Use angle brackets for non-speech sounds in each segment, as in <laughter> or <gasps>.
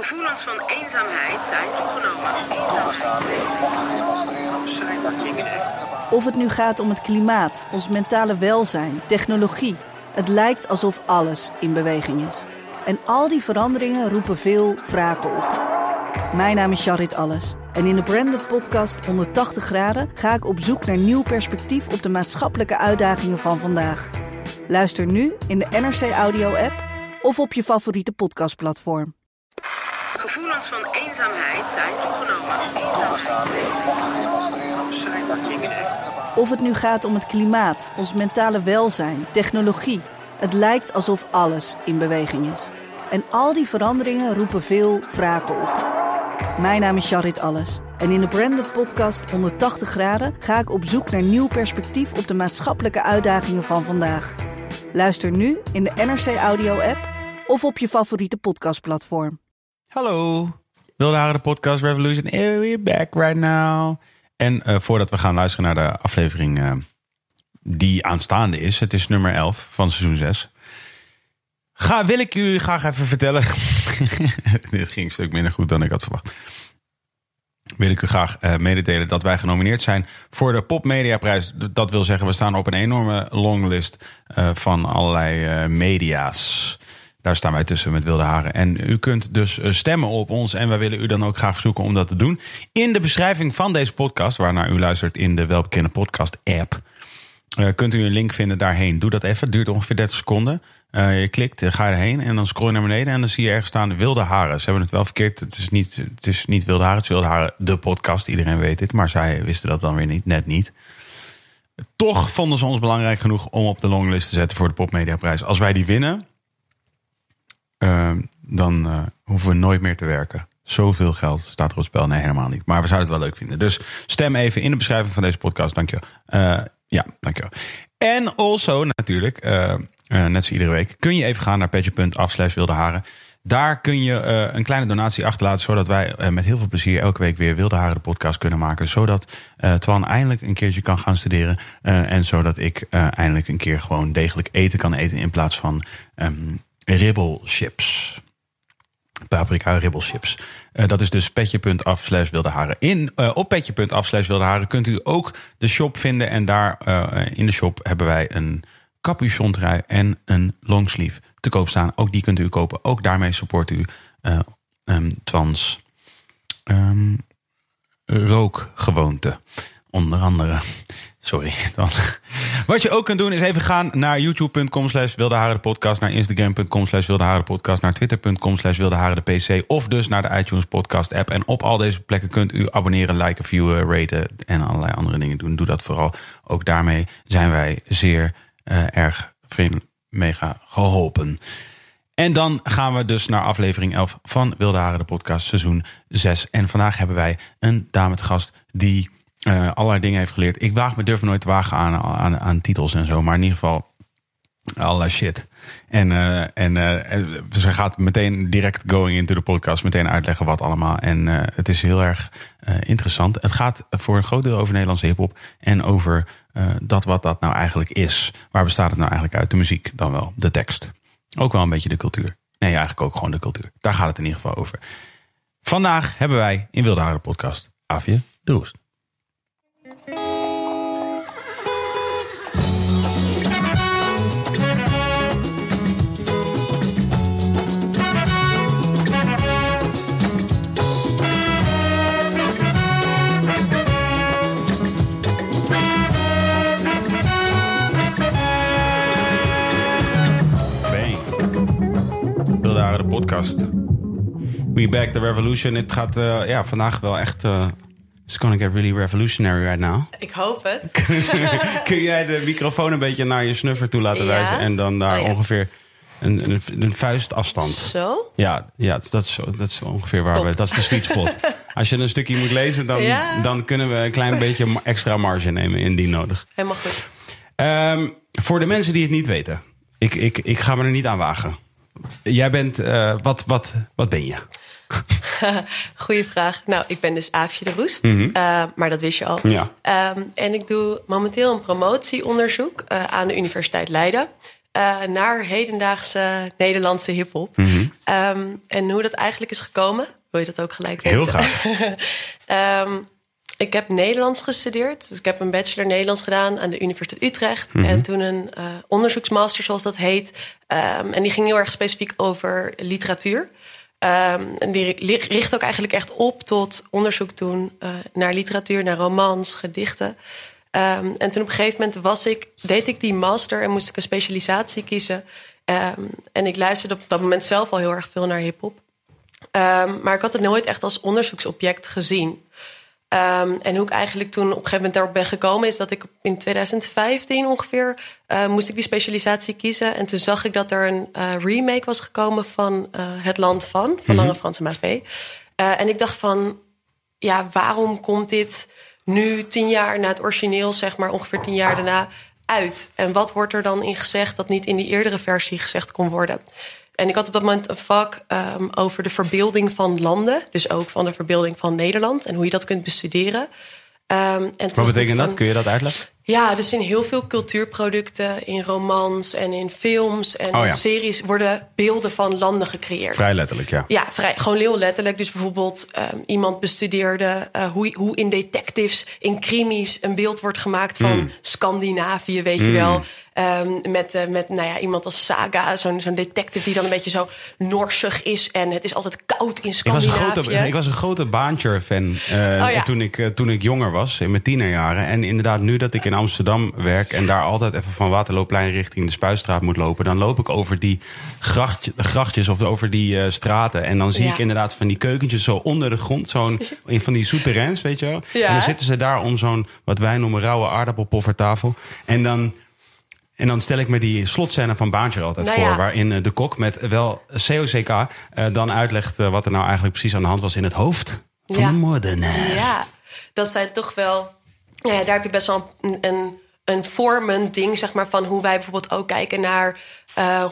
Gevoelens van eenzaamheid zijn toegenomen. Of het nu gaat om het klimaat, ons mentale welzijn, technologie. Het lijkt alsof alles in beweging is. En al die veranderingen roepen veel vragen op. Mijn naam is Charit Alles. En in de Branded Podcast 180 graden ga ik op zoek naar nieuw perspectief op de maatschappelijke uitdagingen van vandaag. Luister nu in de NRC Audio app of op je favoriete podcastplatform. Gevoelens van eenzaamheid zijn toegenomen. Of het nu gaat om het klimaat, ons mentale welzijn, technologie. Het lijkt alsof alles in beweging is. En al die veranderingen roepen veel vragen op. Mijn naam is Charit Alles. En in de Branded Podcast 180 graden ga ik op zoek naar nieuw perspectief op de maatschappelijke uitdagingen van vandaag. Luister nu in de NRC Audio app of op je favoriete podcastplatform. Hallo, Wilde Haren de podcast Revolution. We're back right now. En uh, voordat we gaan luisteren naar de aflevering uh, die aanstaande is. Het is nummer 11 van seizoen 6. Ga, wil ik u graag even vertellen. <laughs> Dit ging een stuk minder goed dan ik had verwacht. Wil ik u graag uh, mededelen dat wij genomineerd zijn voor de Pop Media Prijs. Dat wil zeggen, we staan op een enorme longlist van allerlei media's. Daar staan wij tussen met wilde haren. En u kunt dus stemmen op ons. En wij willen u dan ook graag verzoeken om dat te doen. In de beschrijving van deze podcast, waarnaar u luistert in de welbekende podcast-app. Uh, kunt u een link vinden daarheen. Doe dat even. Het duurt ongeveer 30 seconden. Uh, je klikt, ga erheen en dan scroll je naar beneden. En dan zie je ergens staan wilde haren. Ze hebben het wel verkeerd. Het is niet, het is niet wilde haren. Het is wilde haren, de podcast. Iedereen weet dit. Maar zij wisten dat dan weer niet, net niet. Toch vonden ze ons belangrijk genoeg om op de longlist te zetten voor de Popmediaprijs. Als wij die winnen, uh, dan uh, hoeven we nooit meer te werken. Zoveel geld staat er op het spel. Nee, helemaal niet. Maar we zouden het wel leuk vinden. Dus stem even in de beschrijving van deze podcast. Dankjewel. Uh, ja, dankjewel. En also natuurlijk, uh, net zoals iedere week, kun je even gaan naar petje.af slash wilde haren. Daar kun je uh, een kleine donatie achterlaten, zodat wij met heel veel plezier elke week weer Wilde Haren de podcast kunnen maken. Zodat uh, Twan eindelijk een keertje kan gaan studeren. en zodat ik eindelijk een keer gewoon degelijk eten kan eten in plaats van um, ribbelchips. Paprika ribbelchips. Uh, dat is dus petje.af slash wilde haren. In, uh, op petje.af slash wilde haren kunt u ook de shop vinden. En daar uh, in de shop hebben wij een capuchon trui en een longsleeve te koop staan. Ook die kunt u kopen. Ook daarmee support u um, Twans um, rookgewoonte. Onder andere. Sorry. <laughs> Dan. Wat je ook kunt doen is even gaan naar youtube.com slash podcast. Naar instagram.com slash podcast. Naar twitter.com slash pc. Of dus naar de iTunes podcast app. En op al deze plekken kunt u abonneren, liken, viewen, raten. En allerlei andere dingen doen. Doe dat vooral. Ook daarmee zijn wij zeer uh, erg vriendelijk mega geholpen. En dan gaan we dus naar aflevering 11 van Wilde Haren, de podcast, seizoen 6. En vandaag hebben wij een dame te gast die uh, allerlei dingen heeft geleerd. Ik waag me, durf me nooit te wagen aan, aan, aan titels en zo. Maar in ieder geval allerlei shit. En, uh, en uh, ze gaat meteen direct going into de podcast. Meteen uitleggen wat allemaal. En het is heel erg interessant. Het gaat voor een groot deel over Nederlandse hiphop. En over dat wat dat nou eigenlijk is. Waar bestaat het nou eigenlijk uit? De muziek dan wel. De tekst. Ook wel een beetje de cultuur. Nee, eigenlijk ook gewoon de cultuur. Daar gaat het in ieder geval over. Vandaag hebben wij in Wilde Haren podcast Afje de Roest. Podcast. We back the revolution. Het gaat uh, ja, vandaag wel echt. Uh, it's gonna get really revolutionary right now. Ik hoop het. <laughs> Kun jij de microfoon een beetje naar je snuffer toe laten ja? wijzen en dan daar oh, ja. ongeveer een, een, een vuistafstand. Zo? Ja, ja dat, is, dat is ongeveer waar Top. we. Dat is de sweet spot. <laughs> Als je een stukje moet lezen, dan, ja. dan kunnen we een klein beetje extra marge nemen indien nodig. Helemaal goed. Um, voor de mensen die het niet weten, ik, ik, ik ga me er niet aan wagen. Jij bent, uh, wat, wat, wat ben je? <laughs> Goeie vraag. Nou, ik ben dus Aafje de Roest, mm -hmm. uh, maar dat wist je al. Ja. Um, en ik doe momenteel een promotieonderzoek uh, aan de Universiteit Leiden. naar hedendaagse Nederlandse hip-hop. Mm -hmm. Ehm, en hoe dat eigenlijk is gekomen, wil je dat ook gelijk Heel weten? graag. <laughs> Ehm, ik heb Nederlands gestudeerd. Dus ik heb een bachelor Nederlands gedaan aan de Universiteit Utrecht. Mhm. En toen een eh, onderzoeksmaster, zoals dat heet. Ehm, en die ging heel erg specifiek over literatuur. Ehm, en die ri- richt ook eigenlijk echt op tot onderzoek doen eh, naar literatuur, naar romans, gedichten. Ehm, en toen op een gegeven moment was ik, deed ik die master en moest ik een specialisatie kiezen. En ik luisterde op dat moment zelf al heel erg veel naar hip-hop. Maar ik had het nooit echt als onderzoeksobject gezien. Ehm, en hoe ik eigenlijk toen op een gegeven moment daarop ben gekomen... is dat ik in 2015 ongeveer eh, moest ik die specialisatie kiezen. En toen zag ik dat er een eh, remake was gekomen van eh, Het Land Van... van Lange Franse Mavé. Eh, en ik dacht van, ja, waarom komt dit nu tien jaar na het origineel... zeg maar ongeveer tien jaar daarna uit? En wat wordt er dan in gezegd dat niet in die eerdere versie gezegd kon worden? En ik had op dat moment een vak ehm, over de verbeelding van landen. Dus ook van de verbeelding van Nederland en hoe je dat kunt bestuderen. Ehm, en Wat betekent dat? Kun je dat uitleggen? Ja, dus in heel veel cultuurproducten, in romans en in films en Oh ja. series worden beelden van landen gecreëerd. Vrij letterlijk, ja. Ja, vrij, gewoon heel letterlijk. Dus bijvoorbeeld ehm, iemand bestudeerde eh, hoe, hoe in detectives, in crimies... een beeld wordt gemaakt van Hmm. Scandinavië, weet je wel. Ehm, met eh, met nou ja, iemand als Saga, zo'n zo'n detective die dan een beetje zo norsig is... en het is altijd koud in Ik was een Scandinavië. grote, ik was een grote Baantje-fan eh, Oh ja. toen, ik, eh, toen ik jonger was, in mijn tienerjaren. En inderdaad, nu dat ik in Amsterdam werk... en daar altijd even van Waterloopplein richting de Spuistraat moet lopen... dan loop ik over die gracht, grachtjes of over die straten. En dan zie Ja. ik inderdaad van die keukentjes zo onder de grond. Zo'n, <laughs> van die souterrains, weet je wel. Ja. En dan zitten ze daar om zo'n, wat wij noemen, rauwe aardappelpoffertafel. En dan... En dan stel ik me die slotscène van Baantje altijd Nou voor. ja. Waarin eh, de kok met wel COCK eh, dan uitlegt eh, wat er nou eigenlijk precies aan de hand was in het hoofd van Ja. de moordenaar. Ja, dat zijn toch wel. Ja, daar heb je best wel een, een, een vormend ding, zeg maar, van hoe wij bijvoorbeeld ook kijken naar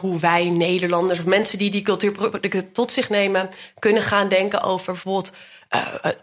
hoe wij Nederlanders of mensen die die cultuurproducten tot zich nemen, kunnen gaan denken over bijvoorbeeld.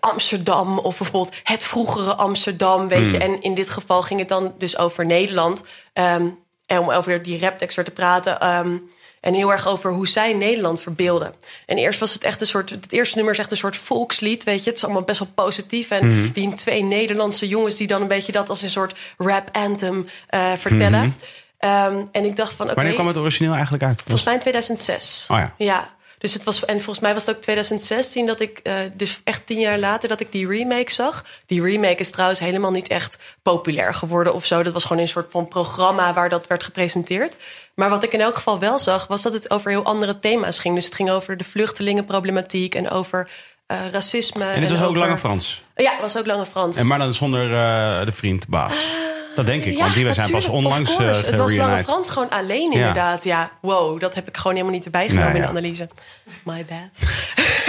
Amsterdam of bijvoorbeeld het vroegere Amsterdam, weet je. En in dit geval ging het dan dus over Nederland. Ehm, en om over die raptekst weer te praten. ehm, en heel erg over hoe zij Nederland verbeelden. En eerst was het echt een soort. Het eerste nummer is echt een soort volkslied. Weet je, het is allemaal best wel positief. En die twee Nederlandse jongens die dan een beetje dat als een soort rap anthem eh, vertellen. Ehm, en ik dacht van. oké, Wanneer kwam het origineel eigenlijk uit? Volgens mij in 2006. Oh ja. Ja. Dus het was, en volgens mij was het ook 2016 dat ik, eh, dus echt tien jaar later, dat ik die remake zag. Die remake is trouwens helemaal niet echt populair geworden of zo. Dat was gewoon een soort van programma waar dat werd gepresenteerd. Maar wat ik in elk geval wel zag, was dat het over heel andere thema's ging. Dus het ging over de vluchtelingenproblematiek en over eh, racisme. En dit was ook over- Lange Frans. Ja, het was ook Lange Frans. En maar dan zonder eh, de vriend Baas. dat denk ik, want die zijn pas onlangs uh, course. Het was Lange. Frans gewoon alleen inderdaad. Ja, wow, dat heb ik gewoon helemaal niet erbij genomen Nou in de analyse. My bad.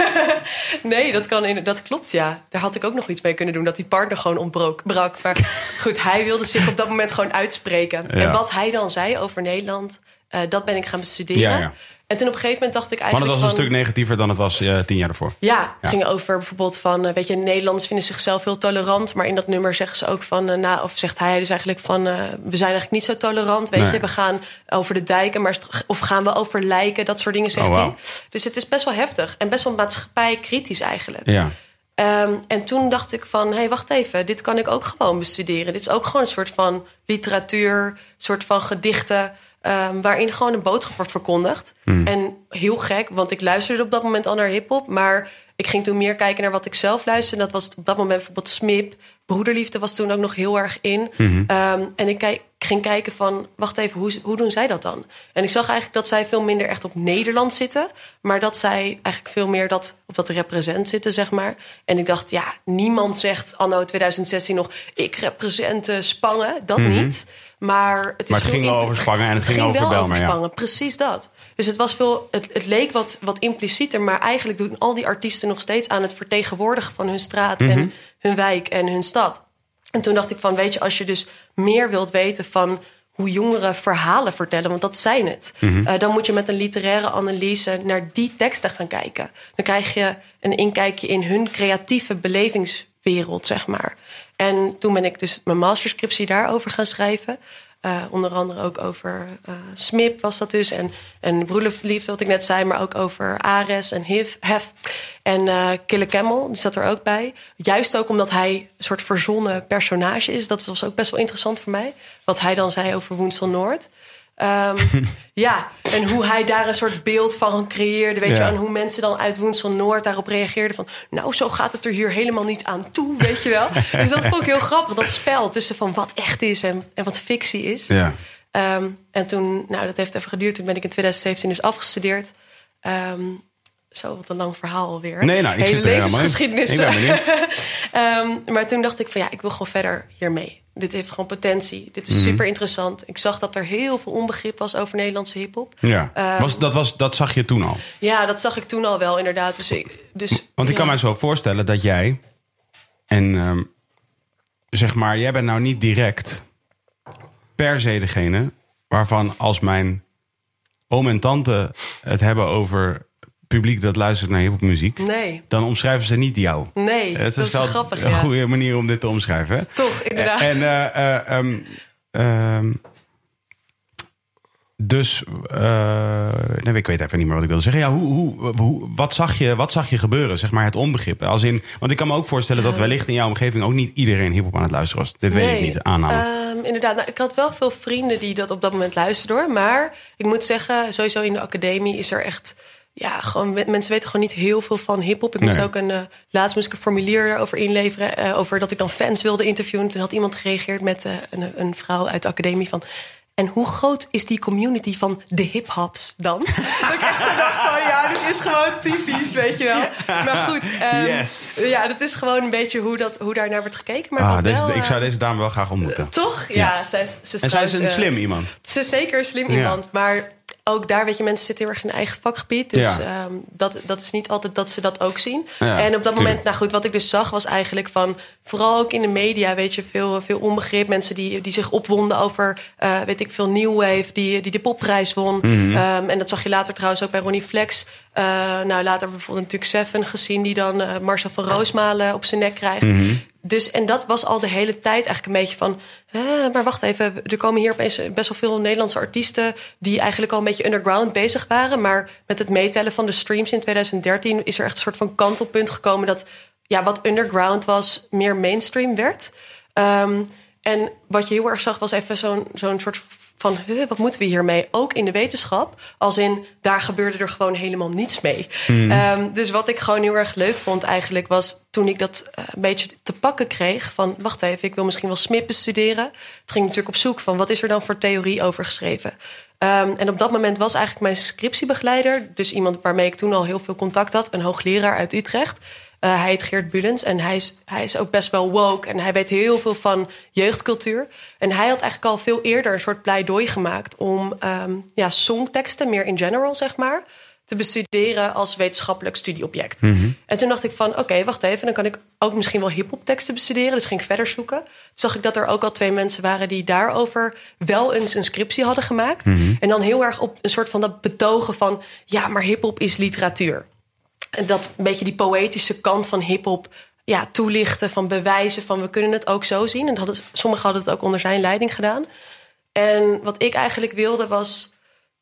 <laughs> nee, dat, kan, in- dat klopt, ja. Daar had ik ook nog iets mee kunnen doen. Dat die partner gewoon ontbrak. Brak. Maar <laughs> goed, hij wilde zich op dat moment gewoon uitspreken. En wat hij dan zei over Nederland, eh, dat ben ik gaan bestuderen. Ja, ja. En toen op een gegeven moment dacht ik Maar het eigenlijk was een stuk negatiever dan het was eh, tien jaar ervoor. Ja, het Ja. ging over bijvoorbeeld van, eh, weet je, Nederlanders vinden zichzelf heel tolerant, maar in dat nummer zeggen ze ook van, eh, nou, of zegt hij dus eigenlijk van, we zijn eigenlijk niet zo tolerant, weet Nee. je, we gaan over de dijken, maar of gaan we over lijken, dat soort dingen zegt Oh, hij. Dus het is best wel heftig en best wel maatschappij-kritisch eigenlijk. Ja. Ehm, en toen dacht ik van, hé, hey, wacht even, dit kan ik ook gewoon bestuderen. Dit is ook gewoon een soort van literatuur, soort van gedichten... ehm, waarin gewoon een boodschap wordt verkondigd. En heel gek, want ik luisterde op dat moment al naar hiphop... maar ik ging toen meer kijken naar wat ik zelf luisterde. Dat was op dat moment bijvoorbeeld Smip. Broederliefde was toen ook nog heel erg in. Ehm, en ik kijk, ging kijken van, wacht even, hoe, hoe doen zij dat dan? En ik zag eigenlijk dat zij veel minder echt op Nederland zitten... maar dat zij eigenlijk veel meer dat, op dat represent zitten, zeg maar. En ik dacht, ja, niemand zegt anno 2016 nog... ik represent Spangen, dat niet. Maar het, is Maar het ging wel over Spangen en het ging over ja. Precies dat. Dus het, was veel, het, het leek wat, wat implicieter... maar eigenlijk doen al die artiesten nog steeds aan het vertegenwoordigen... van hun straat Mhm. en hun wijk en hun stad. En toen dacht ik van, weet je, als je dus meer wilt weten van hoe jongeren verhalen vertellen, want dat zijn het. Mhm. eh, dan moet je met een literaire analyse naar die teksten gaan kijken. Dan krijg je een inkijkje in hun creatieve belevingswereld, zeg maar. En toen ben ik dus mijn masterscriptie daarover gaan schrijven. Eh, onder andere ook over eh, Smip was dat dus. En, en Broederliefde, wat ik net zei. Maar ook over Ares en Hef. En eh Kille Camel, die zat er ook bij. Juist ook omdat hij een soort verzonnen personage is. Dat was ook best wel interessant voor mij. Wat hij dan zei over Woensel Noord. Ehm, <laughs> ja, en hoe hij daar een soort beeld van creëerde. Weet Ja. je, en hoe mensen dan uit Woensel Noord daarop reageerden. Van, nou, zo gaat het er hier helemaal niet aan toe, weet je wel. <laughs> dus dat vond ik heel grappig. Dat spel tussen van wat echt is en, en wat fictie is. Ja. Ehm, en toen, nou, dat heeft even geduurd. Toen ben ik in 2017 dus afgestudeerd. Ehm, zo, wat een lang verhaal alweer. Nee, nou, ik Hele zit levensgeschiedenis. Ik ben benieuwd. <laughs> Maar toen dacht ik van ja, ik wil gewoon verder hiermee. Dit heeft gewoon potentie. Dit is Mhm. super interessant. Ik zag dat er heel veel onbegrip was over Nederlandse hiphop. Ja. Ehm, was, dat, was, dat zag je toen al. Ja, dat zag ik toen al wel inderdaad. Dus ik, dus, Want ik kan mij zo voorstellen dat jij. En ehm, zeg maar, jij bent nou niet direct per se degene waarvan als mijn oom en tante het hebben over publiek dat luistert naar hiphopmuziek, Nee, dan omschrijven ze niet jou. nee. Het dat is wel grappig. een ja. goede manier om dit te omschrijven. Hè? Toch, inderdaad. En, eh, eh, ehm, ehm, dus, eh, nee, ik weet even niet meer wat ik wilde zeggen. Ja, hoe, hoe, hoe, wat, zag je, wat zag je gebeuren, zeg maar, het onbegrip? Als in, want ik kan me ook voorstellen dat wellicht in jouw omgeving ook niet iedereen hiphop aan het luisteren was. Dit weet ik niet, aanname. ehm, inderdaad, nou, ik had wel veel vrienden die dat op dat moment luisterden hoor. Maar ik moet zeggen, sowieso in de academie is er echt. Ja, gewoon me- mensen weten gewoon niet heel veel van hip-hop. Ik moest ook een. eh, laatst moest ik een formulier erover inleveren. eh, over dat ik dan fans wilde interviewen. Toen had iemand gereageerd met eh, een, een vrouw uit de academie van. En hoe groot is die community van de hip-hops dan? <laughs> dat ik echt zo dacht van, ja, dit is gewoon typisch, weet je wel. Maar goed, ehm, Yes. ja, dat is gewoon een beetje hoe, dat, hoe daar naar wordt gekeken. Maar ah, deze, wel, ik zou deze dame wel graag ontmoeten. toch? Ja, Ja. zij, is- ze is en zij is trouwens, een slim iemand. Ze is zeker een slim Ja. iemand. Maar ook daar, weet je, mensen zitten heel erg in hun eigen vakgebied. Dus Ja. ehm, dat, dat is niet altijd dat ze dat ook zien. Ja, en op dat tuurlijk. moment, nou goed, wat ik dus zag was eigenlijk van... vooral ook in de media, weet je, veel, veel onbegrip. Mensen die, die zich opwonden over, eh, weet ik veel, New Wave... die, die de popprijs won. Mhm. Ehm, en dat zag je later trouwens ook bij Ronnie Flex. Eh, nou, later bijvoorbeeld natuurlijk Seven gezien... die dan eh, Marcel van Roosmalen op zijn nek krijgt. Mhm. Dus, en dat was al de hele tijd eigenlijk een beetje van... maar wacht even, er komen hier opeens best wel veel Nederlandse artiesten... die eigenlijk al een beetje underground bezig waren. Maar met het meetellen van de streams in 2013... is er echt een soort van kantelpunt gekomen... dat ja, wat underground was, meer mainstream werd. Ehm, en wat je heel erg zag was even zo'n zo'n soort van... huh, wat moeten we hiermee? Ook in de wetenschap. Als in, daar gebeurde er gewoon helemaal niets mee. Ehm, dus wat ik gewoon heel erg leuk vond eigenlijk... was toen ik dat eh, een beetje te pakken kreeg... van wacht even, ik wil misschien wel SMIP bestuderen. Toen ging ik natuurlijk op zoek van... wat is er dan voor theorie over geschreven? Ehm, en op dat moment was eigenlijk mijn scriptiebegeleider... dus iemand waarmee ik toen al heel veel contact had... een hoogleraar uit Utrecht... Uh, hij heet Geert Bulens en hij is, hij is ook best wel woke. En hij weet heel veel van jeugdcultuur. En hij had eigenlijk al veel eerder een soort pleidooi gemaakt... om um, ja, songteksten, meer in general zeg maar... te bestuderen als wetenschappelijk studieobject. Mm -hmm. En toen dacht ik van, oké, okay, wacht even... dan kan ik ook misschien wel hiphopteksten bestuderen. Dus ging ik verder zoeken. Toen zag ik dat er ook al twee mensen waren... die daarover wel eens een scriptie hadden gemaakt. Mm -hmm. En dan heel erg op een soort van dat betogen van... ja, maar hiphop is literatuur. Dat een beetje die poëtische kant van hip-hop ja, toelichten, van bewijzen van we kunnen het ook zo zien. En hadden, sommigen hadden het ook onder zijn leiding gedaan. En wat ik eigenlijk wilde was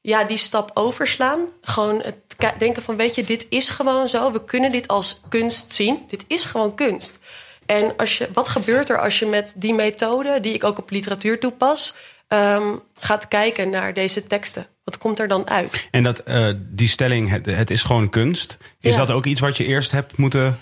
ja, die stap overslaan. Gewoon het denken van weet je, dit is gewoon zo. We kunnen dit als kunst zien. Dit is gewoon kunst. En als je, wat gebeurt er als je met die methode, die ik ook op literatuur toepas, um, gaat kijken naar deze teksten? Wat komt er dan uit? En dat, uh, die stelling, het, het, is gewoon kunst. Is ja. dat ook iets wat je eerst hebt moeten...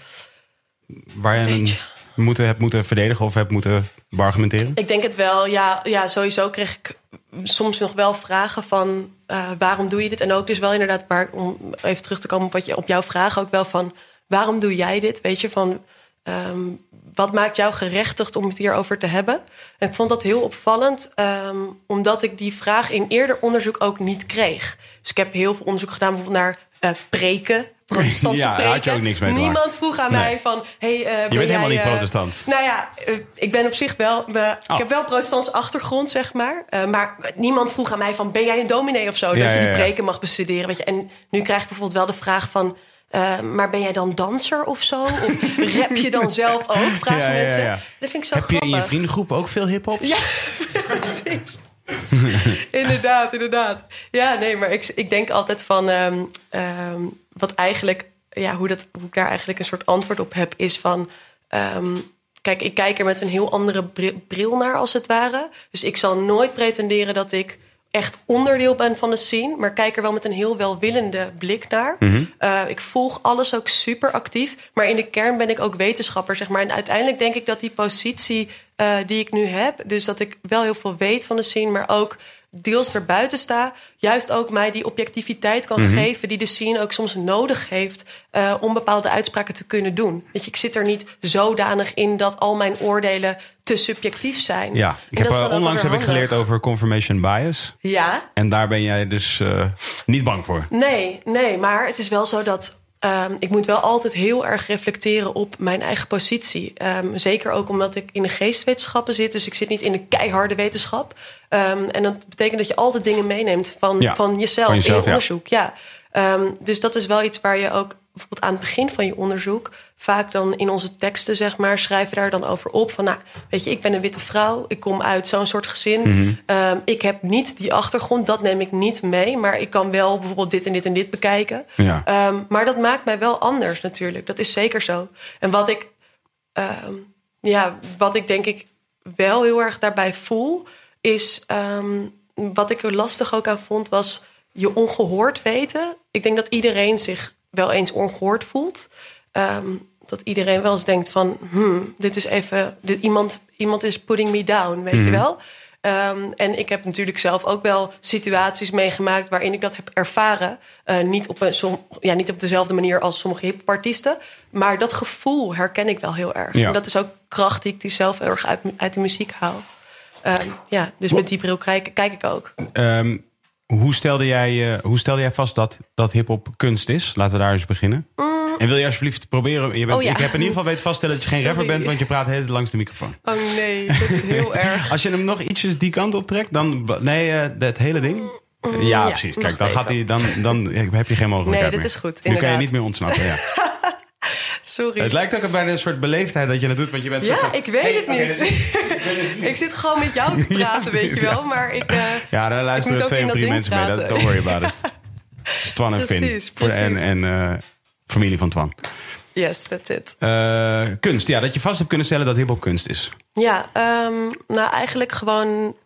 waar je een, moeten, hebt moeten verdedigen of hebt moeten argumenteren? Ik denk het wel. Ja, ja, sowieso kreeg ik soms nog wel vragen van... Uh, waarom doe je dit? En ook dus wel inderdaad, waar, om even terug te komen op, wat je, op jouw vraag... ook wel van, waarom doe jij dit? Weet je, van... Um, wat maakt jou gerechtigd om het hierover te hebben? En ik vond dat heel opvallend, um, omdat ik die vraag in eerder onderzoek ook niet kreeg. Dus ik heb heel veel onderzoek gedaan bijvoorbeeld naar uh, preken. <laughs> Protestantse ja, preken. had je ook niks mee Niemand maken. vroeg aan nee. mij van... Hey, uh, ben je bent helemaal niet protestant. Nou ja, ik ben op zich wel... oh. ik heb wel protestantse achtergrond, zeg maar. maar niemand vroeg aan mij van... ben jij een dominee of zo? Ja, dat je die preken mag bestuderen. Weet je? En nu krijg ik bijvoorbeeld wel de vraag van... Uh, maar ben jij dan danser of zo? Of <laughs> rap je dan zelf ook? Vragen ja, mensen. Ja, ja. Dat vind ik zo Heb grappig. je in je vriendengroep ook veel hip-hop? Ja, <laughs> precies. <laughs> inderdaad, inderdaad. Ja, nee, maar ik, ik denk altijd van ehm, ehm, wat eigenlijk, ja, hoe, dat, hoe ik daar eigenlijk een soort antwoord op heb, is van. ehm, kijk, ik kijk er met een heel andere bri- bril naar, als het ware. Dus ik zal nooit pretenderen dat ik echt onderdeel ben van de scene, maar kijk er wel met een heel welwillende blik naar. Eh, ik volg alles ook super actief, maar in de kern ben ik ook wetenschapper, zeg maar. En uiteindelijk denk ik dat die positie eh, die ik nu heb, dus dat ik wel heel veel weet van de scene, maar ook deels erbuiten sta, juist ook mij die objectiviteit kan geven die de scene ook soms nodig heeft eh, om bepaalde uitspraken te kunnen doen. Weet je, ik zit er niet zodanig in dat al mijn oordelen te subjectief zijn. Ja, ik heb, eh, onlangs heb ik geleerd over confirmation bias. Ja, En daar ben jij dus eh, niet bang voor. Nee, nee, maar het is wel zo dat ehm, ik moet wel altijd heel erg reflecteren op mijn eigen positie. Ehm, zeker ook omdat ik in de geestwetenschappen zit, dus ik zit niet in de keiharde wetenschap. Ehm, en dat betekent dat je altijd dingen meeneemt van, Ja, van, jezelf, van in jezelf, je ja. onderzoek. Ja. Ehm, dus dat is wel iets waar je ook bijvoorbeeld aan het begin van je onderzoek vaak dan in onze teksten zeg maar schrijven daar dan over op van nou weet je ik ben een witte vrouw ik kom uit zo'n soort gezin Mhm. Ehm, ik heb niet die achtergrond dat neem ik niet mee maar ik kan wel bijvoorbeeld dit en dit en dit bekijken Ja. Ehm, maar dat maakt mij wel anders natuurlijk dat is zeker zo en wat ik ehm, ja wat ik denk ik wel heel erg daarbij voel is wat ik er lastig ook aan vond was je ongehoord weten. Ik denk dat iedereen zich wel eens ongehoord voelt. Ehm, dat iedereen wel eens denkt van, hmm, dit is even, dit, iemand, iemand is putting me down, weet je wel. Ehm, en ik heb natuurlijk zelf ook wel situaties meegemaakt waarin ik dat heb ervaren. Eh, niet, op een, som, ja, niet op dezelfde manier als sommige hippartiesten. Maar dat gevoel herken ik wel heel erg. Ja. En dat is ook kracht die ik die zelf erg uit, uit de muziek haal. Ehm, ja, dus met die bril kijk, kijk ik ook. Hoe, stelde jij, eh, hoe stelde jij vast dat, dat hip-hop kunst is? Laten we daar eens beginnen. En wil je alsjeblieft proberen. Je bent, Mm. Oh, ja. Ik heb in ieder geval weten vaststellen dat je geen rapper bent, want je praat heel langs de microfoon. Oh nee, dat is heel <laughs> erg. Als je hem nog ietsjes die kant op trekt, dan. Nee, eh dat hele ding. Ja, ja, precies. Kijk, dan, gaat hij, dan, dan heb je geen mogelijkheid Nee, dit meer. is goed, Nu kan je niet meer ontsnappen. Ja. <laughs> Sorry. Het lijkt ook bijna een soort beleefdheid dat je dat doet, want je bent. Ja, ik weet Hey, het niet. is- <laughs> ik zit gewoon met jou te <laughs> Ja, praten, weet je wel. ja. Maar ik. eh, Ja, daar luisteren twee of drie mensen mee. Dat, don't worry about it. <laughs> Is Twan en Finn. Precies, Voor, en en eh, familie van Twan. yes, that's it. Eh, kunst, ja, dat je vast hebt kunnen stellen dat hip-hop kunst is. Ja, ehm, nou eigenlijk gewoon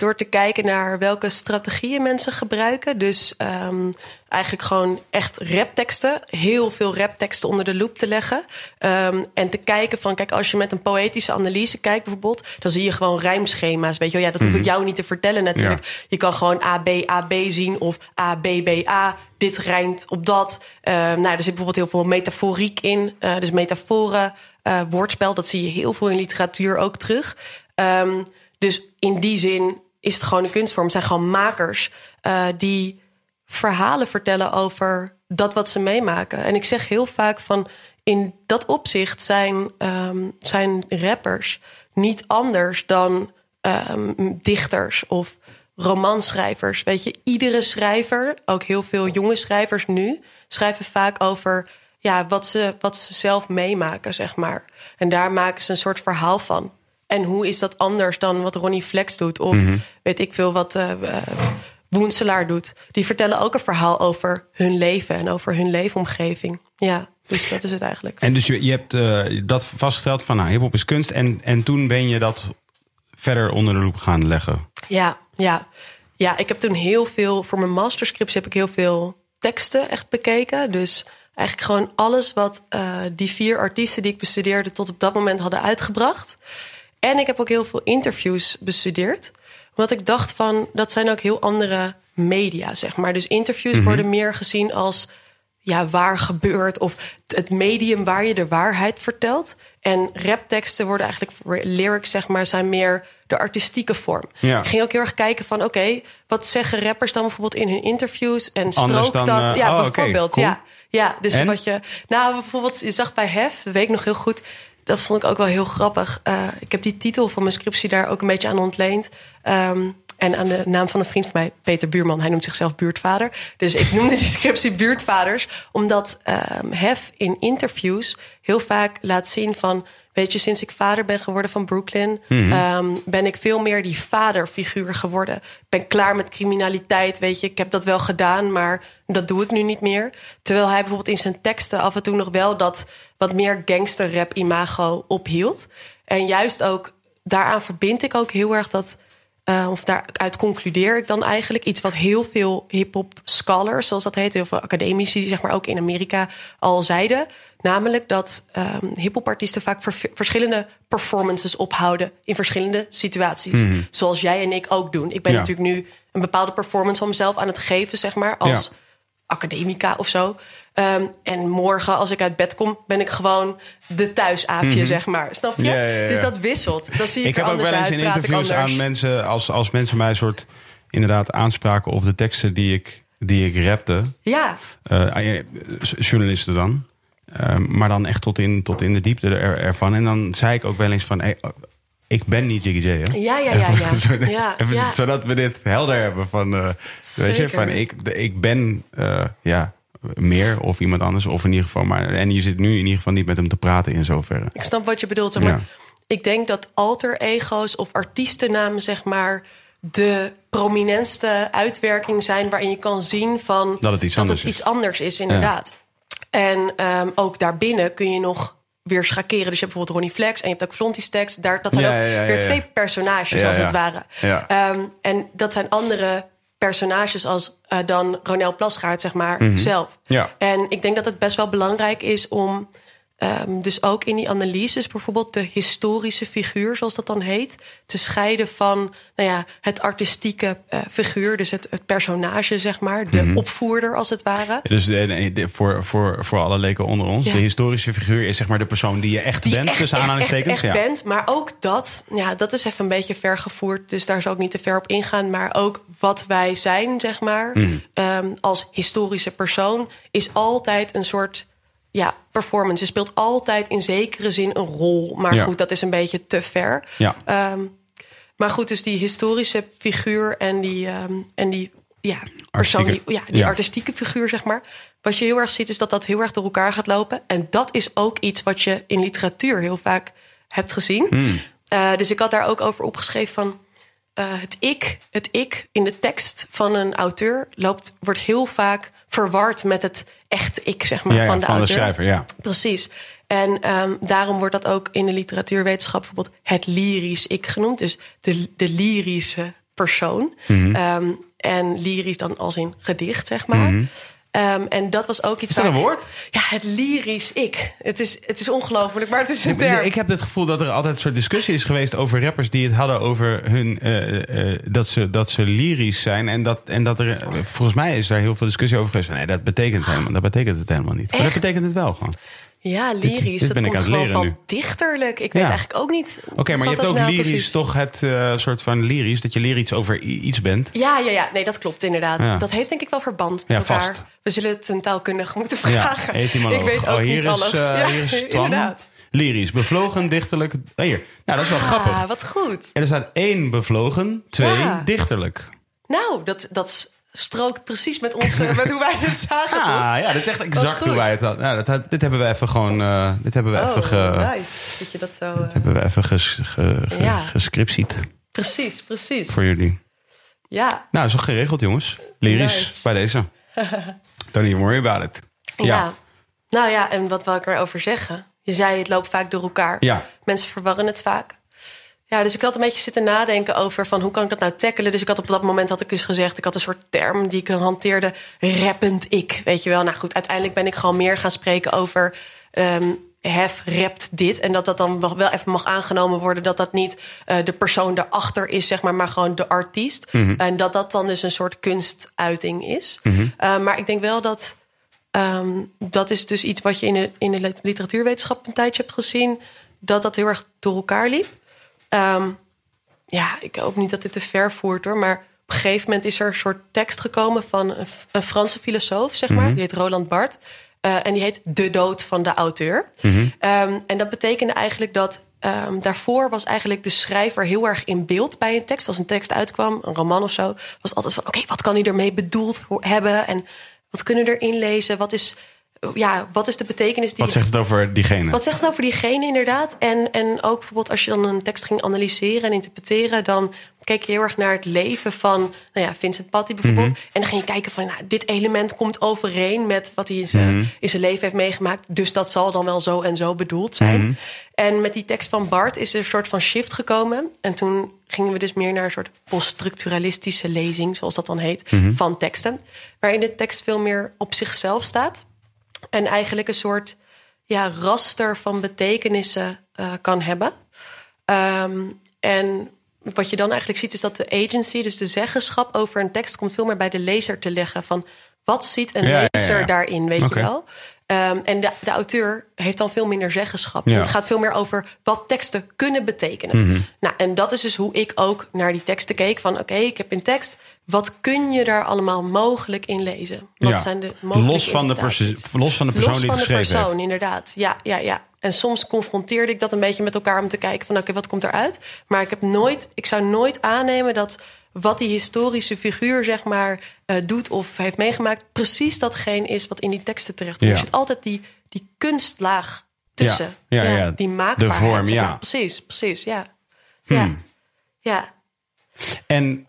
door te kijken naar welke strategieën mensen gebruiken. Dus ehm, eigenlijk gewoon echt rapteksten, heel veel rapteksten onder de loep te leggen. Ehm, en te kijken van, kijk, als je met een poëtische analyse kijkt bijvoorbeeld, dan zie je gewoon rijmschema's. Weet je wel, ja, dat hoef ik jou niet te vertellen natuurlijk. Je kan gewoon A, B, A, B zien of A, B, B, A. Dit rijmt op dat. Ehm, nou, er zit bijvoorbeeld heel veel metaforiek in. eh, dus metaforen, eh, woordspel, dat zie je heel veel in literatuur ook terug. Dus in die zin is het gewoon een kunstvorm. Het zijn gewoon makers eh, die verhalen vertellen over dat wat ze meemaken. En ik zeg heel vaak van in dat opzicht zijn, ehm, zijn rappers niet anders dan ehm, dichters of romanschrijvers. Weet je, iedere schrijver, ook heel veel jonge schrijvers nu, schrijven vaak over ja, wat, ze, wat ze zelf meemaken, zeg maar. En daar maken ze een soort verhaal van. En hoe is dat anders dan wat Ronnie Flex doet? Of weet ik veel wat eh eh, Woenselaar doet. Die vertellen ook een verhaal over hun leven en over hun leefomgeving. Ja, dus dat is het eigenlijk. En dus je, je hebt eh, dat vastgesteld van nou, hip-hop is kunst. En, en toen ben je dat verder onder de loep gaan leggen. Ja, ja. Ja, ik heb toen heel veel... Voor mijn masterscripts heb ik heel veel teksten echt bekeken. Dus eigenlijk gewoon alles wat die vier artiesten die ik bestudeerde... tot op dat moment hadden uitgebracht. En ik heb ook heel veel interviews bestudeerd. Omdat ik dacht van, dat zijn ook heel andere media, zeg maar. Dus interviews worden meer gezien als ja, waar gebeurt of het medium waar je de waarheid vertelt. En rapteksten worden eigenlijk lyrics, zeg maar, zijn meer de artistieke vorm. Ja. Ik ging ook heel erg kijken van, oké, wat zeggen rappers dan bijvoorbeeld in hun interviews en strookt dan, dat? eh, ja, oh, bijvoorbeeld, cool. ja. Ja, dus En? wat je, nou bijvoorbeeld, je zag bij Hef, dat weet ik nog heel goed. Dat vond ik ook wel heel grappig. Eh, ik heb die titel van mijn scriptie daar ook een beetje aan ontleend. Ehm, En aan de naam van een vriend van mij, Peter Buurman. Hij noemt zichzelf buurtvader. Dus ik noemde die scriptie buurtvaders. Omdat ehm, Hef in interviews heel vaak laat zien van... Weet je, sinds ik vader ben geworden van Brooklyn, ehm, ben ik veel meer die vaderfiguur geworden. Ik ben klaar met criminaliteit, weet je. Ik heb dat wel gedaan, maar dat doe ik nu niet meer. Terwijl hij bijvoorbeeld in zijn teksten af en toe nog wel dat wat meer gangsterrap imago ophield. En juist ook daaraan verbind ik ook heel erg dat. Uh, of daaruit concludeer ik dan eigenlijk iets wat heel veel hip-hop scholars, zoals dat heet, heel veel academici, zeg maar ook in Amerika, al zeiden. Namelijk dat um, hip-hop artiesten vaak ver verschillende performances ophouden in verschillende situaties. Mhm. Zoals jij en ik ook doen. Ik ben Ja. natuurlijk nu een bepaalde performance van mezelf aan het geven, zeg maar, als Ja. academica of zo. Ehm, en morgen, als ik uit bed kom, ben ik gewoon de thuisaafje, zeg maar. Snap je? Mhm. Ja. Dus dat wisselt. Dan zie ik, Ik er heb ook wel eens uit, in interviews aan mensen, als, als mensen mij soort inderdaad aanspraken op de teksten die ik, die ik rapte. Ja, eh, eh, journalisten dan. Eh, maar dan echt tot in, tot in de diepte er, ervan. En dan zei ik ook wel eens van... hey, oh, ik ben niet Jiggy J, hè? Ja, ja, ja, ja. <laughs> Zodat- Ja, even- ja. Zodat we dit helder hebben van... eh, weet je, van ik, ik ben eh, ja, meer of iemand anders. Of in ieder geval maar... En je zit nu in ieder geval niet met hem te praten in zoverre. ik snap wat je bedoelt. Maar. Ik denk dat alter ego's of artiestennamen, zeg maar, de prominentste uitwerking zijn waarin je kan zien van Dat het iets anders is. iets anders is, inderdaad. En ehm, ook daarbinnen kun je nog weer schakeren. Dus je hebt bijvoorbeeld Ronnie Flex en je hebt ook Flonty Stacks. Daar, dat zijn Ja, ook ja, ja, weer twee personages, als het ware. Ehm, en dat zijn andere personages als eh, dan Ronel Plasgaard, zeg maar, Mhm. zelf. En ik denk dat het best wel belangrijk is om ehm, dus ook in die analyses bijvoorbeeld de historische figuur, zoals dat dan heet, te scheiden van nou ja, het artistieke eh, figuur, dus het, het personage, zeg maar, de Mhm. opvoerder als het ware. Dus de, de- de- voor, voor, voor alle leken onder ons, Ja. de historische figuur is zeg maar de persoon die je echt Die bent, echt, echt, aanhalingstekens. echt, echt ja. bent. Maar ook dat, ja, dat is even een beetje ver gevoerd. Dus daar zou ik niet te ver op ingaan. Maar ook wat wij zijn, zeg maar, Mhm. ehm, als historische persoon, is altijd een soort ja, performance. Je speelt altijd in zekere zin een rol. Maar Ja. goed, dat is een beetje te ver. Ja. Ehm, maar goed, dus die historische figuur en die, ehm, en die ja, persoon, die, Artistieke. ja, die Ja. artistieke figuur, zeg maar. Wat je heel erg ziet, is dat dat heel erg door elkaar gaat lopen. En dat is ook iets wat je in literatuur heel vaak hebt gezien. Hmm. Eh, dus ik had daar ook over opgeschreven van... eh, het ik, het ik in de tekst van een auteur loopt, wordt heel vaak verward met het echte ik, zeg maar, Ja, van de van de schrijver, ja. Precies. En ehm, daarom wordt dat ook in de literatuurwetenschap bijvoorbeeld het lyrisch ik genoemd. Dus de, de lyrische persoon. Mhm. Ehm, en lyrisch dan als in gedicht, zeg maar. Ehm, en dat was ook iets. Is dat waar- een woord? Ja, het lyrisch ik. Het is, het is ongelooflijk, maar het is een term. Ik heb het gevoel dat er altijd een soort discussie is geweest over rappers die het hadden over hun eh, eh, dat, ze, dat ze lyrisch zijn. En dat, en dat er, eh, volgens mij is daar heel veel discussie over geweest. Nee, dat betekent, helemaal, dat betekent het helemaal niet. Maar dat betekent het wel gewoon. Ja, dit lyrisch. dat ben ik komt gewoon van nu. dichterlijk. Ik Ja. weet eigenlijk ook niet. Oké, maar je hebt ook dat nou lyrisch precies- toch het eh, soort van lyrisch, dat je lyrisch over iets bent. Ja, ja, ja. Nee, dat klopt inderdaad. Ja. Dat heeft denk ik wel verband Ja, met elkaar. vast. We zullen het een taalkundige moeten vragen. ik weet ook oh, hier niet is, alles. eh, hier is Twan. inderdaad. Lyrisch, bevlogen, dichterlijk. Oh, hier. Nou, dat is wel grappig. Ah, wat goed. En er staat één bevlogen, twee dichterlijk. Nou, dat, dat strookt precies met, ons, met hoe wij het <laughs> zagen? Ah, ja, dat is echt exact hoe wij het hadden. Nou, dat, dit hebben we even gewoon. eh, dit hebben we even, Oh, ge, nice. Dat je dat zo... eh, hebben we even ges, ge, ge- Ja. gescriptied Precies, precies. voor jullie. Ja, Nou, is wel geregeld, jongens. Lyrisch Nice. bij deze. <laughs> Don't even worry about it. ja. Ja. Nou ja, en wat wil ik erover zeggen? Je zei, het loopt vaak door elkaar. Ja. Mensen verwarren het vaak. Ja, dus ik had een beetje zitten nadenken over van hoe kan ik dat nou tackelen. Dus ik had op dat moment had ik dus gezegd, ik had een soort term die ik dan hanteerde, rappend ik. Weet je wel, nou goed, uiteindelijk ben ik gewoon meer gaan spreken over ehm hef rapt dit. En dat dat dan wel wel even mag aangenomen worden dat dat niet eh, de persoon daarachter is, zeg maar, maar gewoon de artiest. En dat dat dan dus een soort kunstuiting is. Eh, maar ik denk wel dat Ehm, dat is dus iets wat je in de, in de literatuurwetenschap een tijdje hebt gezien. Dat dat heel erg door elkaar liep. Ehm, ja, ik hoop niet dat dit te ver voert hoor. Maar op een gegeven moment is er een soort tekst gekomen van een, een Franse filosoof, zeg maar. Die heet Roland Barthes. Eh, en die heet De dood van de auteur. Ehm, en dat betekende eigenlijk dat ehm, daarvoor was eigenlijk de schrijver heel erg in beeld bij een tekst. Als een tekst uitkwam, een roman of zo, was altijd van: oké, wat kan hij ermee bedoeld hebben? En wat kunnen we erin lezen? Wat is, ja, wat is de betekenis die Wat zegt het over diegene? wat zegt het over diegene inderdaad? En, en ook bijvoorbeeld als je dan een tekst ging analyseren en interpreteren, dan keek je heel erg naar het leven van nou ja, Vincent Patty bijvoorbeeld. Mhm. En dan ging je kijken van nou, dit element komt overeen met wat hij in zijn, Mhm. in zijn leven heeft meegemaakt. Dus dat zal dan wel zo en zo bedoeld zijn. Mhm. En met die tekst van Bart is er een soort van shift gekomen. En toen gingen we dus meer naar een soort poststructuralistische lezing, zoals dat dan heet, van teksten. Waarin de tekst veel meer op zichzelf staat. En eigenlijk een soort ja, raster van betekenissen eh, kan hebben. Ehm, en wat je dan eigenlijk ziet is dat de agency, dus de zeggenschap over een tekst, komt veel meer bij de lezer te leggen. Van wat ziet een Ja, lezer ja. daarin, weet je wel? Ehm, en de, de auteur heeft dan veel minder zeggenschap. Het gaat veel meer over wat teksten kunnen betekenen. Mhm. Nou, en dat is dus hoe ik ook naar die teksten keek. Van oké, ik heb een tekst. Wat kun je daar allemaal mogelijk in lezen? Wat Ja. zijn de los, van de los van de persoon Los die van het de geschreven persoon, heeft. inderdaad. Ja, ja, ja. En soms confronteerde ik dat een beetje met elkaar om te kijken van oké, wat komt eruit? Maar ik heb nooit, ik zou nooit aannemen dat wat die historische figuur zeg maar eh, doet of heeft meegemaakt, precies datgene is wat in die teksten terecht komt. Ja. Er zit altijd die, die kunstlaag tussen. Ja, ja, ja. Die maakbaarheid. De vorm, ja. Hmm. Precies, precies, ja. Ja. ja. En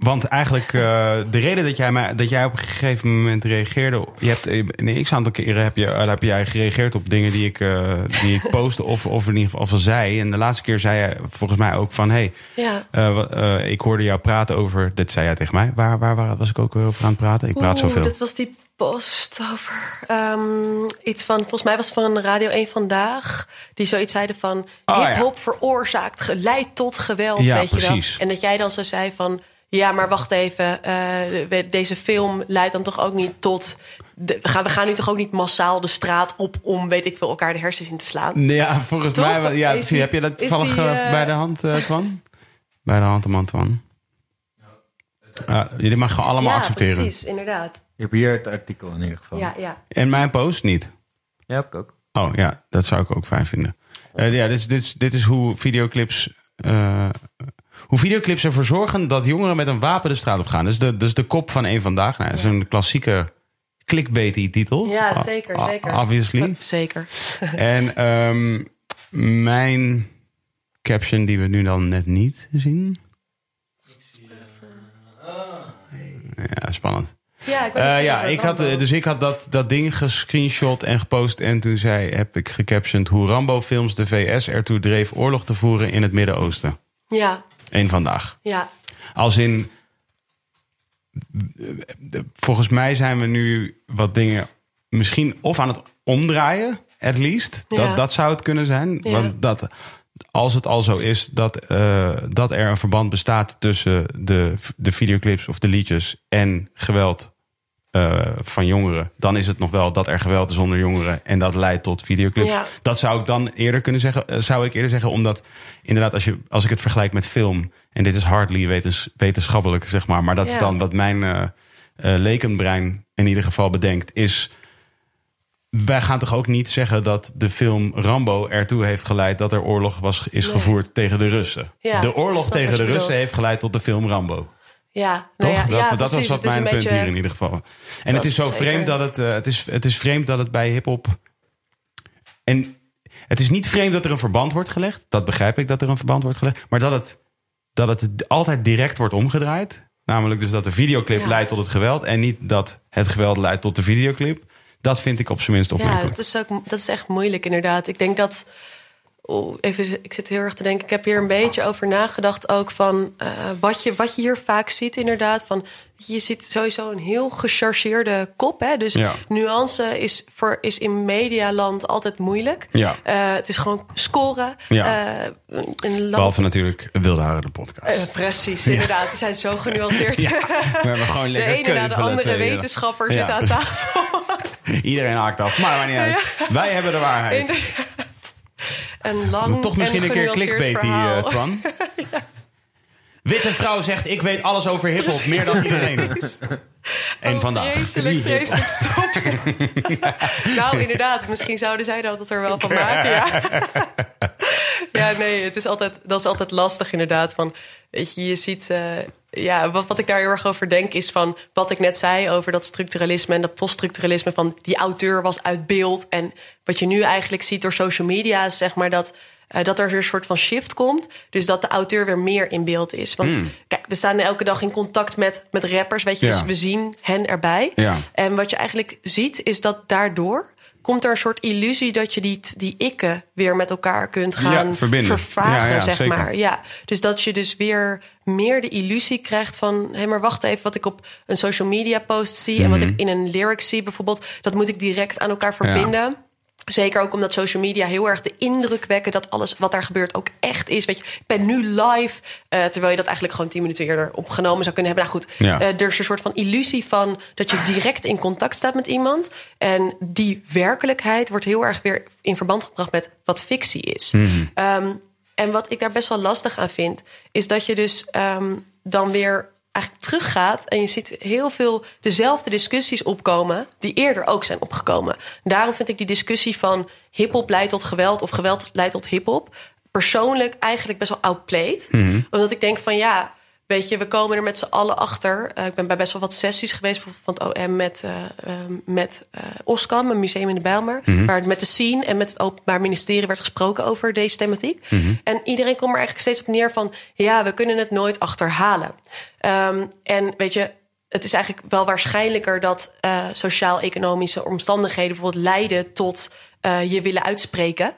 want eigenlijk eh, de reden dat jij, mij, dat jij op een gegeven moment reageerde. Je hebt, eh, een x aantal keren heb, je, eh, heb jij gereageerd op dingen die ik, eh, die ik postte of, of in ieder geval zei. En de laatste keer zei je volgens mij ook van: hey, Ja. ik hoorde jou praten over. Dit zei jij tegen mij. Waar, waar, waar was ik ook weer over aan het praten? Ik praat zoveel. Dat was die post over ehm, iets van, volgens mij was het van Radio 1 vandaag. Die zoiets zeiden van Oh, ja. hip-hop veroorzaakt, geleid tot geweld. Ja, weet je precies. wel. En dat jij dan zo zei van. Ja, maar wacht even. eh, deze film leidt dan toch ook niet tot. De, we, gaan, we gaan nu toch ook niet massaal de straat op om, weet ik veel, elkaar de hersens in te slaan. Ja, volgens Toch? mij. wel- Ja, precies. die- heb je dat toevallig die, eh, eh, bij de hand, Twan? Bij de hand, man, Twan. Ja, jullie mag gewoon allemaal ja, accepteren. precies, inderdaad. Je hebt hier het artikel in ieder geval. Ja, ja. En mijn post niet. Ja, heb ik ook. Oh ja, dat zou ik ook fijn vinden. Eh, ja, dit is, dit, is, dit is hoe videoclips. Hoe videoclips ervoor zorgen dat jongeren met een wapen de straat op gaan. Dus de, dus de kop van één vandaag. Nou, dat is een klassieke clickbaity titel. Ja, O- zeker, o- zeker. Obviously. Zeker. <laughs> en ehm, mijn caption die we nu dan net niet zien. Ja, spannend. Ja, ik, Eh, ja, ik had, dus ik had dat, dat ding gescreenshot en gepost. En toen zei, heb ik gecaptioned hoe Rambo-films de VS ertoe dreef oorlog te voeren in het Midden-Oosten. Ja, Eén vandaag. ja. Als in. Volgens mij zijn we nu wat dingen misschien of aan het omdraaien, at least. Dat, Ja. dat zou het kunnen zijn. Ja. Want dat, als het al zo is dat, eh, dat er een verband bestaat tussen de, de videoclips of de liedjes en geweld eh, van jongeren, dan is het nog wel dat er geweld is onder jongeren en dat leidt tot videoclips. Ja. Dat zou ik dan eerder kunnen zeggen. eh, Zou ik eerder zeggen, omdat inderdaad, als, je, als ik het vergelijk met film, en dit is hardly wetens, wetenschappelijk, zeg maar, maar dat is dan wat mijn eh lekenbrein in ieder geval bedenkt, is. Wij gaan toch ook niet zeggen dat de film Rambo ertoe heeft geleid dat er oorlog was, is Nee. gevoerd tegen de Russen. Ja, de oorlog tegen de Russen bedoelt. heeft geleid tot de film Rambo. Ja, Toch? nou ja, dat ja, dat precies. was wat mijn punt beetje- hier in ieder geval. En het is zo zeker. vreemd dat het, eh, het, is, het is vreemd dat het bij hip-hop. En het is niet vreemd dat er een verband wordt gelegd. Dat begrijp ik dat er een verband wordt gelegd. Maar dat het, dat het altijd direct wordt omgedraaid. Namelijk dus dat de videoclip Ja. leidt tot het geweld. En niet dat het geweld leidt tot de videoclip. Dat vind ik op zijn minst Ja, opmerkelijk. dat is, ook, dat is echt moeilijk inderdaad. Ik denk dat... Oh, even, ik zit heel erg te denken. Ik heb hier een beetje over nagedacht ook van eh, wat, je, wat je hier vaak ziet inderdaad. Van, je ziet sowieso een heel gechargeerde kop. Hè? Dus Ja. nuance is, voor, is in medialand altijd moeilijk. Ja. Eh, het is gewoon scoren. Ja. Een land- Behalve natuurlijk Wilde Haren, de podcast. Precies, inderdaad. Die zijn zo genuanceerd. <laughs> We hebben gewoon De lekker ene na de andere wetenschapper zit aan tafel. <laughs> Iedereen haakt af, maar maakt niet uit. Wij hebben de waarheid. Inderdaad. Een lang Toch misschien en een keer clickbait die verhaal. eh, Twan. <laughs> Witte vrouw zegt ik weet alles over hiphop, meer dan iedereen. <laughs> En Oh, vandaag. Vreselijk, vreselijk stop. <laughs> nou, inderdaad. Misschien zouden zij dat er wel van maken, ja. <laughs> Ja, nee, het is altijd, dat is altijd lastig inderdaad. Van, weet je, je ziet... eh, ja, wat, wat ik daar heel erg over denk is van... wat ik net zei over dat structuralisme en dat poststructuralisme... van die auteur was uit beeld. En wat je nu eigenlijk ziet door social media... is zeg maar dat, eh, dat er weer een soort van shift komt. Dus dat de auteur weer meer in beeld is. Want kijk, we staan elke dag in contact met, met rappers, weet je. Ja. Dus we zien hen erbij. Ja. En wat je eigenlijk ziet is dat daardoor... komt er een soort illusie dat je die, die ikken weer met elkaar kunt gaan Ja, verbinden. vervagen, Ja, ja, zeg zeker. maar. Ja, dus dat je dus weer meer de illusie krijgt van... hé, maar wacht even, wat ik op een social media post zie... en wat Mhm. ik in een lyric zie bijvoorbeeld... dat moet ik direct aan elkaar verbinden... Zeker ook omdat social media heel erg de indruk wekken dat alles wat daar gebeurt ook echt is. Weet je, ik ben nu live. eh, terwijl je dat eigenlijk gewoon tien minuten eerder opgenomen zou kunnen hebben. Nou goed, Ja. eh, er is een soort van illusie van dat je direct in contact staat met iemand. En die werkelijkheid wordt heel erg weer in verband gebracht met wat fictie is. Ehm, en wat ik daar best wel lastig aan vind, is dat je dus ehm, dan weer eigenlijk teruggaat en je ziet heel veel dezelfde discussies opkomen die eerder ook zijn opgekomen. Daarom vind ik die discussie van hip-hop leidt tot geweld of geweld leidt tot hip-hop persoonlijk eigenlijk best wel outplayed. Omdat ik denk van ja, weet je, we komen er met z'n allen achter. Eh, ik ben bij best wel wat sessies geweest bijvoorbeeld van het OM met, eh, ehm, met eh Oskam, een museum in de Bijlmer. Waar met de scene en met het Openbaar Ministerie werd gesproken over deze thematiek. En iedereen komt er eigenlijk steeds op neer van ja, we kunnen het nooit achterhalen. Ehm, en weet je, het is eigenlijk wel waarschijnlijker dat sociaal-economische omstandigheden bijvoorbeeld leiden tot je willen uitspreken.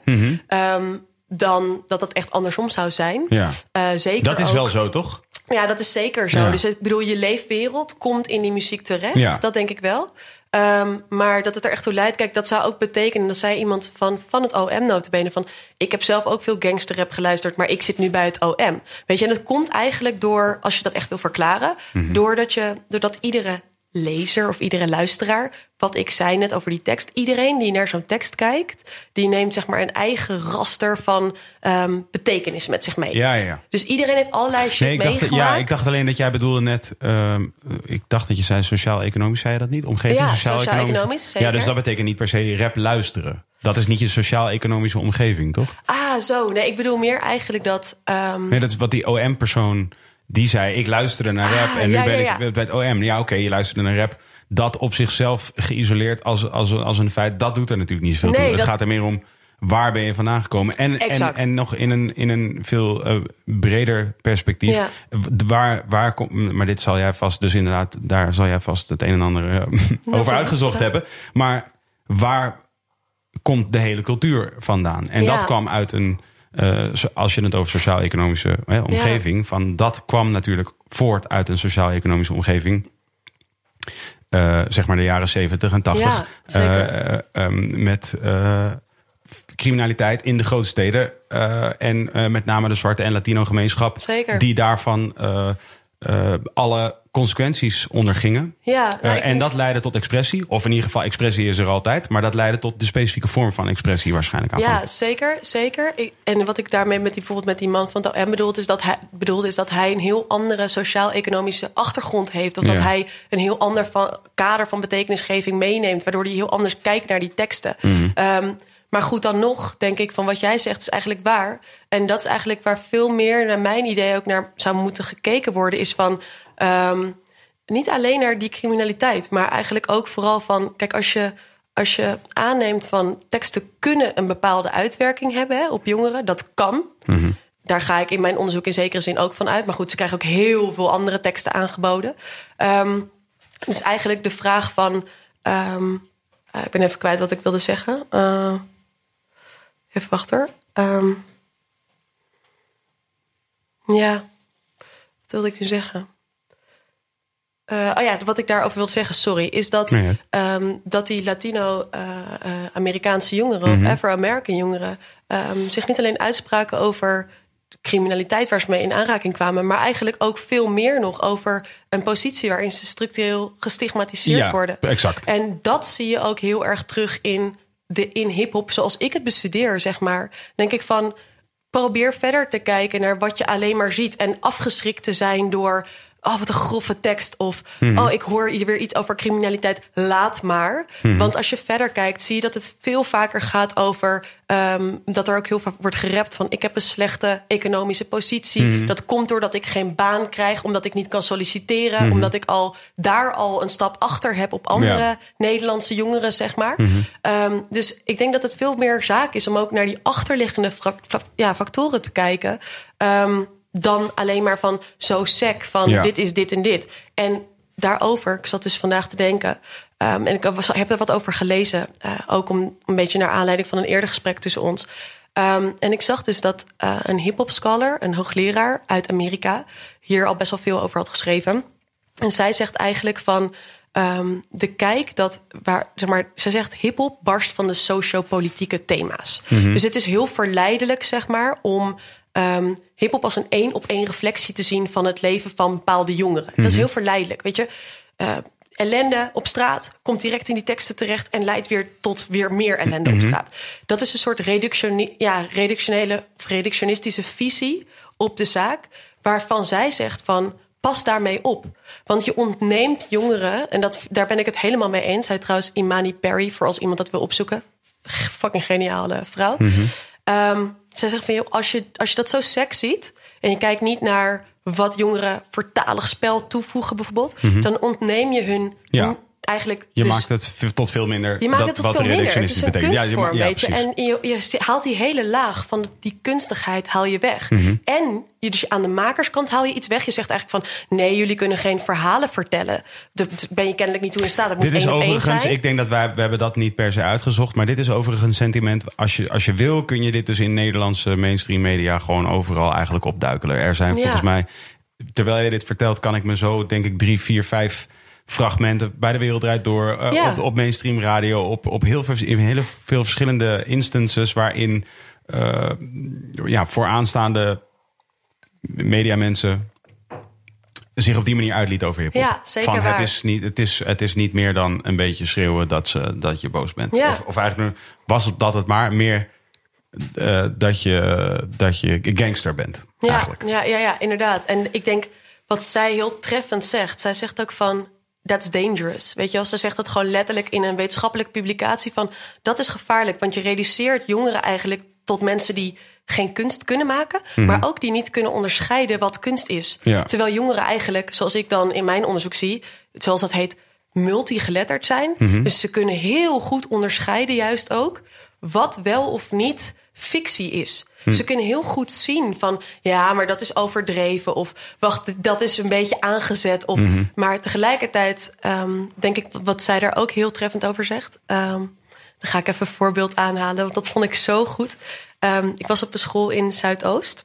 Ehm, dan dat dat echt andersom zou zijn. Ja. Zeker Dat is ook- wel zo, toch? Ja, dat is zeker zo. Ja. Dus ik bedoel, je leefwereld komt in die muziek terecht. Ja. Dat denk ik wel. Ehm, maar dat het er echt toe leidt. Kijk, dat zou ook betekenen. Dat zei iemand van, van het OM notabene. Van, ik heb zelf ook veel gangsterrap geluisterd. Maar ik zit nu bij het OM. Weet je, en het komt eigenlijk door, als je dat echt wil verklaren. Mhm. Doordat, je, doordat iedere lezer of iedere luisteraar... wat ik zei net over die tekst... iedereen die naar zo'n tekst kijkt... die neemt zeg maar een eigen raster van ehm, betekenis met zich mee. Ja, ja. Dus iedereen heeft allerlei shit Nee, ik dacht, meegemaakt. ja, ik dacht alleen dat jij bedoelde net. ehm, ik dacht dat je zei sociaal-economisch, zei je dat niet? Omgeving? Ja, sociaal-economisch. Ja, dus dat betekent niet per se rap luisteren. Dat is niet je sociaal-economische omgeving, toch? Ah, zo. Nee, ik bedoel meer eigenlijk dat... ehm, Nee, dat is wat die OM-persoon die zei. Ik luisterde naar rap Ah, en nu ja, ben ja, ik bij het OM. Ja, oké, je luisterde naar rap. Dat op zichzelf geïsoleerd als, als, als een feit, dat doet er natuurlijk niet zoveel Nee, toe. Het dat- gaat er meer om waar ben je vandaan gekomen. En, en, en nog in een, in een veel eh, breder perspectief. Ja. Waar, waar komt, maar dit zal jij vast, dus inderdaad, daar zal jij vast het een en ander eh, <laughs> over uitgezocht hebben. Maar waar komt de hele cultuur vandaan? En Ja. dat kwam uit een, eh, als je het over sociaal-economische omgeving, van dat kwam natuurlijk voort uit een sociaal-economische omgeving. Eh, zeg maar de jaren 70 en 80. Ja, zeker. Eh, eh, ehm, met criminaliteit in de grote steden. en met name de zwarte en Latino gemeenschap. Zeker. Die daarvan alle consequenties ondergingen. Ja, nou, Eh, en dat leidde tot expressie. Of in ieder geval, expressie is er altijd. Maar dat leidde tot de specifieke vorm van expressie waarschijnlijk aan. Ja, zeker, zeker. Ik- en wat ik daarmee met die, bijvoorbeeld met die man van OM bedoelde, is dat hij, bedoelde, is dat hij een heel andere sociaal-economische achtergrond heeft. Of dat hij een heel ander van, kader van betekenisgeving meeneemt, waardoor hij heel anders kijkt naar die teksten. Mhm. Ehm, maar goed, dan nog, denk ik, van wat jij zegt, is eigenlijk waar. En dat is eigenlijk waar veel meer, naar mijn idee, ook naar zou moeten gekeken worden, is van. Ehm, niet alleen naar die criminaliteit, maar eigenlijk ook vooral van, kijk, als je, als je aanneemt van teksten kunnen een bepaalde uitwerking hebben hè, op jongeren, dat kan. Daar ga ik in mijn onderzoek in zekere zin ook van uit. Maar goed, ze krijgen ook heel veel andere teksten aangeboden. Ehm dus eigenlijk de vraag van. ehm, eh, ik ben even kwijt wat ik wilde zeggen. Eh, even wachten. Ehm, ja, wat wilde ik nu zeggen? Eh, oh ja, wat ik daarover wilde zeggen, sorry, is dat, Nee, ehm, dat die Latino-Amerikaanse jongeren of Afro-American jongeren ehm, zich niet alleen uitspraken over criminaliteit waar ze mee in aanraking kwamen, maar eigenlijk ook veel meer nog over een positie waarin ze structureel gestigmatiseerd Ja, worden. exact. En dat zie je ook heel erg terug in, de, in hip-hop, zoals ik het bestudeer, zeg maar. Denk ik van probeer verder te kijken naar wat je alleen maar ziet en afgeschrikt te zijn door oh, wat een grove tekst. Of, Mhm. oh, ik hoor hier weer iets over criminaliteit. Laat maar. Mhm. Want als je verder kijkt, zie je dat het veel vaker gaat over... ehm, dat er ook heel vaak wordt gerept van... ik heb een slechte economische positie. Mhm. Dat komt doordat ik geen baan krijg... omdat ik niet kan solliciteren. Omdat ik al daar al een stap achter heb... op andere Ja. Nederlandse jongeren, zeg maar. Ehm, dus ik denk dat het veel meer zaak is... om ook naar die achterliggende ja, factoren te kijken... Ehm, dan alleen maar van zo sec van Ja. dit is dit en dit. En daarover, ik zat dus vandaag te denken... ehm, en ik was, heb er wat over gelezen... eh, ook om een beetje naar aanleiding van een eerder gesprek tussen ons... Ehm, en ik zag dus dat eh, een hip-hop scholar, een hoogleraar uit Amerika, hier al best wel veel over had geschreven. En zij zegt eigenlijk van ehm, de kijk dat waar, zeg maar, zij zegt hip-hop barst van de sociopolitieke thema's. Dus het is heel verleidelijk, zeg maar, om ehm hip-hop als een één op één reflectie te zien van het leven van bepaalde jongeren. Dat is heel verleidelijk, weet je. Eh, ellende op straat komt direct in die teksten terecht en leidt weer tot weer meer ellende op straat. Dat is een soort reductioni- ja, reductionele of reductionistische visie op de zaak, waarvan zij zegt van pas daarmee op. Want je ontneemt jongeren, en dat, daar ben ik het helemaal mee eens. Zij trouwens Imani Perry, voor als iemand dat wil opzoeken. Fucking geniale vrouw. Ehm, zij zegt van, joh, als je, als je dat zo sec ziet... en je kijkt niet naar wat jongeren vertalig spel toevoegen bijvoorbeeld... dan ontneem je hun Ja. Eigenlijk... Je dus- maakt het tot veel minder. je maakt dat, het tot wat veel minder. Het is een betekent. kunstvorm, Ja, je ja. En je, je haalt die hele laag van die kunstigheid haal je weg. Mhm. En je, dus aan de makerskant haal je iets weg. Je zegt eigenlijk van... nee, jullie kunnen geen verhalen vertellen. Daar ben je kennelijk niet toe in staat. Dat moet Dit is overigens, zijn. ik denk dat wij, we hebben dat niet per se uitgezocht. Maar dit is overigens een sentiment. Als je, als je wil, kun je dit dus in Nederlandse mainstream media gewoon overal eigenlijk opduikelen. Er zijn Ja. volgens mij, terwijl je dit vertelt, kan ik me zo, denk ik, drie, vier, vijf fragmenten bij de wereld draait door. eh, Ja. op, op mainstream radio, op, op heel veel, in hele veel verschillende instances waarin eh, ja, vooraanstaande mediamensen zich op die manier uitliet over hip Ja, zeker Van, het, is niet, het, is, het is niet meer dan een beetje schreeuwen dat, ze, dat je boos bent. Ja. Of, of eigenlijk was het dat het maar meer eh, dat, je, dat je gangster bent. Ja, Eigenlijk. ja, ja, ja, inderdaad. En ik denk wat zij heel treffend zegt. Zij zegt ook van, that's dangerous. Weet je wel, ze zegt dat gewoon letterlijk in een wetenschappelijke publicatie van... dat is gevaarlijk, want je reduceert jongeren eigenlijk tot mensen die geen kunst kunnen maken... maar ook die niet kunnen onderscheiden wat kunst is. Ja. Terwijl jongeren eigenlijk, zoals ik dan in mijn onderzoek zie... zoals dat heet, multigeletterd zijn. Dus ze kunnen heel goed onderscheiden juist ook... wat wel of niet fictie is. Ze kunnen heel goed zien van... ja, maar dat is overdreven. Of wacht, dat is een beetje aangezet. Of, Maar tegelijkertijd ehm, denk ik wat zij daar ook heel treffend over zegt... ehm, dan ga ik even een voorbeeld aanhalen, want dat vond ik zo goed. Ehm, ik was op een school in Zuidoost.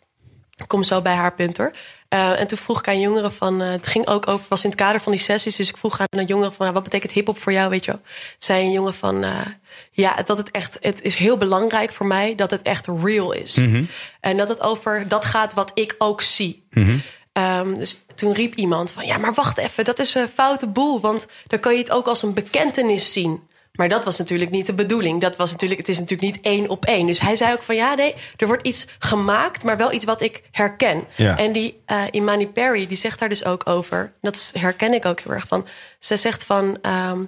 Ik kom zo bij haar punt hoor. Eh, en toen vroeg ik aan jongeren van... eh, het ging ook over, was in het kader van die sessies... dus ik vroeg aan een jongeren van... wat betekent hiphop voor jou, weet je wel? Toen zei een jongen van... eh, ja, dat het echt... het is heel belangrijk voor mij dat het echt real is. En dat het over dat gaat wat ik ook zie. Ehm, dus toen riep iemand van... ja, maar wacht even, dat is een foute boel... want dan kan je het ook als een bekentenis zien... Maar dat was natuurlijk niet de bedoeling. Dat was natuurlijk, het is natuurlijk niet één op één. Dus hij zei ook van ja, nee, er wordt iets gemaakt, maar wel iets wat ik herken. Ja. En die uh, Imani Perry, die zegt daar dus ook over. Dat herken ik ook heel erg van. Ze zegt van. ehm,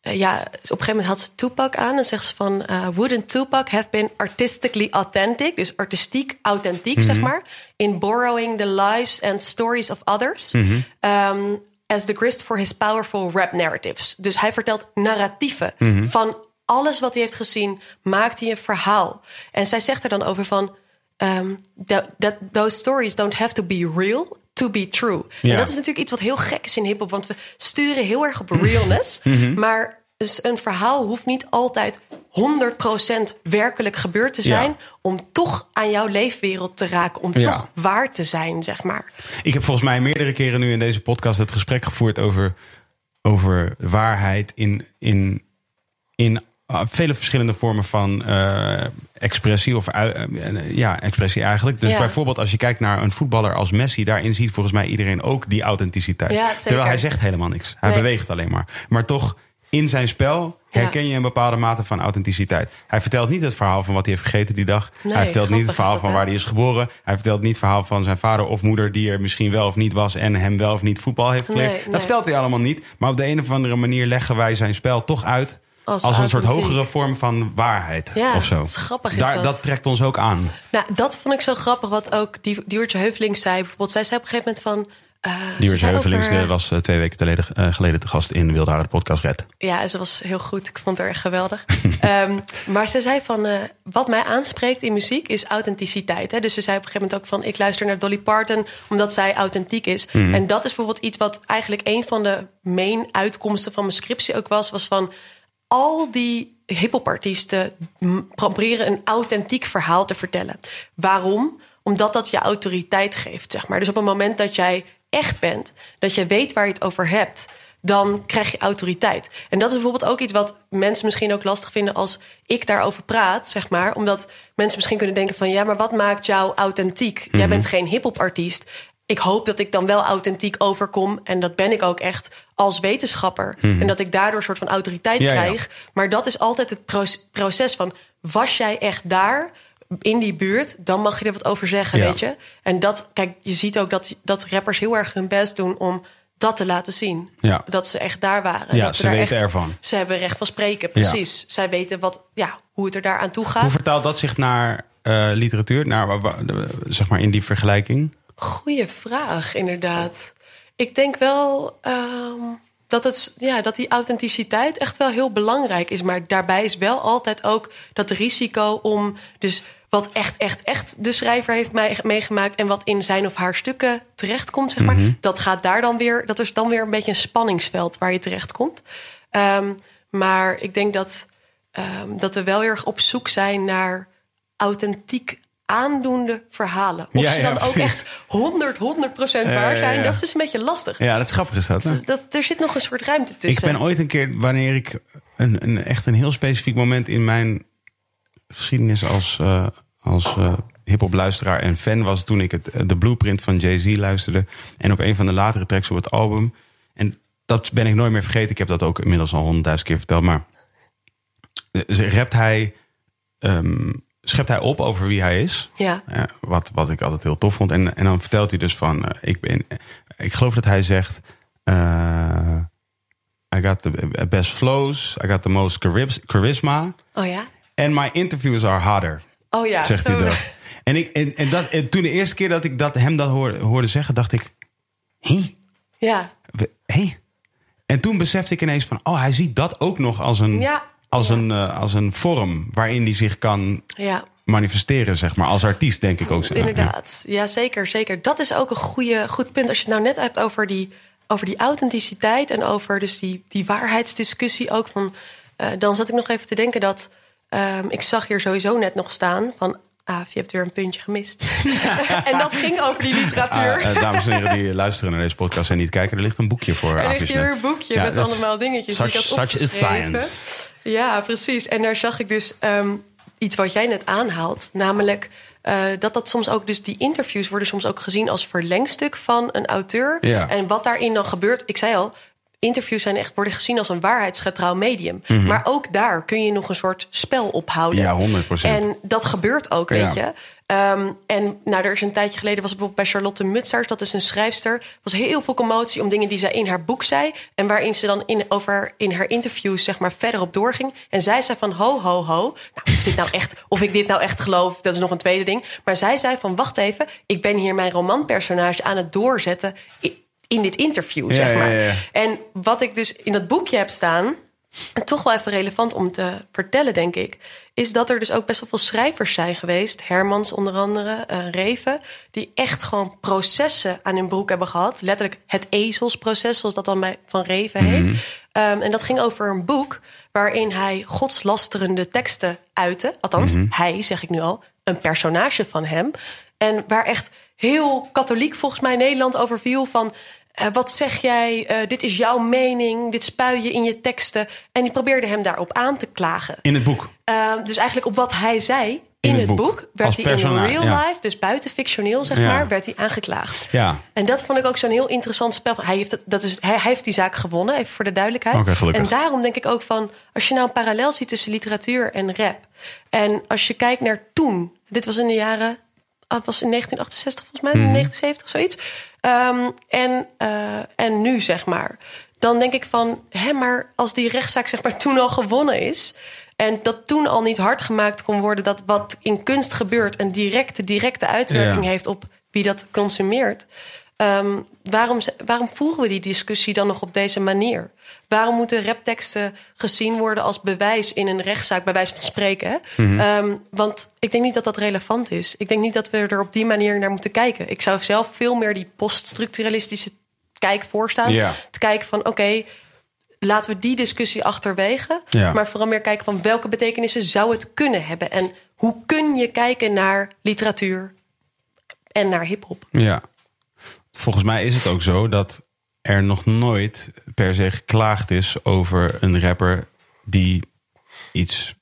eh, ja, op een gegeven moment had ze Tupac aan en zegt ze van... eh, wouldn't Tupac have been artistically authentic... dus artistiek authentiek, zeg maar... in borrowing the lives and stories of others... um, as the grist for his powerful rap narratives. Dus hij vertelt narratieven van alles wat hij heeft gezien... maakt hij een verhaal. En zij zegt er dan over van... um, that, that those stories don't have to be real to be true. Ja. En dat is natuurlijk iets wat heel gek is in hiphop, want we sturen heel erg op realness, <laughs> maar dus een verhaal hoeft niet altijd 100% werkelijk gebeurd te zijn Ja. om toch aan jouw leefwereld te raken, om Ja. toch waar te zijn, zeg maar. Ik heb volgens mij meerdere keren nu in deze podcast het gesprek gevoerd over, over waarheid in, in, in vele verschillende vormen van eh, expressie. Of ui- eh, ja, expressie eigenlijk. Dus Ja. bijvoorbeeld als je kijkt naar een voetballer als Messi, daarin ziet volgens mij iedereen ook die authenticiteit. Ja. Terwijl hij zegt helemaal niks. Hij Nee. beweegt alleen maar. Maar toch in zijn spel herken je een bepaalde mate van authenticiteit. Hij vertelt niet het verhaal van wat hij heeft gegeten die dag. Nee, hij vertelt niet het verhaal van waar hij is geboren. Hij vertelt niet het verhaal van zijn vader of moeder die er misschien wel of niet was en hem wel of niet voetbal heeft geleerd. Nee, Dat vertelt hij allemaal niet. Maar op de een of andere manier leggen wij zijn spel toch uit als, Als een soort hogere vorm van waarheid Ja, of zo. dat is grappig is Daar, dat. dat trekt ons ook aan. Nou, dat vond ik zo grappig. Wat ook die Diewertje Heuveling zei. Bijvoorbeeld, zij zei op een gegeven moment van... eh, ze Diewertje zei Heuvelings over- eh, was eh, twee weken geleden, eh, geleden te gast in Wildharen de podcast Red. Ja, ze was heel goed. Ik vond haar echt geweldig. <laughs> Ehm, maar ze zei van, eh, wat mij aanspreekt in muziek is authenticiteit. Hè? Dus ze zei op een gegeven moment ook van, ik luister naar Dolly Parton omdat zij authentiek is. En dat is bijvoorbeeld iets wat eigenlijk een van de main uitkomsten van mijn scriptie ook was, was van al die hip-hop-artiesten proberen een authentiek verhaal te vertellen. Waarom? Omdat dat je autoriteit geeft, zeg maar. Dus op het moment dat jij echt bent, dat je weet waar je het over hebt, dan krijg je autoriteit. En dat is bijvoorbeeld ook iets wat mensen misschien ook lastig vinden als ik daarover praat, zeg maar. Omdat mensen misschien kunnen denken van ja, maar wat maakt jou authentiek? Jij bent geen hip-hop-artiest. Ik hoop dat ik dan wel authentiek overkom. En dat ben ik ook echt als wetenschapper. En dat ik daardoor een soort van autoriteit Ja, ja. krijg. Maar dat is altijd het pro- proces van... was jij echt daar, in die buurt... dan mag je er wat over zeggen, Ja. weet je? En dat, kijk, je ziet ook dat, dat rappers heel erg hun best doen... om dat te laten zien. Ja. Dat ze echt daar waren. Ja, dat ze weten echt, ervan. Ze hebben recht van spreken, precies. Zij weten wat, ja, hoe het er daar aan toe gaat. Hoe vertaalt dat zich naar eh, literatuur? Naar, zeg maar in die vergelijking? Goeie vraag, inderdaad. Ik denk wel ehm, dat, het, ja, dat die authenticiteit echt wel heel belangrijk is. Maar daarbij is wel altijd ook dat risico om dus wat echt, echt, echt de schrijver heeft meegemaakt en wat in zijn of haar stukken terechtkomt, zeg maar. Dat gaat daar dan weer, dat is dan weer een beetje een spanningsveld waar je terechtkomt. Ehm, maar ik denk dat, ehm, dat we wel heel erg op zoek zijn naar authentiek aandoende verhalen. Of Ja, ze ja, dan ook echt 100, 100 procent waar zijn. ja. Dat is dus een beetje lastig. Ja, dat is grappig is dat. Dat, dat, er zit nog een soort ruimte Ik tussen. ben ooit een keer, wanneer ik een, een echt een heel specifiek moment in mijn geschiedenis als, eh als eh hip-hop luisteraar en fan was toen ik het, eh, de blueprint van Jay-Z luisterde. En op een van de latere tracks op het album. En dat ben ik nooit meer vergeten. Ik heb dat ook inmiddels al honderdduizend keer verteld. Maar rapt hij, ehm, schept hij op over wie hij is. Ja. Eh, wat, wat ik altijd heel tof vond. En, en dan vertelt hij dus van... eh, ik, ben, ik geloof dat hij zegt... eh, I got the best flows. I got the most charis- charisma. Oh ja? And my interviews are harder. Oh ja. Zegt hij dat. En, ik, en, en, dat, en toen de eerste keer dat ik dat, hem dat hoorde, hoorde zeggen... dacht ik... Hé? Ja. Hé? En toen besefte ik ineens van... oh, hij ziet dat ook nog als een, Ja. Als Ja. een, eh, als een vorm... waarin hij zich kan Ja. manifesteren, zeg maar. Als artiest, denk ik ook. zo. Inderdaad. Ja, zeker, zeker. Dat is ook een goede, goed punt. Als je het nou net hebt over die, over die authenticiteit... en over dus die, die waarheidsdiscussie ook. Van, eh, dan zat ik nog even te denken dat... ehm, ik zag hier sowieso net nog staan van... Aaf, je hebt weer een puntje gemist. <laughs> en dat ging over die literatuur. Ah, eh, dames en heren die luisteren naar deze podcast en niet kijken, er ligt een boekje voor Er ligt hier een boekje Ja, met allemaal dingetjes Such, die ik had such is science. Ja, precies. En daar zag ik dus ehm, iets wat jij net aanhaalt. Namelijk eh, dat dat soms ook... Dus die interviews worden soms ook gezien als verlengstuk van een auteur. Ja. En wat daarin dan gebeurt... Ik zei al, interviews zijn echt, worden gezien als een waarheidsgetrouw medium. Maar ook daar kun je nog een soort spel ophouden. Mhm. Ja, 100%. En dat gebeurt ook, weet Ja. je. Ehm, en nou, er is een tijdje geleden was het bijvoorbeeld bij Charlotte Mutsaars, dat is een schrijfster, was heel veel commotie om dingen die zij in haar boek zei en waarin ze dan in, over in haar interviews zeg maar verder op doorging. En zij zei van ho ho ho, nou, of, dit nou echt, of ik dit nou echt geloof, dat is nog een tweede ding. Maar zij zei van wacht even, ik ben hier mijn romanpersonage aan het doorzetten in dit interview, Ja, zeg maar. ja, ja. En wat ik dus in dat boekje heb staan, en toch wel even relevant om te vertellen, denk ik, is dat er dus ook best wel veel schrijvers zijn geweest, Hermans onder andere, eh, Reven, die echt gewoon processen aan hun broek hebben gehad. Letterlijk het ezelsproces, zoals dat dan bij Van Reven heet. Mhm. Ehm, en dat ging over een boek waarin hij godslasterende teksten uitte. Althans, Mhm. hij, zeg ik nu al, een personage van hem. En waar echt heel katholiek volgens mij Nederland over viel van... eh, wat zeg jij? Eh, dit is jouw mening. Dit spuit je in je teksten. En die probeerde hem daarop aan te klagen. In het boek. Uh, dus eigenlijk op wat hij zei, in, het het boek. boek, werd hij in real ja. life, dus buiten fictioneel zeg Ja. maar, werd hij aangeklaagd. Ja. En dat vond ik ook zo'n heel interessant spel. Hij heeft, dat is, hij, hij heeft die zaak gewonnen, even voor de duidelijkheid. Gelukkig. En daarom denk ik ook van, als je nou een parallel ziet tussen literatuur en rap. En als je kijkt naar toen, dit was in de jaren, was in 1968 volgens mij, Mhm. 1970 zoiets. Ehm, en, eh, en nu zeg maar. Dan denk ik van, hè, maar als die rechtszaak zeg maar <laughs> toen al gewonnen is. En dat toen al niet hard gemaakt kon worden dat wat in kunst gebeurt een directe, directe uitwerking Ja. heeft op wie dat consumeert. Ehm, waarom, waarom voeren we die discussie dan nog op deze manier? Waarom moeten rapteksten gezien worden als bewijs in een rechtszaak, bij wijze van spreken? Mhm. Ehm, want ik denk niet dat dat relevant is. Ik denk niet dat we er op die manier naar moeten kijken. Ik zou zelf veel meer die poststructuralistische kijk voorstaan. Ja. Te kijken van oké, laten we die discussie achterwege. Ja. Maar vooral meer kijken van welke betekenissen zou het kunnen hebben. En hoe kun je kijken naar literatuur en naar hip-hop? Ja. Volgens mij is het ook zo dat er nog nooit per se geklaagd is over een rapper die iets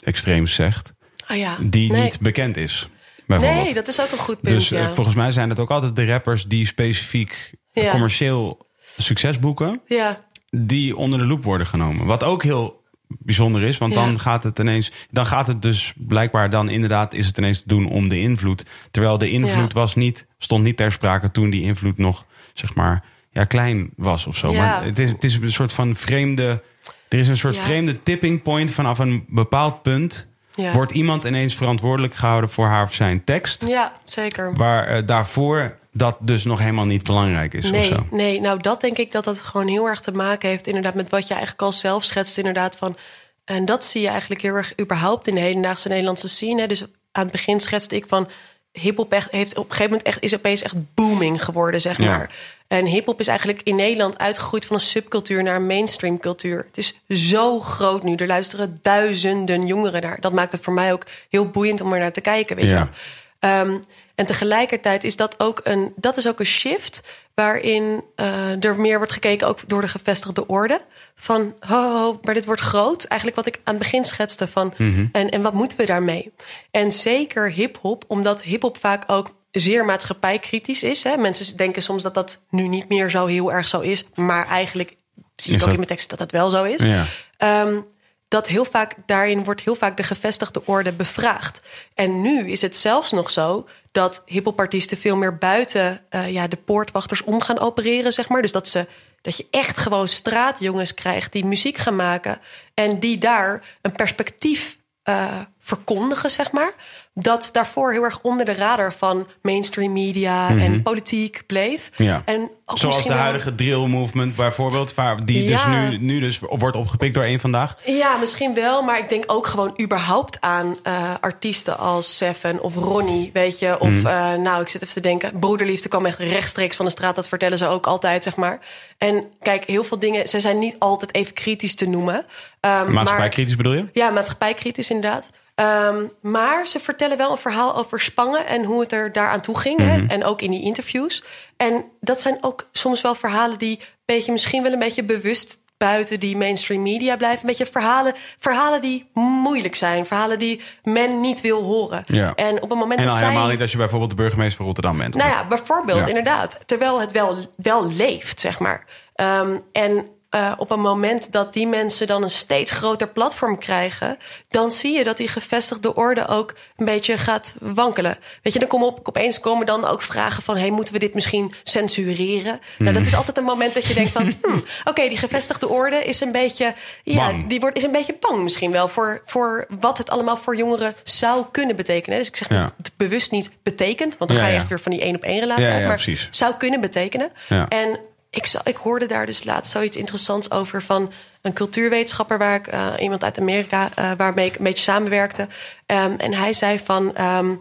extreems zegt, Ah ja, die nee. niet bekend is. Bijvoorbeeld. Nee, dat is ook een goed punt. dus ja. eh, volgens mij zijn het ook altijd de rappers die specifiek Ja. commercieel succes boeken, ja, die onder de loep worden genomen. Wat ook heel bijzonder is, want Ja. dan gaat het ineens, dan gaat het dus blijkbaar dan inderdaad is het ineens te doen om de invloed, terwijl de invloed Ja. was niet, stond niet ter sprake toen die invloed nog zeg maar ja klein was of zo. Ja. Maar het is, het is een soort van vreemde, er is een soort Ja. vreemde tipping point vanaf een bepaald punt. Ja. Wordt iemand ineens verantwoordelijk gehouden voor haar of zijn tekst? ja, zeker. Waar eh, daarvoor dat dus nog helemaal niet belangrijk is of Nee, zo. nee, nou dat denk ik dat dat gewoon heel erg te maken heeft inderdaad met wat je eigenlijk al zelf schetst inderdaad van en dat zie je eigenlijk heel erg überhaupt in de hedendaagse Nederlandse scene. Hè. Dus aan het begin schetste ik van hiphop heeft op een gegeven moment echt is opeens echt booming geworden zeg Ja. En hiphop is eigenlijk in Nederland uitgegroeid van een subcultuur naar een mainstream cultuur. Het is zo groot nu. Er luisteren duizenden jongeren naar. Dat maakt het voor mij ook heel boeiend om er naar te kijken. Weet je Ja. Ehm, en tegelijkertijd is dat ook een, dat is ook een shift waarin eh, er meer wordt gekeken, ook door de gevestigde orde. Van, ho, maar dit wordt groot. Eigenlijk wat ik aan het begin schetste van, en, en wat moeten we daarmee? En zeker hip-hop, omdat hip-hop vaak ook zeer maatschappijkritisch is. Hè? Mensen denken soms dat dat nu niet meer zo heel erg zo is, maar eigenlijk zie ik ook in mijn tekst dat dat wel zo is. Ja. Ehm, dat heel vaak, daarin wordt heel vaak de gevestigde orde bevraagd. En nu is het zelfs nog zo dat hiphopartiesten veel meer buiten eh, ja, de poortwachters om gaan opereren, zeg maar. Dus dat, ze, dat je echt gewoon straatjongens krijgt die muziek gaan maken en die daar een perspectief eh, verkondigen, zeg maar. Dat daarvoor heel erg onder de radar van mainstream media en politiek bleef. Mhm. Ja. En ook Zoals de wel- huidige drill movement bijvoorbeeld, waar die dus nu, nu dus wordt opgepikt door één vandaag. Ja, misschien wel. Maar ik denk ook gewoon überhaupt aan eh, artiesten als Seven of Ronnie, weet je. Of, Mhm. eh, nou, ik zit even te denken. Broederliefde kwam echt rechtstreeks van de straat. Dat vertellen ze ook altijd, zeg maar. En kijk, heel veel dingen, ze zijn niet altijd even kritisch te noemen. Ehm, Maatschappij maar- kritisch bedoel je? ja, maatschappijkritisch inderdaad. Ehm, maar ze vertellen wel een verhaal over Spangen en hoe het er daaraan toe ging. Mhm. hè, En ook in die interviews. En dat zijn ook soms wel verhalen die beetje, misschien wel een beetje bewust buiten die mainstream media blijven. Een beetje verhalen, verhalen die moeilijk zijn. Verhalen die men niet wil horen. Ja. En op het moment En dat zij... helemaal niet als je bijvoorbeeld de burgemeester van Rotterdam bent. Nou ja, bijvoorbeeld, Ja. inderdaad. Terwijl het wel, wel leeft, zeg maar. Ehm, en eh, op een moment dat die mensen dan een steeds groter platform krijgen, dan zie je dat die gevestigde orde ook een beetje gaat wankelen. Weet je, dan komen op, opeens komen dan ook vragen van: hey, moeten we dit misschien censureren? Nou, dat is altijd een moment dat je denkt van: hmm, <laughs> oké, die gevestigde orde is een beetje, ja, Bang. die wordt is een beetje bang misschien wel voor, voor wat het allemaal voor jongeren zou kunnen betekenen. Dus ik zeg Ja. het bewust niet betekent, want dan Ja, ga je echt weer van die één op één relatie uit, maar precies. zou kunnen betekenen. Ja. En ik, ik hoorde daar dus laatst zoiets interessants over van een cultuurwetenschapper waar ik eh, iemand uit Amerika eh, waarmee ik een beetje samenwerkte. Ehm, en hij zei van ehm,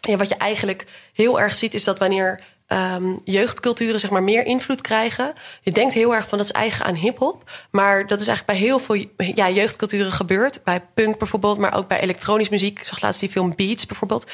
ja, wat je eigenlijk heel erg ziet is dat wanneer ehm, jeugdculturen zeg maar meer invloed krijgen, je denkt heel erg van dat is eigen aan hip-hop, maar dat is eigenlijk bij heel veel ja, jeugdculturen gebeurd. Bij punk bijvoorbeeld, maar ook bij elektronisch muziek. Ik zag laatst die film Beats bijvoorbeeld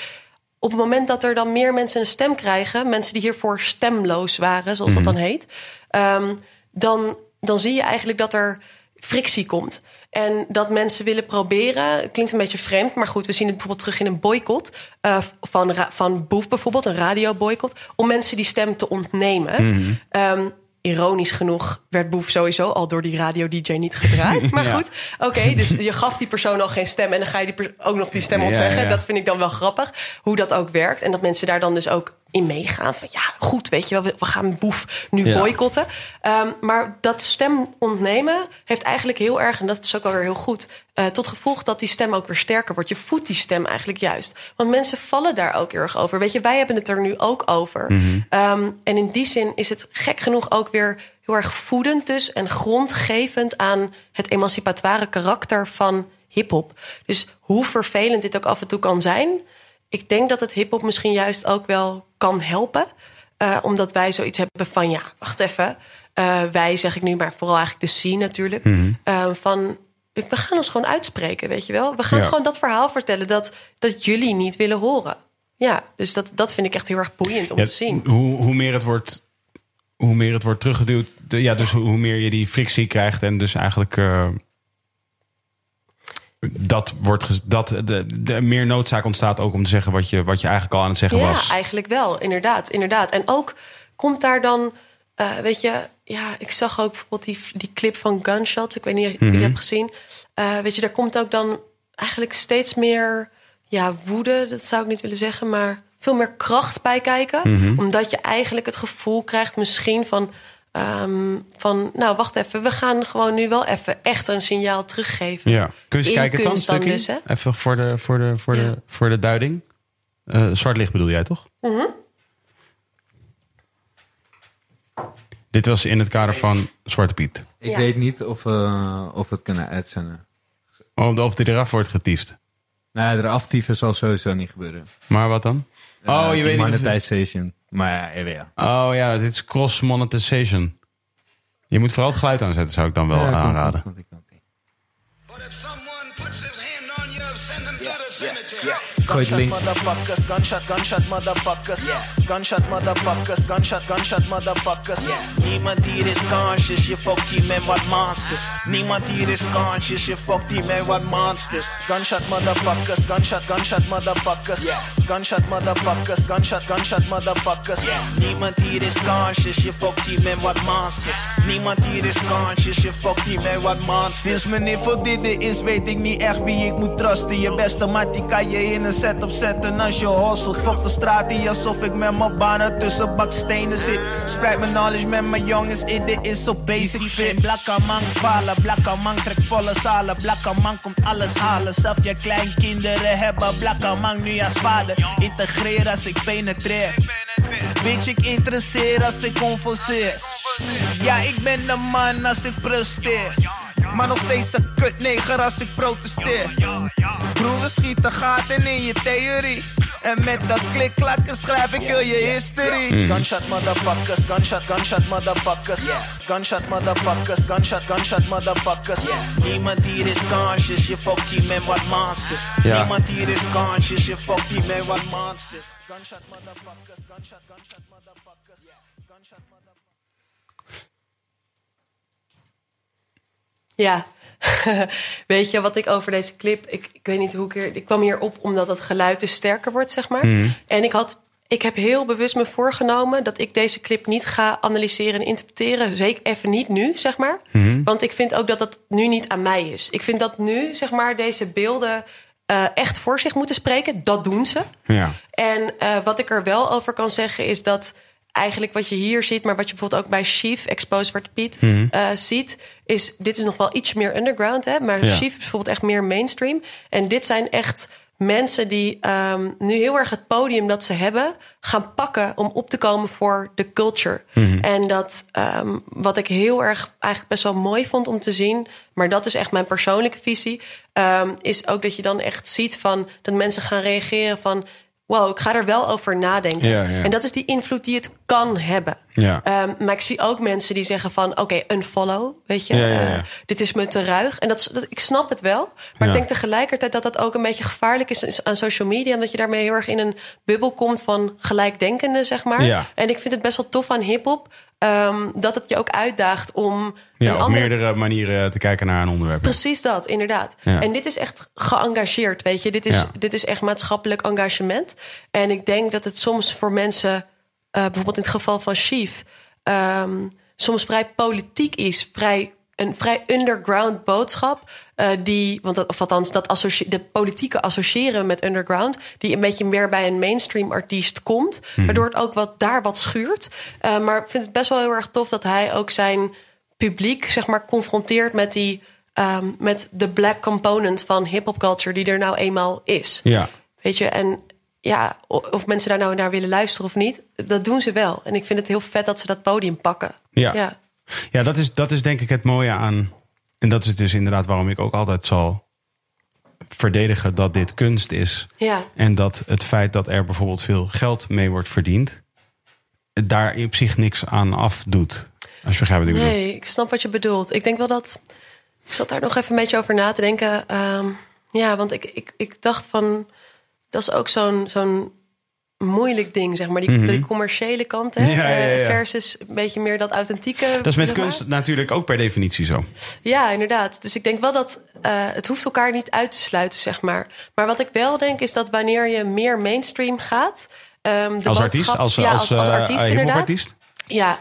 op het moment dat er dan meer mensen een stem krijgen, mensen die hiervoor stemloos waren, zoals dat dan heet, ehm, dan, dan zie je eigenlijk dat er frictie komt. En dat mensen willen proberen, klinkt een beetje vreemd, maar goed, we zien het bijvoorbeeld terug in een boycott uh, van, van Boef bijvoorbeeld, een radioboycott, om mensen die stem te ontnemen. Um, ironisch genoeg werd Boef sowieso al door die radio-dj niet gedraaid. <laughs> Maar Ja. goed, oké, dus je gaf die persoon al geen stem... en dan ga je die ook nog die stem ontzeggen. ja. Dat vind ik dan wel grappig, hoe dat ook werkt. En dat mensen daar dan dus ook in meegaan. Van ja, goed, weet je wel, we, gaan Boef nu boycotten. Ehm, maar dat stem ontnemen heeft eigenlijk heel erg... en dat is ook wel weer heel goed... eh, tot gevolg dat die stem ook weer sterker wordt. Je voedt die stem eigenlijk juist. Want mensen vallen daar ook heel erg over. Weet je, wij hebben het er nu ook over. Ehm, en in die zin is het gek genoeg ook weer heel erg voedend dus... en grondgevend aan het emancipatoire karakter van hiphop. Dus hoe vervelend dit ook af en toe kan zijn... ik denk dat het hiphop misschien juist ook wel kan helpen... eh, omdat wij zoiets hebben van, ja, wacht even... eh, wij zeg ik nu, maar vooral eigenlijk de scene natuurlijk... eh, van we gaan ons gewoon uitspreken, weet je wel. We gaan Ja. gewoon dat verhaal vertellen dat, dat jullie niet willen horen. Ja, dus dat, dat vind ik echt heel erg boeiend om Ja, te zien. Hoe, hoe meer het wordt, hoe meer het wordt teruggeduwd. de- Ja, dus hoe, meer je die frictie krijgt en dus eigenlijk. eh, dat wordt dat de, de meer noodzaak ontstaat ook om te zeggen wat je, wat je eigenlijk al aan het zeggen Ja, was. eigenlijk wel, inderdaad, inderdaad. En ook komt daar dan, eh, weet je, ja, ik zag ook bijvoorbeeld die, die clip van Gunshots. Ik weet niet of je Mhm. die hebt gezien. Eh, weet je, daar komt ook dan eigenlijk steeds meer, ja, woede, dat zou ik niet willen zeggen, maar veel meer kracht bij kijken. Mhm. Omdat je eigenlijk het gevoel krijgt misschien van, ehm, van, nou, wacht even, we gaan gewoon nu wel even echt een signaal teruggeven. Ja. Kun je kijken, dan, stukje? dus? Even voor de, voor de, voor Ja. de, voor de duiding. Eh, zwart licht bedoel jij toch? Mhm. Dit was in het kader van Zwarte Piet. Ik Ja. weet niet of, eh, of we het kunnen uitzenden. Of, of die eraf wordt getiefd. Nou, de aftieven zal sowieso niet gebeuren. Maar wat dan? Eh, oh, je weet niet. Monetization. Maar ja, ja, ja. Oh ja, dit is cross monetization. Je moet vooral het geluid aanzetten, zou ik dan wel Ja, aanraden. komt, komt, komt. Cemetery. Gooi het link. motherfuckers, gunshot, gunshot, motherfuckers. Gunshot, motherfuckers, gunshot, gunshot, motherfuckers. Niemand hier is conscious, je fokt hier met wat monsters. Niemand hier is conscious, je fokt hier met wat monsters. Gunshot, motherfuckers, gunshot, gunshot, motherfuckers. Gunshot, motherfuckers, gunshot, gunshot, motherfuckers. Niemand hier is conscious, je fokt hier met wat monsters. Niemand hier is conscious, je fokt hier met wat monsters. Sinds meneer voor dit is, weet ik niet echt wie ik moet trusten. Je beste die kan je in een setup zetten als je hustelt. Fok de straat hier alsof ik met mijn banen tussen bakstenen zit. Spreid mijn knowledge met mijn jongens, in dit is zo basic fit. Blakke man falen, blakke man trekt volle zalen. Blakke man komt alles halen, zelf je kleinkinderen hebben. Blakke man nu als vader, integreer als ik penetreer. Bitch, ik interesseer als ik converseer. Ja, ik ben de man als ik presteer. Maar nog steeds een kutneger als ik protesteer. Broer, schieten gaten in je theorie. En met dat klikklakken schrijf ik heel je history. Gunshot motherfuckers, gunshot, gunshot motherfuckers. Gunshot motherfuckers, gunshot, gunshot motherfuckers. Niemand hier is conscious, je fokt hier met wat monsters. Ja. Niemand hier is conscious, je fokt hier met wat monsters. Gunshot motherfuckers, gunshot, gunshot Ja, <laughs> weet je wat ik over deze clip... Ik, ik weet niet hoe ik hier... Ik kwam hier op omdat het geluid dus sterker wordt, zeg maar. En ik had... Ik heb heel bewust me voorgenomen dat ik deze clip niet ga analyseren en interpreteren. Zeker even niet nu, zeg maar. Want ik vind ook dat dat nu niet aan mij is. Ik vind dat nu, zeg maar, deze beelden eh, echt voor zich moeten spreken. Dat doen ze. Ja. En eh, wat ik er wel over kan zeggen is dat eigenlijk wat je hier ziet, maar wat je bijvoorbeeld ook bij Chief, Exposed Zwarte Piet, eh, ziet, is dit is nog wel iets meer underground, hè? Maar Ja. Chief is bijvoorbeeld echt meer mainstream. En dit zijn echt mensen die ehm, nu heel erg het podium dat ze hebben gaan pakken om op te komen voor de culture. En dat ehm, wat ik heel erg eigenlijk best wel mooi vond om te zien, maar dat is echt mijn persoonlijke visie, ehm, is ook dat je dan echt ziet van dat mensen gaan reageren van wow, ik ga er wel over nadenken. Ja, ja. En dat is die invloed die het kan hebben. Ja. Ehm, maar ik zie ook mensen die zeggen van... oké, unfollow, weet je. Eh, dit is me te ruig. En dat, ik snap het wel. Maar ik denk tegelijkertijd dat dat ook een beetje gevaarlijk is aan social media. Omdat je daarmee heel erg in een bubbel komt van gelijkdenkenden, zeg maar. En ik vind het best wel tof aan hiphop... ehm, dat het je ook uitdaagt om Ja, op andere meerdere manieren te kijken naar een onderwerp. Precies dat, inderdaad. Ja. En dit is echt geëngageerd, weet je. Dit is, Ja. dit is echt maatschappelijk engagement. En ik denk dat het soms voor mensen, eh, bijvoorbeeld in het geval van Chief, ehm, soms vrij politiek is, vrij, een vrij underground boodschap. eh, die, want dat, of althans, dat de politieke associëren met underground, die een beetje meer bij een mainstream artiest komt, waardoor het ook wat daar wat schuurt. Eh, maar ik vind het best wel heel erg tof dat hij ook zijn publiek, zeg maar, confronteert met die. ehm, met de black component van hip-hop culture die er nou eenmaal is. Ja. Weet je, en ja, of mensen daar nou naar willen luisteren of niet, dat doen ze wel. En ik vind het heel vet dat ze dat podium pakken. Ja. ja. Ja, dat is, dat is denk ik het mooie aan. En dat is dus inderdaad waarom ik ook altijd zal verdedigen dat dit kunst is. Ja. En dat het feit dat er bijvoorbeeld veel geld mee wordt verdiend, daar op zich niks aan afdoet. Als je begrijpt wat ik bedoel. Nee, ik snap wat je bedoelt. Ik denk wel dat. Ik zat daar nog even een beetje over na te denken. Ehm, ja, want ik, ik, ik dacht van. Dat is ook zo'n zo'n moeilijk ding, zeg maar. Die, die commerciële kant, hè? Mhm. Ja, ja, ja. eh, versus een beetje meer dat authentieke. Dat is met zeg maar. kunst natuurlijk ook per definitie zo. Ja, inderdaad. Dus ik denk wel dat eh, het hoeft elkaar niet uit te sluiten, zeg maar. Maar wat ik wel denk is dat wanneer je meer mainstream gaat. ehm, de Als artiest, als, als, als, als eh, artiest inderdaad. Ja,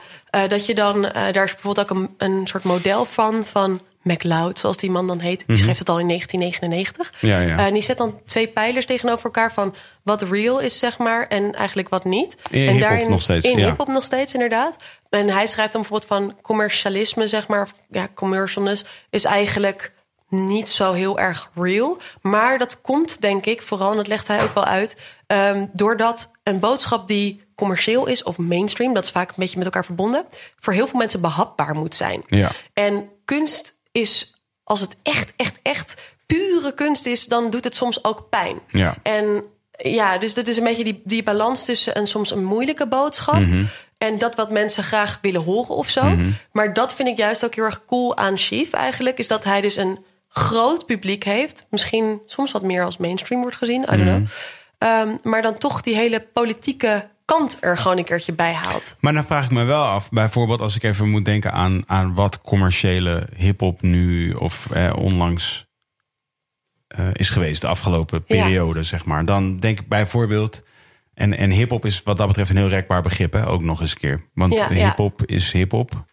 dat je dan, daar is bijvoorbeeld ook een, een soort model van, van McLeod, zoals die man dan heet. Die schreef het al in 1999. Mhm. Ja, ja. Eh, en die zet dan twee pijlers tegenover elkaar van wat real is, zeg maar, en eigenlijk wat niet. In en hiphop nog steeds, In ja. hiphop nog steeds, inderdaad. En hij schrijft dan bijvoorbeeld van commercialisme, zeg maar, of, ja, commercialness is eigenlijk niet zo heel erg real. Maar dat komt, denk ik, vooral, en dat legt hij ook wel uit, ehm, doordat een boodschap die commercieel is of mainstream, dat is vaak een beetje met elkaar verbonden, voor heel veel mensen behapbaar moet zijn. Ja. En kunst is, als het echt, echt, echt pure kunst is, dan doet het soms ook pijn. Ja. En ja, dus dat is een beetje die, die balans tussen een soms een moeilijke boodschap. Mhm. En dat wat mensen graag willen horen of zo. Maar dat vind ik juist ook heel erg cool aan Chief eigenlijk. Is dat hij dus een groot publiek heeft. Misschien soms wat meer als mainstream wordt gezien. I don't Mhm. know. Ehm, maar dan toch die hele politieke kant er gewoon een keertje bij haalt. Maar dan vraag ik me wel af, bijvoorbeeld als ik even moet denken aan, aan wat commerciële hip-hop nu of eh, onlangs eh, is geweest, de afgelopen Ja. periode, zeg maar. Dan denk ik bijvoorbeeld. En, en hip-hop is wat dat betreft een heel rekbaar begrip, hè? ook nog eens een keer. Want Ja, ja. hip-hop is hip-hop.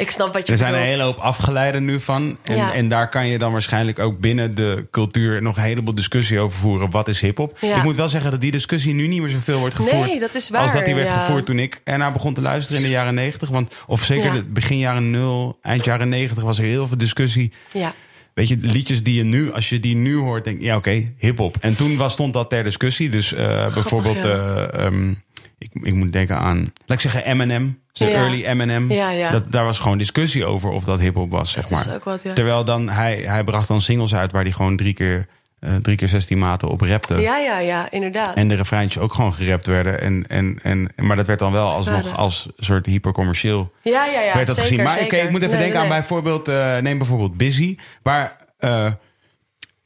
Ik snap wat je Er zijn een bedoelt. hele hoop afgeleiden nu van. En, Ja. en daar kan je dan waarschijnlijk ook binnen de cultuur nog een heleboel discussie over voeren. Wat is hip-hop? Ja. Ik moet wel zeggen dat die discussie nu niet meer zoveel wordt gevoerd. Nee, dat is waar, Als dat die werd ja. gevoerd toen ik ernaar begon te luisteren in de jaren negentig. Want of zeker begin jaren nul, eind jaren negentig was er heel veel discussie. Ja. Weet je, liedjes die je nu, als je die nu hoort, denk je, ja oké, hip-hop. En toen was, stond dat ter discussie. Dus eh, bijvoorbeeld, eh, ehm, ik, ik moet denken aan, laat ik zeggen Eminem. De Ja. early Eminem. Ja, ja. Dat, daar was gewoon discussie over of dat hip-hop was, zeg Dat is maar. ook wat, ja. Terwijl dan, hij, hij bracht dan singles uit waar hij gewoon drie keer, eh, drie keer 16 maten op rapte. Ja, ja, ja, inderdaad. En de refreintjes ook gewoon gerapt werden. En, en, en, maar dat werd dan wel alsnog Ja, de- als soort hypercommercieel ja, ja, ja. werd dat zeker, gezien. Maar oké, ik moet even Nee, denken nee, aan bijvoorbeeld... eh, neem bijvoorbeeld Busy. Waar eh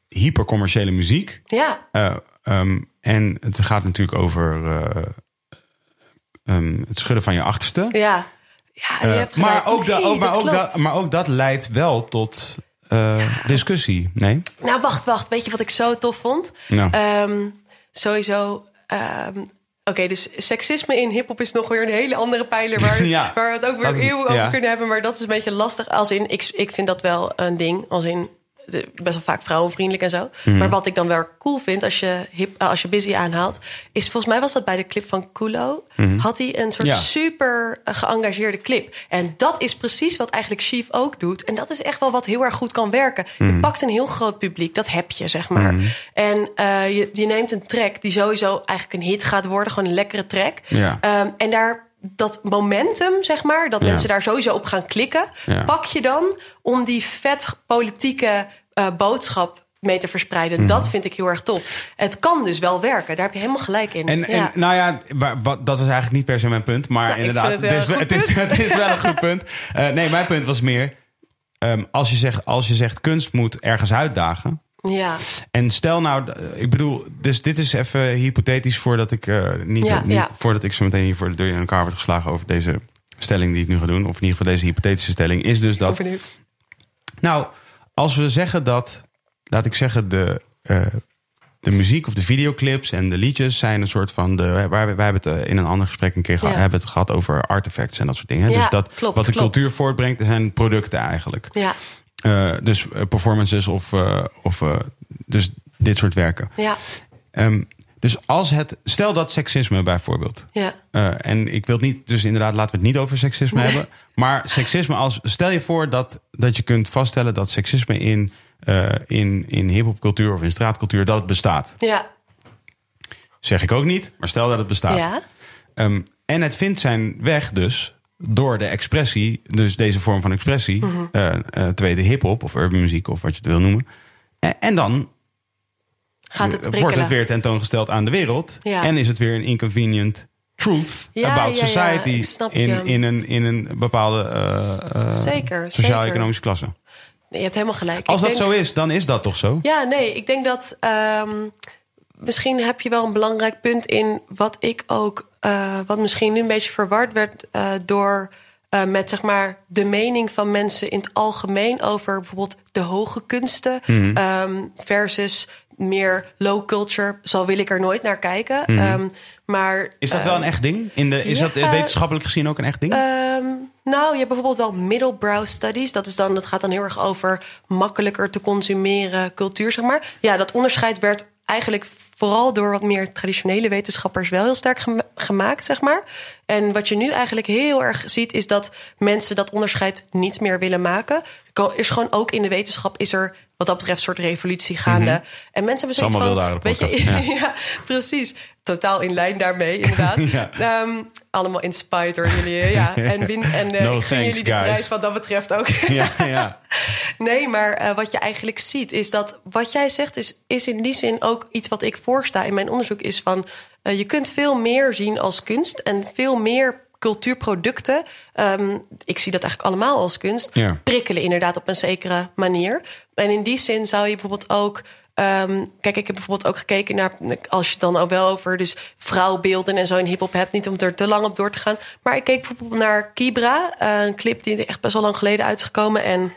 hypercommerciële muziek... Ja, eh, ehm, en het gaat natuurlijk over eh, ehm, het schudden van je achterste. ja. Ja, je Eh, hebt maar, ook da- Nee, ook, maar, dat ook maar ook dat leidt wel tot eh, discussie. Nee? Nou, wacht, wacht. Weet je wat ik zo tof vond? Nou. Sowieso. ehm, Oké, dus seksisme in hip-hop is nog weer een hele andere pijler waar, <laughs> Ja. waar we het ook weer eeuwen over ja. kunnen hebben. Maar dat is een beetje lastig. Als in, ik, ik vind dat wel een ding. Als in, best wel vaak vrouwenvriendelijk en zo. Mhm. Maar wat ik dan wel cool vind als je, hip, eh, als je busy aanhaalt, is volgens mij was dat bij de clip van Kulo. Had hij een soort Mhm. Ja. super eh, geëngageerde clip. En dat is precies wat eigenlijk Chief ook doet. En dat is echt wel wat heel erg goed kan werken. Mhm. Je pakt een heel groot publiek, dat heb je, zeg maar. En eh, je, je neemt een track die sowieso eigenlijk een hit gaat worden. Gewoon een lekkere track. Ja. Ehm, en daar dat momentum, zeg maar, dat Ja. mensen daar sowieso op gaan klikken, Ja. pak je dan om die vet politieke eh, boodschap mee te verspreiden. Mhm. Dat vind ik heel erg tof. Het kan dus wel werken, daar heb je helemaal gelijk in. En, ja. en nou ja, wat, dat was eigenlijk niet per se mijn punt. Maar inderdaad, het het, is, wel wel- een het, is, goed <laughs> het is wel een goed punt. Eh, nee, mijn punt was meer... ehm, als, je zegt, als je zegt kunst moet ergens uitdagen... ja. En stel nou, ik bedoel, dus dit is even hypothetisch voordat ik eh, niet, Ja, niet ja. voordat ik zo meteen hier voor de deur in elkaar word geslagen over deze stelling die ik nu ga doen, of in ieder geval deze hypothetische stelling, is dus dat. Nou, als we zeggen dat, laat ik zeggen, de, eh, de muziek of de videoclips en de liedjes zijn een soort van de. Waar we, wij hebben het eh, in een ander gesprek een keer geha- Ja. hebben het gehad over artefacts en dat soort dingen. Ja, dus dat klopt, wat de klopt. cultuur voortbrengt, zijn producten eigenlijk. Ja, Eh, dus eh, performances of, eh, of dus dit soort werken. ja, Ehm, dus als het, stel dat seksisme bijvoorbeeld. ja. en ik wil niet, dus inderdaad, laten we het niet over seksisme hebben. Maar seksisme als, stel je voor dat, dat je kunt vaststellen dat seksisme in, in, in hip-hopcultuur of in straatcultuur, dat het bestaat. Ja, Zeg ik ook niet, maar stel dat het bestaat. ja. Ehm, en het vindt zijn weg dus door de expressie, dus deze vorm van expressie, Mhm. eh, eh, weten hip-hop of urban muziek of wat je het wil noemen. En, en dan Gaat het wordt het weer tentoongesteld aan de wereld. Ja. En is het weer een inconvenient truth Ja, about ja, society ik snap je. in, in, een, in een bepaalde Zeker, sociaal-economische klasse. Nee, je hebt helemaal gelijk. Als Ik dat denk- zo is, dan is dat toch zo? Ja, nee, ik denk dat ehm, misschien heb je wel een belangrijk punt in wat ik ook, eh, wat misschien nu een beetje verward werd eh, door eh, met zeg maar de mening van mensen in het algemeen over bijvoorbeeld de hoge kunsten Mhm. ehm, versus meer low culture. Zo wil ik er nooit naar kijken. Mhm. Ehm, maar Is dat wel een echt ding? In de, is ja. dat wetenschappelijk gezien ook een echt ding? Ehm, nou, je hebt bijvoorbeeld wel middlebrow studies. Dat, is dan, dat gaat dan heel erg over makkelijker te consumeren cultuur, zeg maar. Ja, dat onderscheid werd eigenlijk vooral door wat meer traditionele wetenschappers wel heel sterk gema- gemaakt, zeg maar. En wat je nu eigenlijk heel erg ziet, is dat mensen dat onderscheid niet meer willen maken. Is gewoon ook in de wetenschap is er wat dat betreft een soort revolutie gaande. En mensen hebben zoiets van, weet je, ja. <laughs> ja, precies. Totaal in lijn daarmee, inderdaad. <laughs> Ja. Ehm, allemaal inspired door jullie. Ja. En, win, <laughs> en eh, No thanks, jullie de prijs wat dat betreft ook. ja, ja. Nee, maar eh, wat je eigenlijk ziet is dat wat jij zegt is, is in die zin ook iets wat ik voorsta in mijn onderzoek is van eh, je kunt veel meer zien als kunst en veel meer cultuurproducten. Ehm, ik zie dat eigenlijk allemaal als kunst. Ja. Prikkelen inderdaad op een zekere manier. En in die zin zou je bijvoorbeeld ook. ehm, kijk, ik heb bijvoorbeeld ook gekeken naar. Als je dan ook wel over dus vrouwbeelden en zo in hip-hop hebt. Niet om er te lang op door te gaan. Maar ik keek bijvoorbeeld naar Kibra. een clip die echt best wel lang geleden uit is gekomen. En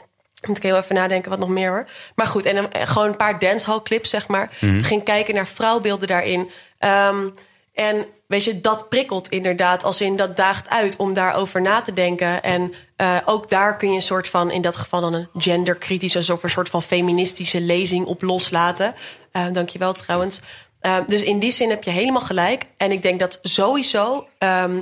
moet ik heel even nadenken wat nog meer hoor. Maar goed, en, dan, eh, gewoon een paar dancehall clips, zeg maar. Ik ging kijken naar vrouwbeelden daarin. Ehm, en weet je, dat prikkelt inderdaad. Als in dat daagt uit om daarover na te denken. En eh, ook daar kun je een soort van, in dat geval dan een genderkritische... of een soort van feministische lezing op loslaten. Eh dankjewel trouwens. Eh, dus in die zin heb je helemaal gelijk. En ik denk dat sowieso... ehm,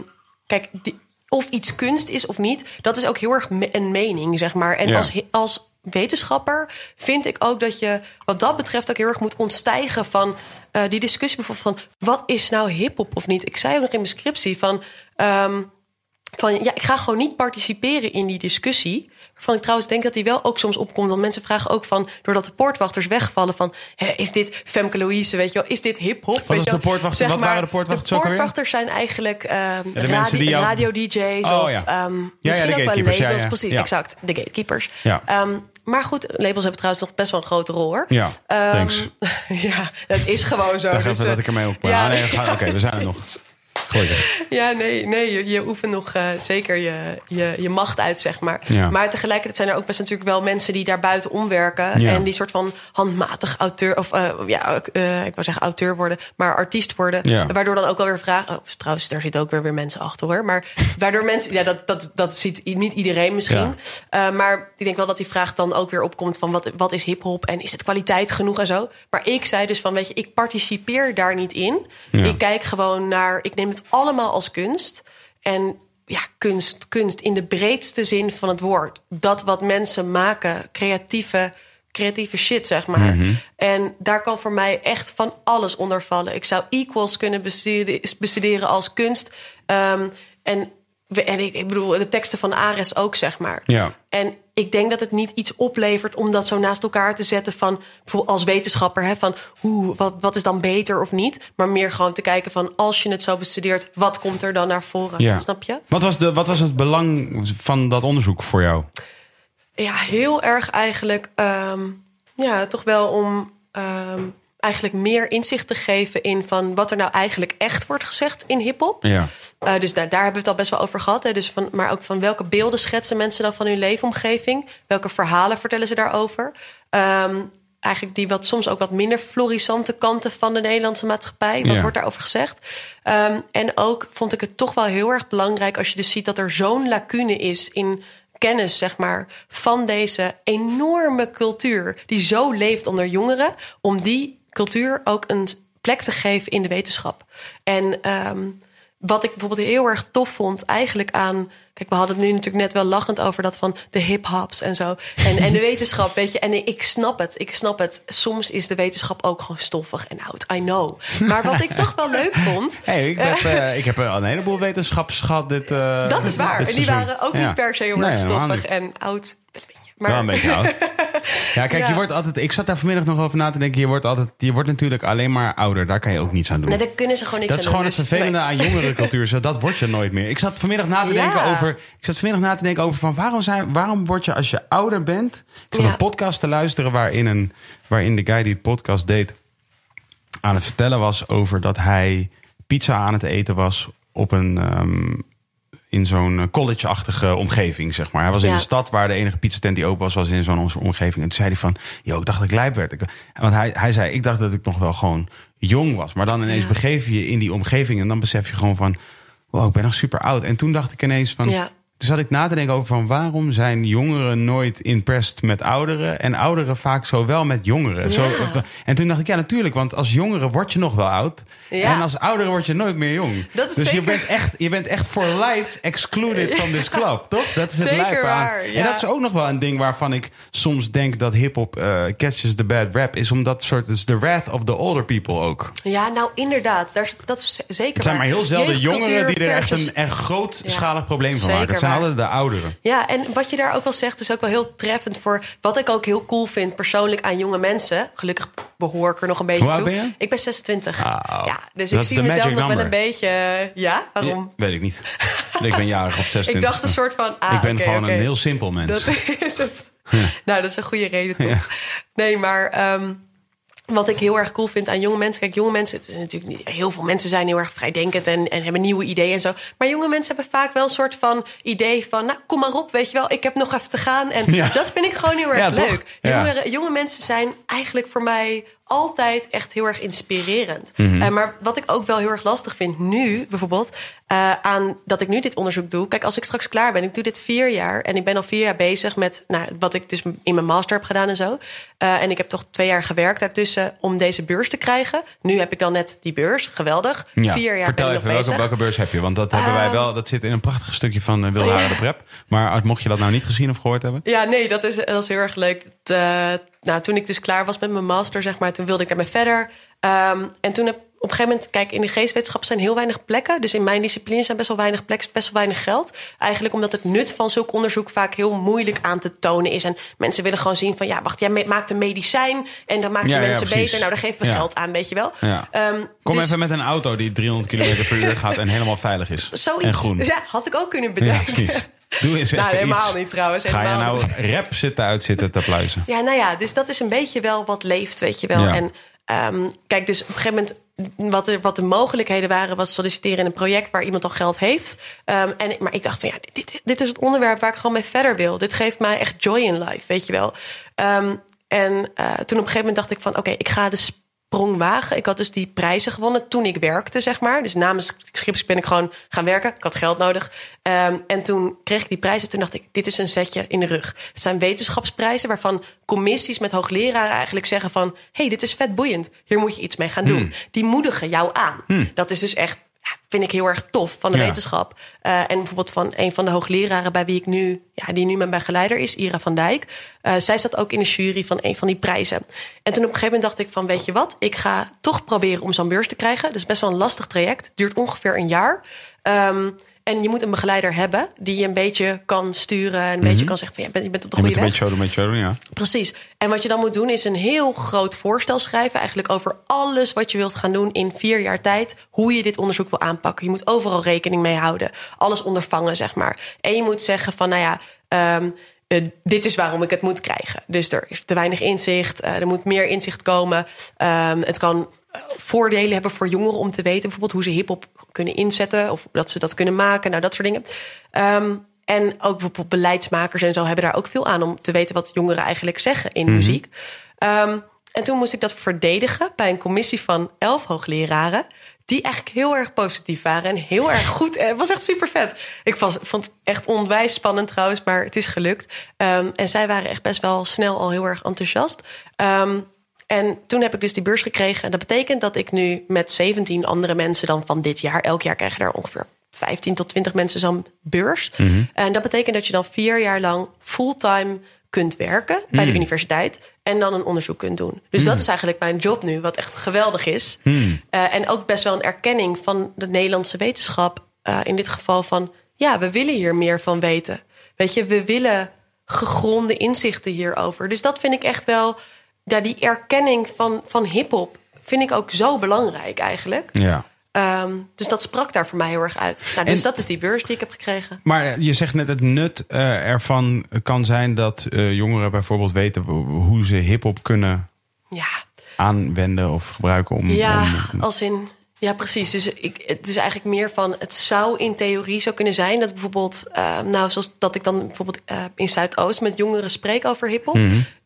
kijk, die- of iets kunst is of niet, dat is ook heel erg me- een mening, zeg maar. En Ja. als, als wetenschapper vind ik ook dat je wat dat betreft ook heel erg moet ontstijgen van eh, die discussie bijvoorbeeld van wat is nou hip-hop of niet. Ik zei ook nog in mijn scriptie van, ehm, van ja, ik ga gewoon niet participeren in die discussie. Waarvan ik trouwens denk dat die wel ook soms opkomt. Want mensen vragen ook van, doordat de poortwachters wegvallen van... Hè, is dit Femke Louise, weet je wel? Is dit hip-hop? was je de wel? poortwachter? Wat waren de poortwachters De poortwachters zijn eigenlijk ehm de mensen die jou- radio-dj's Oh, of ja. ehm, ja, misschien de ook wel ja, labels. ja. Precies, Ja. exact. De gatekeepers. Ja. Maar goed, labels hebben trouwens nog best wel een grote rol hoor. Ja, Ehm, thanks. <laughs> ja, dat is gewoon zo. Dacht Dus, even eh, dat ik ermee op. ja, Ja, nee, ga- Oké, we zijn er nog. <laughs> <laughs> Ja, nee, nee je, je oefent nog eh, zeker je, je, je macht uit, zeg maar. Ja. Maar tegelijkertijd zijn er ook best natuurlijk wel mensen die daar buiten omwerken. Ja. En die soort van handmatig auteur, of eh, ja, eh, ik wou zeggen auteur worden, maar artiest worden. Ja. Waardoor dan ook wel weer vragen. Oh, trouwens, daar zitten ook weer weer mensen achter hoor. Maar <laughs> waardoor mensen, ja, dat, dat, dat ziet niet iedereen misschien. Maar ik denk wel dat die vraag dan ook weer opkomt van wat, wat is hip-hop en is het kwaliteit genoeg en zo. Maar ik zei dus van, weet je, ik participeer daar niet in. Ik kijk gewoon naar, ik neem het allemaal als kunst. En ja, kunst, kunst in de breedste zin van het woord. Dat wat mensen maken, creatieve, creatieve shit, zeg maar. En daar kan voor mij echt van alles onder vallen. Ik zou equals kunnen bestuderen, bestuderen als kunst. Ehm, en, en ik, ik bedoel, de teksten van Ares ook, zeg maar. Ja. En ik denk dat het niet iets oplevert om dat zo naast elkaar te zetten van bijvoorbeeld als wetenschapper, hè, van hoe, wat, wat is dan beter of niet, maar meer gewoon te kijken van als je het zo bestudeert, wat komt er dan naar voren? Ja. Snap je? Wat was, de, wat was het belang van dat onderzoek voor jou? Ja, heel erg eigenlijk. ehm, ja, toch wel om. ehm, eigenlijk meer inzicht te geven in van wat er nou eigenlijk echt wordt gezegd in hip-hop. Ja. Eh, dus daar, daar hebben we het al best wel over gehad. Hè. Dus van, maar ook van welke beelden schetsen mensen dan van hun leefomgeving? Welke verhalen vertellen ze daarover? Ehm, eigenlijk die wat soms ook wat minder florissante kanten van de Nederlandse maatschappij. Wat Ja. wordt daarover gezegd? Ehm, en ook vond ik het toch wel heel erg belangrijk als je dus ziet dat er zo'n lacune is in kennis, zeg maar, van deze enorme cultuur die zo leeft onder jongeren, om die cultuur ook een plek te geven in de wetenschap. En ehm, wat ik bijvoorbeeld heel erg tof vond, eigenlijk aan. Kijk, we hadden het nu natuurlijk net wel lachend over dat van de hip-hops en zo. En, en de <laughs> wetenschap, weet je. En ik snap het, ik snap het. Soms is de wetenschap ook gewoon stoffig en oud. I know. Maar wat ik toch wel leuk vond. <laughs> Hey, ik, heb, eh, ik heb een heleboel wetenschappers gehad dit eh, Dat is waar. En die waren ook Ja. niet per se heel erg stoffig en oud. Beetje. Wel een beetje oud. <laughs> Ja, kijk, Ja. je wordt altijd. Ik zat daar vanmiddag nog over na te denken. Je wordt altijd. Je wordt natuurlijk alleen maar ouder. Daar kan je ook niets aan doen. Nee, daar kunnen ze gewoon niks dat is aan gewoon doen. het vervelende nee. aan jongerencultuur. Zo, dat word je nooit meer. Ik zat vanmiddag na te Ja. denken over. Ik zat vanmiddag na te denken over van waarom zijn, waarom word je als je ouder bent. Ik zat Ja. een podcast te luisteren waarin een waarin de guy die het podcast deed aan het vertellen was over dat hij pizza aan het eten was op een ehm, in zo'n college-achtige omgeving, zeg maar. Hij was in een stad waar de enige pizzatent die open was, was in zo'n om- omgeving. En toen zei hij van, yo, ik dacht dat ik lijp werd. Want hij, hij zei, ik dacht dat ik nog wel gewoon jong was. Maar dan ineens Ja. begeef je je in die omgeving en dan besef je gewoon van, wow, ik ben nog super oud. En toen dacht ik ineens van, Ja. Toen zat ik na te denken over van waarom zijn jongeren nooit impressed met ouderen en ouderen vaak zo wel met jongeren. Zo, en toen dacht ik ja natuurlijk, want als jongere word je nog wel oud Ja. en als oudere word je nooit meer jong. Dat is dus je bent echt, je bent echt for life excluded from this club, toch? Dat is het aan. waar, En dat is ook nog wel een ding waarvan ik soms denk dat hip hop eh, catches the bad rap is omdat soort is the wrath of the older people ook. Ja, nou inderdaad. Daar, dat is zeker Het zijn maar heel zelden jongeren die er echt een echt grootschalig probleem van maken. Waar. altijd de ouderen. Ja, en wat je daar ook wel zegt is ook wel heel treffend voor wat ik ook heel cool vind persoonlijk aan jonge mensen. Gelukkig behoor ik er nog een beetje Hoe oud toe. ben je? Ik ben 26. Ah, ja, dus ik zie mezelf nog wel een beetje. Ja, waarom? Ja, weet ik niet. ik ben jarig op 26. <laughs> ik dacht een soort van. Ah, ik ben gewoon een heel simpel mens. Dat <laughs> is het. Nou, dat is een goede reden toch? Nee, maar ehm, wat ik heel erg cool vind aan jonge mensen. Kijk, jonge mensen, het is natuurlijk niet, heel veel mensen zijn heel erg vrijdenkend en, en hebben nieuwe ideeën en zo. Maar jonge mensen hebben vaak wel een soort van idee van, nou, kom maar op, weet je wel, ik heb nog even te gaan. En Ja. dat vind ik gewoon heel erg Ja, leuk. Jonge mensen zijn eigenlijk voor mij altijd echt heel erg inspirerend. Mhm. Eh, maar wat ik ook wel heel erg lastig vind nu, bijvoorbeeld, eh, aan dat ik nu dit onderzoek doe. Kijk, als ik straks klaar ben, ik doe dit vier jaar en ik ben al vier jaar bezig met nou, wat ik dus in mijn master heb gedaan en zo. Eh, en ik heb toch twee jaar gewerkt daartussen om deze beurs te krijgen. Nu heb ik dan net die beurs, geweldig. Ja, Vier jaar Vertel ben ik even, nog welke, bezig. welke beurs heb je? Want dat hebben wij Ehm, wel. Dat zit in een prachtig stukje van Wilharen ja. de Prep. Maar mocht je dat nou niet gezien of gehoord hebben? Ja, nee, dat is, dat is heel erg leuk. Het, nou, toen ik dus klaar was met mijn master, zeg maar, toen wilde ik ermee verder. Ehm, en toen heb op een gegeven moment, kijk, in de geestwetenschap zijn heel weinig plekken. Dus in mijn discipline zijn best wel weinig plekken, best wel weinig geld. Eigenlijk omdat het nut van zulk onderzoek vaak heel moeilijk aan te tonen is. En mensen willen gewoon zien van, ja, wacht, jij maakt een medicijn en dan maak je Ja, mensen beter. Nou, daar geven we Ja. geld aan, weet je wel. Ehm, Kom dus even met een auto die 300 km per uur gaat en helemaal veilig is. <laughs> Zoiets. En groen. Ja, had ik ook kunnen Ja, bedenken. Doe eens Nou, even helemaal iets. niet trouwens, Ga je nou niet. rap zitten uitzitten te pluizen? Ja, nou ja, dus dat is een beetje wel wat leeft, weet je wel. Ja. En ehm, kijk, dus op een gegeven moment, wat, er, wat de mogelijkheden waren, was solliciteren in een project waar iemand al geld heeft. Ehm, en, maar ik dacht van ja, dit, dit is het onderwerp waar ik gewoon mee verder wil. Dit geeft mij echt joy in life, weet je wel. Ehm, en eh, toen op een gegeven moment dacht ik van oké, ik ga de sprong wagen. Ik had dus die prijzen gewonnen toen ik werkte, zeg maar. Dus namens Schips ben ik gewoon gaan werken. Ik had geld nodig. Ehm, en toen kreeg ik die prijzen. Toen dacht ik, dit is een zetje in de rug. Het zijn wetenschapsprijzen waarvan commissies met hoogleraren eigenlijk zeggen van... hey, dit is vet boeiend. Hier moet je iets mee gaan doen. Die moedigen jou aan. Dat is dus echt, vind ik heel erg tof van de Ja. wetenschap. Eh, en bijvoorbeeld van een van de hoogleraren bij wie ik nu... Ja, die nu mijn begeleider is, Ira van Dijk. Eh, zij zat ook in de jury van een van die prijzen. En toen op een gegeven moment dacht ik van... weet je wat, ik ga toch proberen om zo'n beurs te krijgen. Dat is best wel een lastig traject. Duurt ongeveer een jaar. Ehm, en je moet een begeleider hebben die je een beetje kan sturen. En een beetje kan zeggen van ja, je bent, je op de Je moet goede een weg. beetje zo doen, een beetje zo doen, ja. Precies. En wat je dan moet doen is een heel groot voorstel schrijven. Eigenlijk over alles wat je wilt gaan doen in vier jaar tijd. Hoe je dit onderzoek wil aanpakken. Je moet overal rekening mee houden. Alles ondervangen, zeg maar. En je moet zeggen van nou ja... ehm, eh, dit is waarom ik het moet krijgen. Dus er is te weinig inzicht, eh, er moet meer inzicht komen. Ehm, het kan voordelen hebben voor jongeren om te weten, bijvoorbeeld hoe ze hip-hop kunnen inzetten of dat ze dat kunnen maken, nou dat soort dingen. Ehm, en ook bijvoorbeeld beleidsmakers en zo hebben daar ook veel aan om te weten wat jongeren eigenlijk zeggen in muziek. Ehm, en toen moest ik dat verdedigen bij een commissie van elf hoogleraren. Die eigenlijk heel erg positief waren en heel erg goed. Het was echt super vet. Ik was, vond het echt onwijs spannend trouwens, maar het is gelukt. Ehm, en zij waren echt best wel snel al heel erg enthousiast. En toen heb ik dus die beurs gekregen. En dat betekent dat ik nu met 17 andere mensen dan van dit jaar, elk jaar krijg je daar ongeveer 15 tot 20 mensen zo'n beurs. En dat betekent dat je dan vier jaar lang fulltime kunt werken bij de universiteit en dan een onderzoek kunt doen. Dus dat is eigenlijk mijn job nu, wat echt geweldig is. Eh, en ook best wel een erkenning van de Nederlandse wetenschap. eh, in dit geval van, ja, we willen hier meer van weten. Weet je, we willen gegronde inzichten hierover. Dus dat vind ik echt wel, ja, die erkenning van, van hip-hop vind ik ook zo belangrijk eigenlijk. Ja. Ehm, dus dat sprak daar voor mij heel erg uit. Nou, dus En- dat is die beurs die ik heb gekregen. Maar je zegt net het nut eh, ervan kan zijn dat eh, jongeren bijvoorbeeld weten hoe ze hip-hop kunnen Ja, aanwenden of gebruiken om. Ja, om- als in. Ja, precies. Dus ik, het is eigenlijk meer van. Het zou in theorie zo kunnen zijn dat bijvoorbeeld. eh, nou, zoals dat ik dan bijvoorbeeld eh, in Zuidoost met jongeren spreek over hiphop.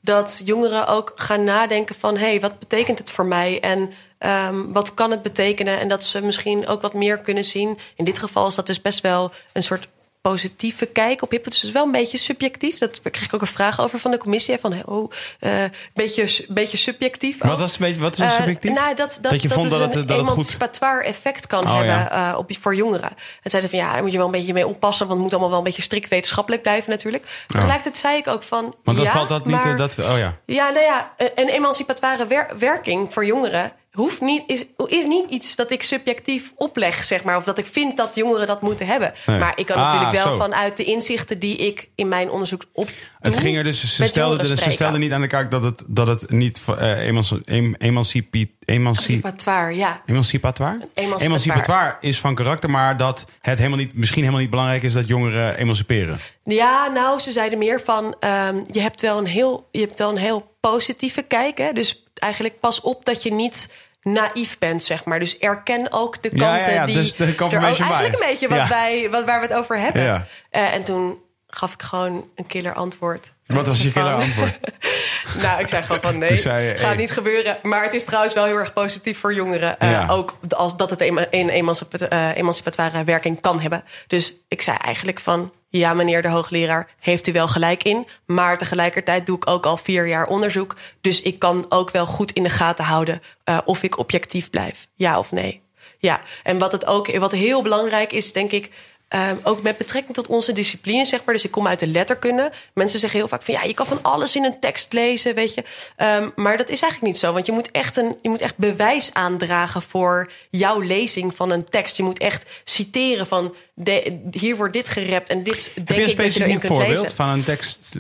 Dat jongeren ook gaan nadenken van: hé, hey, wat betekent het voor mij? En ehm, wat kan het betekenen? En dat ze misschien ook wat meer kunnen zien. In dit geval is dat dus best wel een soort positieve kijk op hip. Het is dus wel een beetje subjectief. Dat kreeg ik ook een vraag over van de commissie. Van, oh, eh beetje, beetje subjectief. Wat was wat is Eh, subjectief? nou, dat, dat, Dat je dat vond het dat het- een dat goed- emancipatoire effect kan Oh, hebben ja. eh, op, voor jongeren. En zeiden ze van ja, daar moet je wel een beetje mee oppassen. Want het moet allemaal wel een beetje strikt wetenschappelijk blijven natuurlijk. Tegelijkertijd zei ik ook van. Want dat ja, valt dat niet. maar- dat, oh ja. ja, nou ja, een emancipatoire wer- werking voor jongeren hoeft niet, is, is niet iets dat ik subjectief opleg, zeg maar. Of dat ik vind dat jongeren dat moeten hebben. Nee. Maar ik kan Ah, natuurlijk wel zo. vanuit de inzichten die ik in mijn onderzoek op. Het ging er dus, ze stelden, jongeren ze stelden niet aan de kaak dat het, dat het niet uh, emanci, em, emancipi, emanci, Emancipatoire, ja. emancipatoire? Emancipatoire. Emancipatoire is van karakter, maar dat het helemaal niet, misschien helemaal niet belangrijk is dat jongeren emanciperen. Ja, nou, ze zeiden meer van... ehm, je, hebt wel een heel, je hebt wel een heel positieve kijk. Hè? Dus eigenlijk pas op dat je niet naïef bent, zeg maar. Dus erken ook de Ja, ja, kanten ja, die... dus de er ook eigenlijk een beetje wat wij, wat, waar we het over hebben. Eh, en toen gaf ik gewoon een killer antwoord. Wat was je killer antwoord? <laughs> nou, ik zei gewoon van <laughs> nee, je, gaat hey. niet gebeuren. Maar het is trouwens wel heel erg positief voor jongeren. eh. Ook als dat het een eh, emancipatoire werking kan hebben. Dus ik zei eigenlijk van... ja, meneer de hoogleraar, heeft u wel gelijk in. Maar tegelijkertijd doe ik ook al vier jaar onderzoek. Dus ik kan ook wel goed in de gaten houden... eh, of ik objectief blijf, ja of nee. Ja, en wat, het ook, wat heel belangrijk is, denk ik... Ehm, ook met betrekking tot onze discipline, zeg maar. Dus ik kom uit de letterkunde. Mensen zeggen heel vaak van ja, je kan van alles in een tekst lezen, weet je. Ehm, maar dat is eigenlijk niet zo. Want je moet, echt een, je moet echt bewijs aandragen voor jouw lezing van een tekst. Je moet echt citeren van de, hier wordt dit gerept en dit Heb denk je een dat je erin specifiek voorbeeld lezen. van een tekst?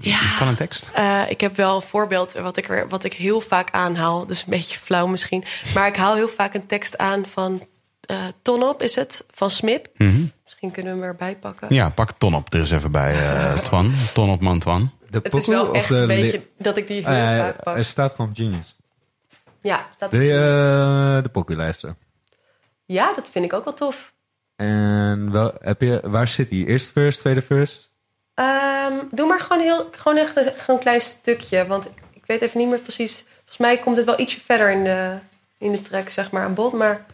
Ja. Van een tekst? Eh, ik heb wel een voorbeeld wat ik, er, wat ik heel vaak aanhaal. Dus een beetje flauw misschien. Maar ik haal heel vaak een tekst aan van eh Tonop, is het? Van Smip. Misschien kunnen we hem erbij pakken. Ja, pak Ton op er eens even bij, eh, <laughs> Twan. Ton op man Twan. De Het is wel echt de een beetje dat ik die heel Eh, vaak pak. er staat van Genius. Ja, staat Wil je eh, de pokoe luisteren? ja, dat vind ik ook wel tof. En wel, heb je, waar zit die? Eerste verse, tweede verse? Ehm, doe maar gewoon, heel, gewoon echt een, gewoon een klein stukje. Want ik weet even niet meer precies. Volgens mij komt het wel ietsje verder in de, in de track, zeg maar, aan bod. Maar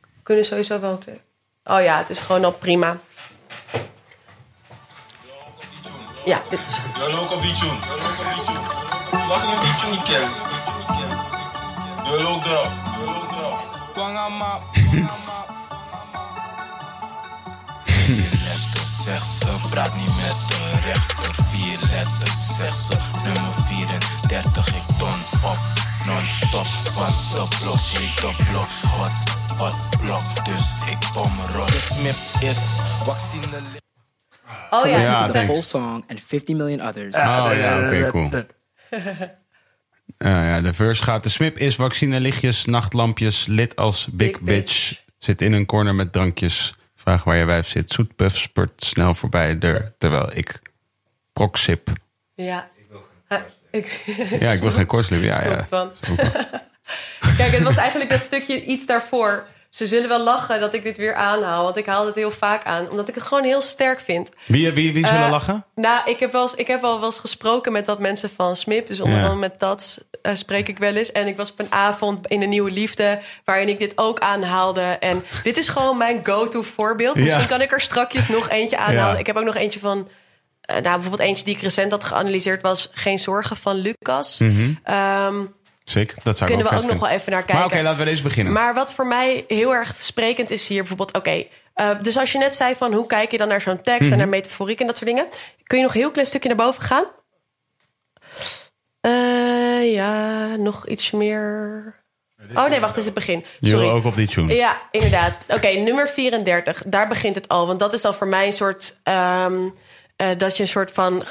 we kunnen sowieso wel... twee- Oh ja, het is gewoon al prima. Ja, dit is... Jij ook op die tune. Mag ik nog die tune kennen? Jij loopt erop. Kwang aan ma. letters, zeg ze, praat niet met de rechter. Vier letters, zeg ze, nummer 34, ik ton op. Non-stop, want de blok, shake de hot, hot blok. Dus ik kom rot. De smip is, vaccine Oh ja, Ja, dit is the whole song and 50 million others. Oh ja, oké, dat- cool. dat- Ja, de verse gaat. De smip is vaccinelichtjes, nachtlampjes, lid als big, Big bitch. bitch. Zit in een corner met drankjes. Vraag waar je wijf zit. Zoetpuff spurt snel voorbij er. Terwijl ik Proxip. Ja. Ik, Ja, ik wil geen <laughs> kortslip. Ja, ja. <laughs> Kijk, het was eigenlijk dat stukje iets daarvoor. Ze zullen wel lachen dat ik dit weer aanhaal. Want ik haal het heel vaak aan. Omdat ik het gewoon heel sterk vind. Wie, wie, wie zullen Eh, lachen? Nou, ik heb, wel eens, ik heb wel wel eens gesproken met wat mensen van Smip. Dus onder Ja. andere met dat eh, spreek ik wel eens. En ik was op een avond in de Nieuwe Liefde... waarin ik dit ook aanhaalde. En dit is gewoon mijn go-to voorbeeld. Misschien Ja. kan ik er strakjes nog eentje aanhalen. Ja. Ik heb ook nog eentje van... eh, nou, bijvoorbeeld eentje die ik recent had geanalyseerd... was Geen Zorgen van Lucas. Ehm, Zeker, dat zou ik kunnen we ook nog wel even naar kijken. Maar oké, laten we deze beginnen. Maar wat voor mij heel erg sprekend is hier bijvoorbeeld... oké, eh, dus als je net zei van hoe kijk je dan naar zo'n tekst... Mhm. en naar metaforiek en dat soort dingen... kun je nog een heel klein stukje naar boven gaan? Eh, ja, nog iets meer... Oh nee, wacht, dit is het begin. Sorry. ook op die tune. Ja, inderdaad. Oké, nummer 34. Daar begint het al. Want dat is dan voor mij een soort... ehm, eh, dat je een soort van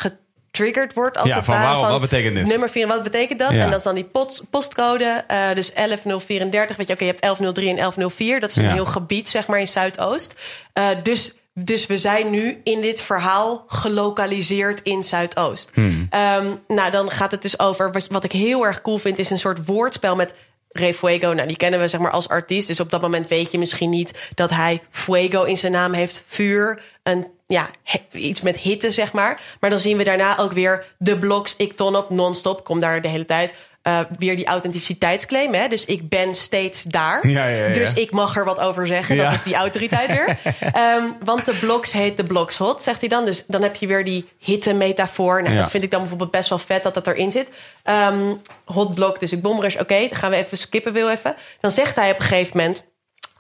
getriggerd wordt. Als Ja, het van ware. waarom? Wat betekent dit? Nummer 4, wat betekent dat? Ja. En dat is dan die post, postcode. eh, dus 11034. Weet je, oké, je hebt 1103 en 1104. Dat is een Ja. heel gebied, zeg maar, in Zuidoost. Eh, dus... Dus we zijn nu in dit verhaal gelokaliseerd in Zuidoost. Hmm. Ehm, nou, dan gaat het dus over. Wat, wat ik heel erg cool vind, is een soort woordspel met Re Fuego. Nou, die kennen we zeg maar als artiest. Dus op dat moment weet je misschien niet dat hij Fuego in zijn naam heeft. Vuur. Een, ja, iets met hitte, zeg maar. Maar dan zien we daarna ook weer de bloks. Ik ton op non-stop. Kom daar de hele tijd. Eh, weer die authenticiteitsclaim. Hè? Dus ik ben steeds daar. Ja, ja, ja. Dus ik mag er wat over zeggen. Dat is die autoriteit weer. <laughs> Ehm, want de bloks heet de bloks hot, zegt hij dan. Dus dan heb je weer die hitte-metafoor. Nou, Ja. dat vind ik dan bijvoorbeeld best wel vet dat dat erin zit. Ehm, hot blok, dus ik bomrush. Oké, dan gaan we even skippen, wil even. Dan zegt hij op een gegeven moment...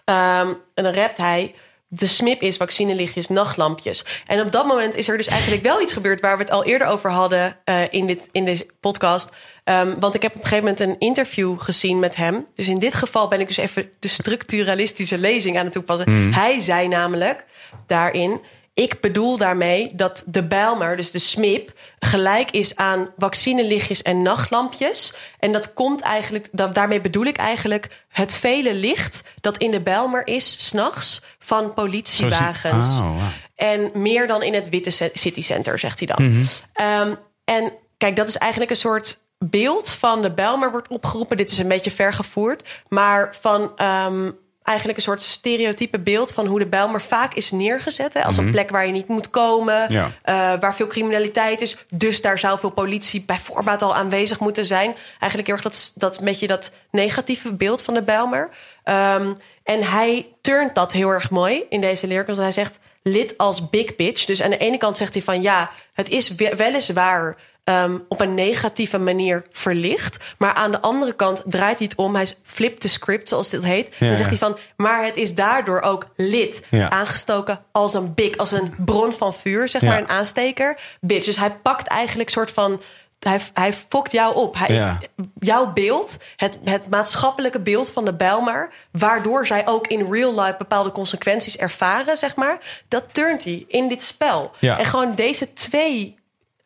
ehm, en dan rapt hij... De smip is vaccinelichtjes, nachtlampjes. En op dat moment is er dus eigenlijk wel iets gebeurd... waar we het al eerder over hadden eh, in, dit, in deze podcast. Ehm, want ik heb op een gegeven moment een interview gezien met hem. Dus in dit geval ben ik dus even de structuralistische lezing aan het toepassen. Hij zei namelijk daarin... Ik bedoel daarmee dat de Bijlmer, dus de SMIP, gelijk is aan vaccinelichtjes en nachtlampjes. En dat komt eigenlijk, dat, daarmee bedoel ik eigenlijk het vele licht dat in de Bijlmer is, s'nachts, van politiewagens. Oh. En meer dan in het Witte Ce- City Center, zegt hij dan. Ehm, en kijk, dat is eigenlijk een soort beeld van de Bijlmer wordt opgeroepen. Dit is een beetje vergevoerd. Maar van ehm, eigenlijk een soort stereotype beeld van hoe de Bijlmer vaak is neergezet. Hè, als een plek waar je niet moet komen. Ja. eh, waar veel criminaliteit is. Dus daar zou veel politie bij voorbaat al aanwezig moeten zijn. Eigenlijk heel erg dat, dat beetje dat negatieve beeld van de Bijlmer. Ehm, en hij turnt dat heel erg mooi in deze. Want hij zegt lid als big bitch. Dus aan de ene kant zegt hij van ja, het is we- weliswaar ehm, op een negatieve manier verlicht. Maar aan de andere kant draait hij het om. Hij flipt de script, zoals dit heet. Ja, Dan zegt hij van, maar het is daardoor ook lid. Ja. Aangestoken als een big, als een bron van vuur, zeg maar, een aansteker. Bitch. Dus hij pakt eigenlijk soort van... Hij, hij fokt jou op. Hij, Ja. Jouw beeld, het, het maatschappelijke beeld van de Bijlmer... waardoor zij ook in real life bepaalde consequenties ervaren, zeg maar... dat turnt hij in dit spel. Ja. En gewoon deze twee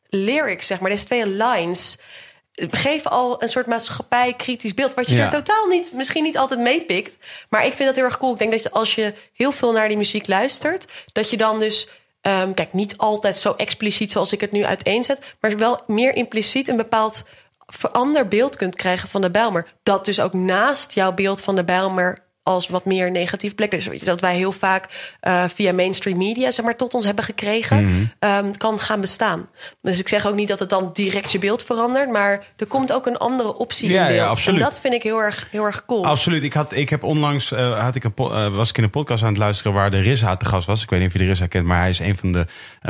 lyrics, zeg maar, deze twee lines... geven al een soort maatschappij-kritisch beeld... wat je Ja. er totaal niet, misschien niet altijd meepikt. Maar ik vind dat heel erg cool. Ik denk dat als je heel veel naar die muziek luistert... dat je dan dus... ehm, kijk, niet altijd zo expliciet zoals ik het nu uiteenzet... maar wel meer impliciet een bepaald verander beeld kunt krijgen van de Bijlmer. Dat dus ook naast jouw beeld van de Bijlmer als wat meer negatief plek. Dus dat wij heel vaak eh, via mainstream media zeg maar, tot ons hebben gekregen, Mhm. ehm, kan gaan bestaan. Dus ik zeg ook niet dat het dan direct je beeld verandert, maar er komt ook een andere optie Ja, in ja, beeld. absoluut. En dat vind ik heel erg, heel erg cool. Absoluut. Ik, had, ik heb onlangs eh, had ik een eh, was ik in een podcast aan het luisteren waar de RZA te gast was. Ik weet niet of je de RZA kent, maar hij is een van de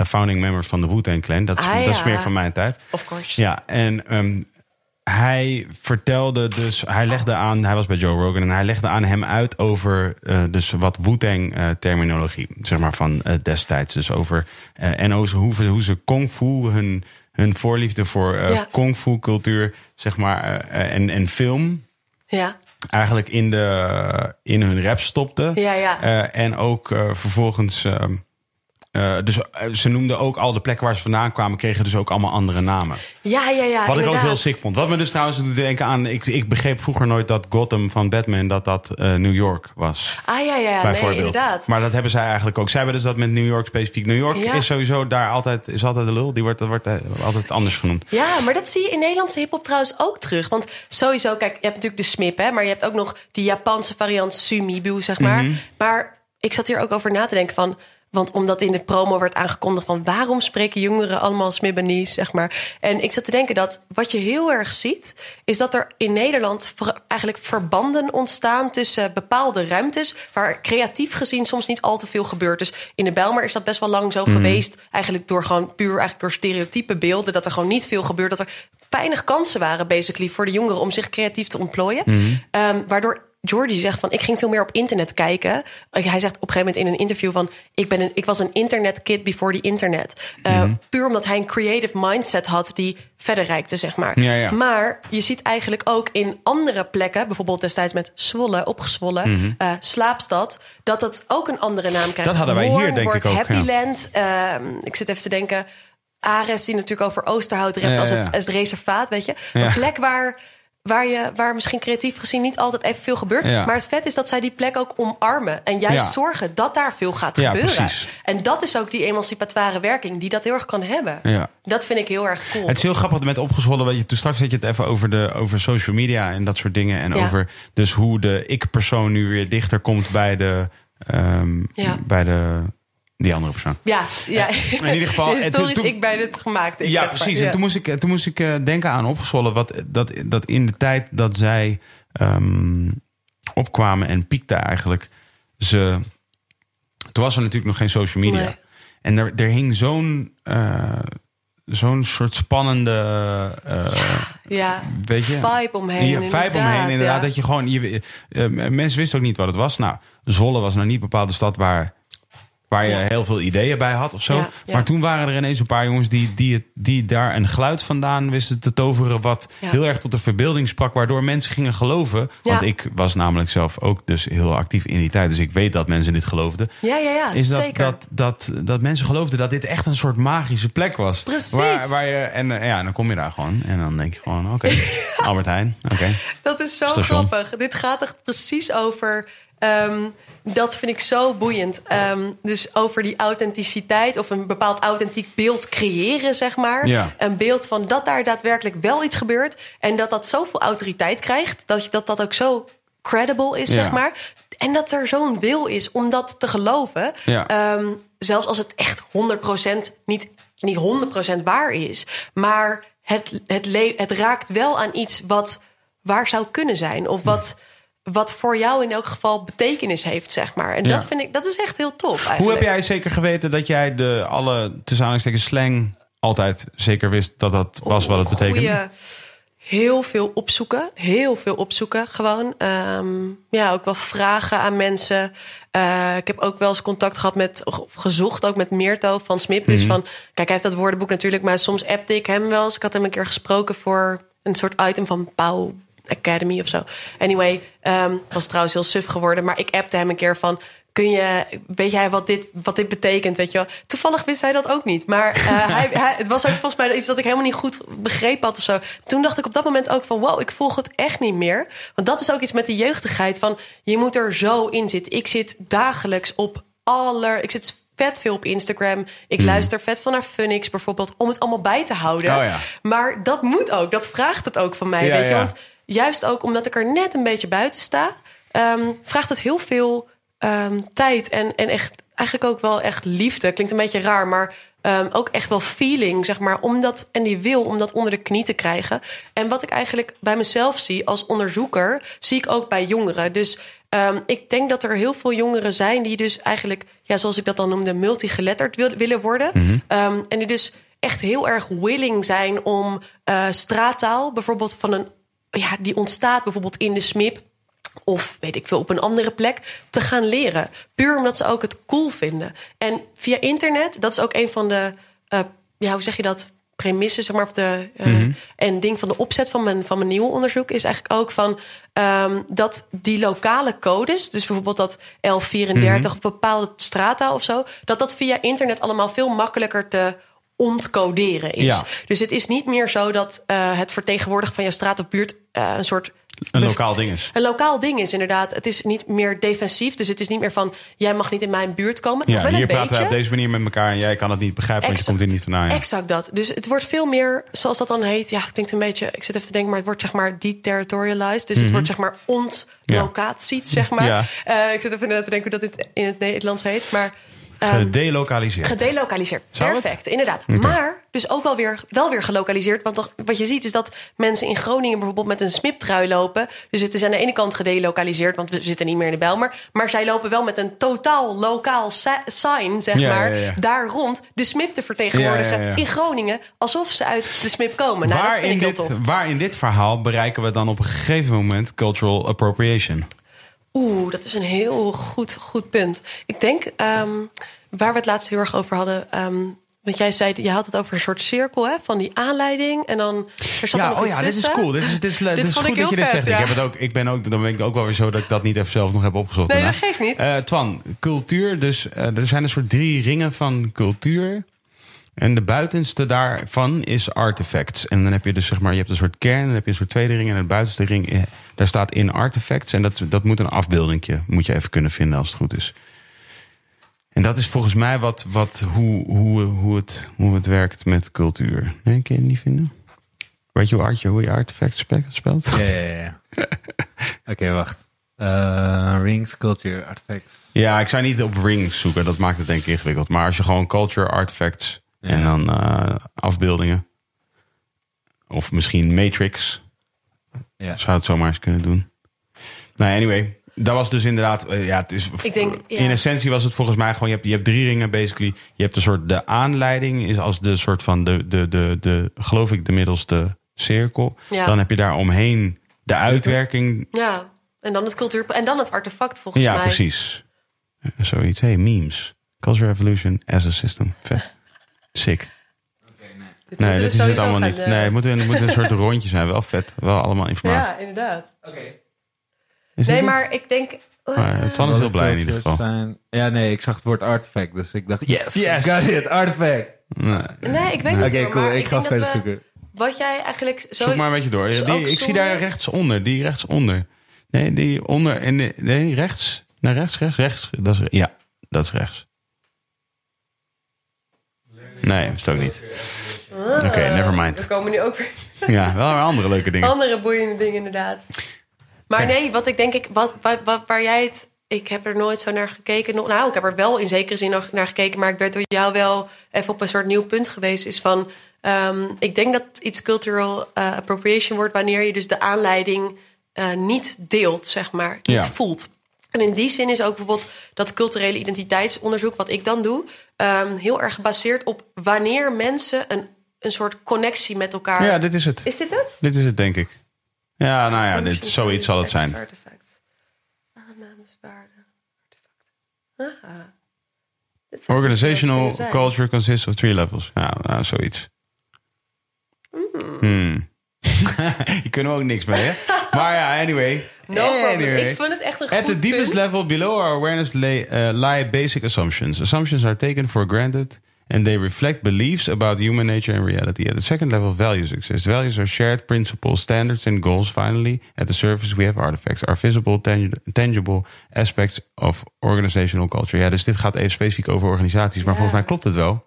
founding members van de Wu-Tang Clan. Dat is, Ah, dat is meer van mijn tijd. Of course. Ja, en ehm, hij vertelde dus, hij legde aan, hij was bij Joe Rogan en hij legde aan hem uit over eh, dus wat Wu-Tang eh, terminologie, zeg maar van eh, destijds. Dus over en hoe, hoe ze kung fu hun, hun voorliefde voor Ja. kung fu cultuur, zeg maar, en, en film Ja, eigenlijk in, de, in hun rap stopte. Ja, ja. En ook vervolgens eh, dus eh, ze noemden ook al de plekken waar ze vandaan kwamen, kregen dus ook allemaal andere namen. Ja, ja, ja. Wat ik ook heel sick vond. Wat me dus trouwens doet denken aan. Ik, ik begreep vroeger nooit dat Gotham van Batman dat dat eh, New York was. Ah, ja, ja. Nee, bijvoorbeeld. inderdaad. maar dat hebben zij eigenlijk ook. Zij hebben dus dat met New York specifiek. New York Ja. is sowieso daar altijd, is altijd de lul. Die wordt, wordt altijd anders genoemd. Ja, maar dat zie je in Nederlandse hiphop trouwens ook terug. Want sowieso, kijk, je hebt natuurlijk de smip, hè, maar je hebt ook nog die Japanse variant sumibu, zeg maar. Mhm. Maar ik zat hier ook over na te denken van. Want omdat in de promo werd aangekondigd van waarom spreken jongeren allemaal Smibanese, zeg maar. En ik zat te denken dat wat je heel erg ziet, is dat er in Nederland eigenlijk verbanden ontstaan tussen bepaalde ruimtes, waar creatief gezien soms niet al te veel gebeurt. Dus in de Bijlmer is dat best wel lang zo Mhm. geweest. Eigenlijk door gewoon puur eigenlijk door stereotype beelden, dat er gewoon niet veel gebeurt. Dat er weinig kansen waren, basically, voor de jongeren om zich creatief te ontplooien. Mhm. Ehm, waardoor Georgie zegt van ik ging veel meer op internet kijken. Hij zegt op een gegeven moment in een interview van ik ben een, ik was een internet kid before the internet. Uh, Mhm. Puur omdat hij een creative mindset had die verder reikte, zeg maar. Ja, ja. Maar je ziet eigenlijk ook in andere plekken, bijvoorbeeld destijds met Zwolle, opgezwollen, Mhm. eh, Slaapstad, dat het ook een andere naam krijgt. Dat hadden wij hier, denk ik ook, ja. Happyland. Ehm, ik zit even te denken. Ares, die natuurlijk over Oosterhout rept als, het, als het reservaat, weet je. Een plek waar, waar, je, waar misschien creatief gezien niet altijd evenveel gebeurt. Ja. Maar het vet is dat zij die plek ook omarmen. En juist Ja. zorgen dat daar veel gaat Ja, gebeuren. precies. En dat is ook die emancipatoire werking die dat heel erg kan hebben. Ja. Dat vind ik heel erg cool. Het is heel grappig met opgezwollen. Weet je, toen straks had je het even over, de, over social media en dat soort dingen. En over dus hoe de ik-persoon nu weer dichter komt bij de. Ja. Bij de. Die andere persoon. ja, ja. In ieder geval, <laughs> en historisch toen- ik bij dit gemaakt. Ja, maar. precies. Ja. En toen moest ik, toen moest ik eh, denken aan opgezwollen. Wat, dat, dat in de tijd dat zij ehm, opkwamen en piekte eigenlijk. Ze, toen was er natuurlijk nog geen social media. Nee. En er, er hing zo'n eh, zo'n soort spannende. eh, ja. Weet je? Vibe omheen. Ja, vibe omheen, inderdaad. ja. Dat je gewoon, je, eh, mensen wisten ook niet wat het was. Nou, Zwolle was nou niet bepaald de stad waar, waar je Ja. heel veel ideeën bij had of zo. Ja, ja. Maar toen waren er ineens een paar jongens die, die, die daar een geluid vandaan wisten te toveren. Wat heel erg tot de verbeelding sprak. Waardoor mensen gingen geloven. Want ik was namelijk zelf ook dus heel actief in die tijd. Dus ik weet dat mensen dit geloofden. Ja, ja, ja, Is dat, zeker. dat, dat, dat mensen geloofden dat dit echt een soort magische plek was. Precies. Waar, waar je, en eh, ja, dan kom je daar gewoon. En dan denk je gewoon, oké, <laughs> Albert Heijn. Oké. Dat is zo Station. grappig. Dit gaat echt precies over. ehm, dat vind ik zo boeiend. Ehm, dus over die authenticiteit of een bepaald authentiek beeld creëren, zeg maar. Ja. Een beeld van dat daar daadwerkelijk wel iets gebeurt. En dat dat zoveel autoriteit krijgt. Dat dat, dat ook zo credible is, Ja. zeg maar. En dat er zo'n wil is om dat te geloven. Ja. Ehm, zelfs als het echt 100% niet, niet 100% waar is. Maar het, het, het raakt wel aan iets wat waar zou kunnen zijn. Of wat, wat voor jou in elk geval betekenis heeft, zeg maar. En Ja. dat vind ik, dat is echt heel tof eigenlijk. Hoe heb jij zeker geweten dat jij de alle aanhalingstekens slang altijd zeker wist dat dat was wat het betekende? Goeie- heel veel opzoeken. Heel veel opzoeken gewoon. Ehm, ja, ook wel vragen aan mensen. Eh, ik heb ook wel eens contact gehad met, of gezocht ook met Meerto van Smip. Dus Mhm. van, kijk, hij heeft dat woordenboek natuurlijk, maar soms appte ik hem wel eens. Ik had hem een keer gesproken voor een soort item van Pauw Academy of zo. Anyway, ehm was trouwens heel suf geworden, maar ik appte hem een keer van. Kun je, weet jij wat dit, wat dit betekent? Weet je wel? Toevallig wist hij dat ook niet. Maar eh, <laughs> hij, hij, het was ook volgens mij iets dat ik helemaal niet goed begrepen had of zo. Toen dacht ik op dat moment ook van wow, ik volg het echt niet meer. Want dat is ook iets met die jeugdigheid van je moet er zo in zitten. Ik zit dagelijks op aller. Ik zit vet veel op Instagram. Ik luister vet veel naar Funix bijvoorbeeld om het allemaal bij te houden. Oh ja. Maar dat moet ook. Dat vraagt het ook van mij. Ja, weet je? ja. Want juist ook omdat ik er net een beetje buiten sta, ehm, vraagt het heel veel ehm, tijd en, en echt eigenlijk ook wel echt liefde. Klinkt een beetje raar, maar ehm, ook echt wel feeling, zeg maar, om dat en die wil om dat onder de knie te krijgen. En wat ik eigenlijk bij mezelf zie als onderzoeker, zie ik ook bij jongeren. Dus ik denk dat er heel veel jongeren zijn die dus eigenlijk, ja, zoals ik dat dan noemde, multigeletterd wil, willen worden. Ehm, en die dus echt heel erg willing zijn om eh, straattaal, bijvoorbeeld van een, ja, die ontstaat bijvoorbeeld in de SMIP of weet ik veel, op een andere plek te gaan leren. Puur omdat ze ook het cool vinden. En via internet, dat is ook een van de, eh, ja, hoe zeg je dat? premisse, zeg maar, of de eh, Mhm. en ding van de opzet van mijn, van mijn nieuwe onderzoek is eigenlijk ook van ehm, dat die lokale codes, dus bijvoorbeeld dat L34 Mhm. of bepaalde strata of zo, dat dat via internet allemaal veel makkelijker te ontcoderen is. Ja. Dus het is niet meer zo dat eh, het vertegenwoordigen van je straat of buurt eh, een soort Een lokaal ding is. een lokaal ding is inderdaad. Het is niet meer defensief. Dus het is niet meer van jij mag niet in mijn buurt komen. Ja, wel hier een praten wij op deze manier met elkaar en jij kan het niet begrijpen, want je komt er niet vandaan. ja. Exact dat. Dus het wordt veel meer, zoals dat dan heet. Ja, het klinkt een beetje. Ik zit even te denken, maar het wordt zeg maar deterritorialized. Dus het wordt zeg maar ontlocatied, zeg maar. Mhm. Ja. Eh, ik zit even te denken hoe dat dit in het Nederlands heet. Maar ehm. Zou het? Perfect, inderdaad. Maar dus ook wel weer, wel weer gelokaliseerd. Want wat je ziet is dat mensen in Groningen bijvoorbeeld met een smiptrui lopen. Dus het is aan de ene kant gedelokaliseerd, want we zitten niet meer in de Bijlmer. Maar zij lopen wel met een totaal lokaal sign, zeg Ja, maar, ja, ja. daar rond de smip te vertegenwoordigen in Groningen. Alsof ze uit de smip komen. Nou, dat waar, vind in ik heel dit, waar in dit verhaal bereiken we dan op een gegeven moment cultural appropriation? Oeh, dat is een heel goed, goed punt. Ik denk, ehm, waar we het laatst heel erg over hadden... ehm, want jij zei, je had het over een soort cirkel hè, van die aanleiding. En dan er zat er Ja, nog oh iets ja, dit is tussen. cool. Dit is, dit is, dit is goed dat je dit zegt. ja. Ik, heb het ook, ik ben ook, dan ben ik ook wel weer zo dat ik dat niet even zelf nog heb opgezocht. Nee, daarna. dat geeft niet. Eh, Twan, cultuur. Dus eh, er zijn een soort drie ringen van cultuur. En de buitenste daarvan is artifacts. En dan heb je dus zeg maar, je hebt een soort kern, dan heb je een soort tweede ring. En de buitenste ring, eh, daar staat in artifacts. En dat, dat moet een afbeeldingje, moet je even kunnen vinden als het goed is. En dat is volgens mij wat, wat, hoe, hoe, hoe, het, hoe het werkt met cultuur. Nee, kun je het niet vinden? Weet je hoe, art, hoe je artifact spe- spelt? Ja, ja, ja. <laughs> Oké, wacht. Eh, rings, culture, artifacts. Ja, ik zou niet op rings zoeken. Dat maakt het denk ik ingewikkeld. Maar als je gewoon culture, artifacts en Ja. dan eh, afbeeldingen. Of misschien matrix. Ja. Zou het zomaar eens kunnen doen. Nou, anyway. Dat was dus inderdaad... eh, ja, het is, Ik denk, ja. In essentie was het volgens mij gewoon... Je hebt, je hebt drie ringen basically. Je hebt een soort... De aanleiding is als de soort van... De, de, de, de, geloof ik de middelste cirkel. Ja. Dan heb je daar omheen de uitwerking Ja, en dan het cultuur... En dan het artefact volgens ja, mij. precies. Eh, Zoiets. Hey, memes. Culture Evolution as a system. Vet. Sick. Dit Nee, dit is het allemaal niet. eh, Nee, het moet, een, het moet een soort rondje zijn. Wel vet. Wel allemaal informatie. Ja, inderdaad. Dit Nee, het? maar ik denk... eh, Maar Twan is heel blij in ieder geval. Zijn... Ja, nee, ik zag het woord artifact, dus ik dacht, yes, Yes. got it, artifact. Nee. nee, ik weet niet Oké, cool, maar ik ga verder zoeken. Wat jij eigenlijk... Zo, Zoek maar een beetje door. Die, ik zie daar rechtsonder. Die rechtsonder. Nee, die onder. En de, nee, rechts. Naar rechts, rechts, rechts. Dat is, ja, dat is rechts. Nee, dat is het ook niet. Oké, never mind. We komen nu ook weer... <laughs> Ja, wel weer andere leuke dingen. Andere boeiende dingen, inderdaad. Maar nee, wat ik denk ik, wat, wat, wat- waar jij het. Ik heb er nooit zo naar gekeken. Nou, ik heb er wel in zekere zin nog naar gekeken, maar ik werd door jou wel even op een soort nieuw punt geweest. Is van. ehm, ik denk dat iets cultural eh, appropriation wordt wanneer je dus de aanleiding eh, niet deelt, zeg maar, niet Ja. voelt. En in die zin is ook bijvoorbeeld dat culturele identiteitsonderzoek, wat ik dan doe, ehm, heel erg gebaseerd op wanneer mensen een, een soort connectie met elkaar. Ja, dit is het. Is dit het? Dit is het, denk ik. Ja, nou ja, dit, zoiets zal het zijn. Dit zou Organizational kunnen culture consists of three levels. Ja, nou, zoiets. Hmm. <laughs> Hier kunnen we ook niks mee, hè? Maar ja, anyway. No. Anyway. Ik vind het echt een At goed the deepest punt. level below our awareness lay, uh, lie basic assumptions. Assumptions are taken for granted and they reflect beliefs about human nature and reality. At the second level, values exist. Values are shared principles, standards, and goals. Finally, at the surface, we have artifacts, are visible, tangi- tangible aspects of organizational culture. Ja, dus dit gaat even specifiek over organisaties, maar volgens mij klopt het wel.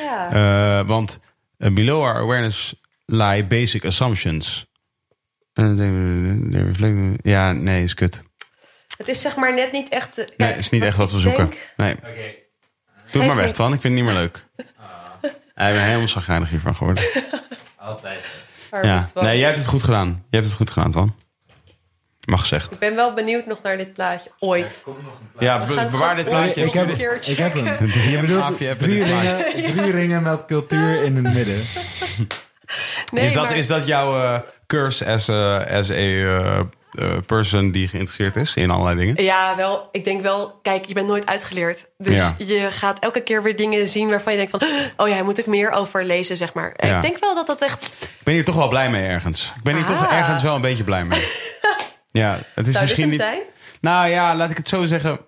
Ja. Uh, want uh, below our awareness lie basic assumptions. Ja, nee, is kut. Het is zeg maar net niet echt... eh, Nee, kijk, is niet echt wat we ik zoeken. denk- Nee. Doe het maar weg. Twan. Ik vind het niet meer leuk. <laughs> Hij ben helemaal zagrijnig hiervan geworden. Armin, Ja. Nee, jij hebt het goed gedaan. Jij hebt het goed gedaan, Twan. Mag gezegd. Ik ben wel benieuwd nog naar dit plaatje. Ooit. Ja, We be- gaan het bewaar dit plaatje. Ik heb- een keer Ik heb hem. Je bedoelt drie ringen, <laughs> drie ringen met cultuur in het midden. <laughs> <laughs> Nee, is, dat, maar- is dat jouw eh, curse as a, as a eh, eh, person die geïnteresseerd is in allerlei dingen. Ja, wel. Ik denk wel, kijk, je bent nooit uitgeleerd. Dus Ja. je gaat elke keer weer dingen zien waarvan je denkt van... <gasps> oh ja, daar moet ik meer over lezen, zeg maar. Ja. Ik denk wel dat dat echt... Ik ben hier toch wel blij mee ergens. Ik ben hier toch Ah. ergens wel een beetje blij mee. <laughs> Ja, het is Zou misschien niet. zijn? Nou ja, laat ik het zo zeggen.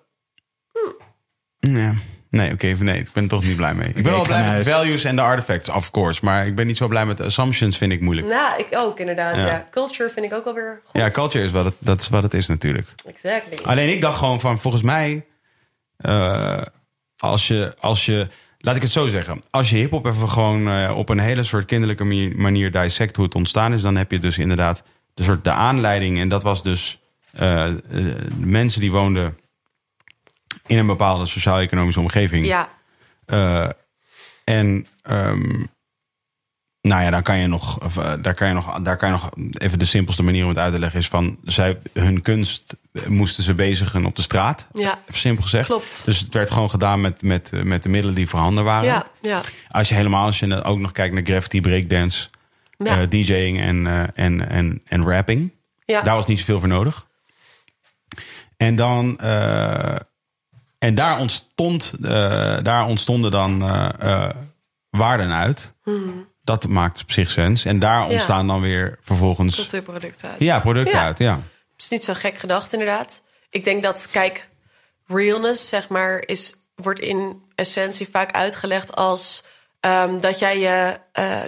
Ja. Nee, oké, nee, ik ben er toch niet blij mee. Ik ben wel ik blij met de values en de artifacts, of course. Maar ik ben niet zo blij met de assumptions, vind ik moeilijk. Nou, ik ook inderdaad, Ja. ja. Culture vind ik ook wel weer goed. Ja, culture is wat het, dat is wat het is natuurlijk. Exactly. Alleen ik dacht gewoon van, volgens mij, eh, als, je, als je, laat ik het zo zeggen, als je hip-hop even gewoon eh, op een hele soort kinderlijke mani- manier dissect hoe het ontstaan is, dan heb je dus inderdaad de soort de aanleiding. En dat was dus eh, eh, de mensen die woonden in een bepaalde sociaal-economische omgeving. Ja, Eh, en ehm, nou ja, dan kan je nog, of, eh, daar, kan je nog, daar kan je nog even de simpelste manier om het uit te leggen is van zij, hun kunst moesten ze bezigen op de straat. Ja. Even simpel gezegd. Klopt. Dus het werd gewoon gedaan met, met, eh, met de middelen die voorhanden waren. ja, ja. Als je helemaal, als je ook nog kijkt naar graffiti, breakdance, Ja. DJing en, en, en, en rapping. Ja. Daar was niet zoveel voor nodig. En dan. En daar, ontstond, eh, daar ontstonden dan eh, eh, waarden uit. Dat maakt op zich sens. En daar. Ja. ontstaan dan weer vervolgens. Cultuurproducten uit. Ja, producten Ja. uit. Ja. Het is niet zo gek gedacht, inderdaad. Ik denk dat, kijk, realness, zeg maar, is, wordt in essentie vaak uitgelegd als ehm, dat, jij je,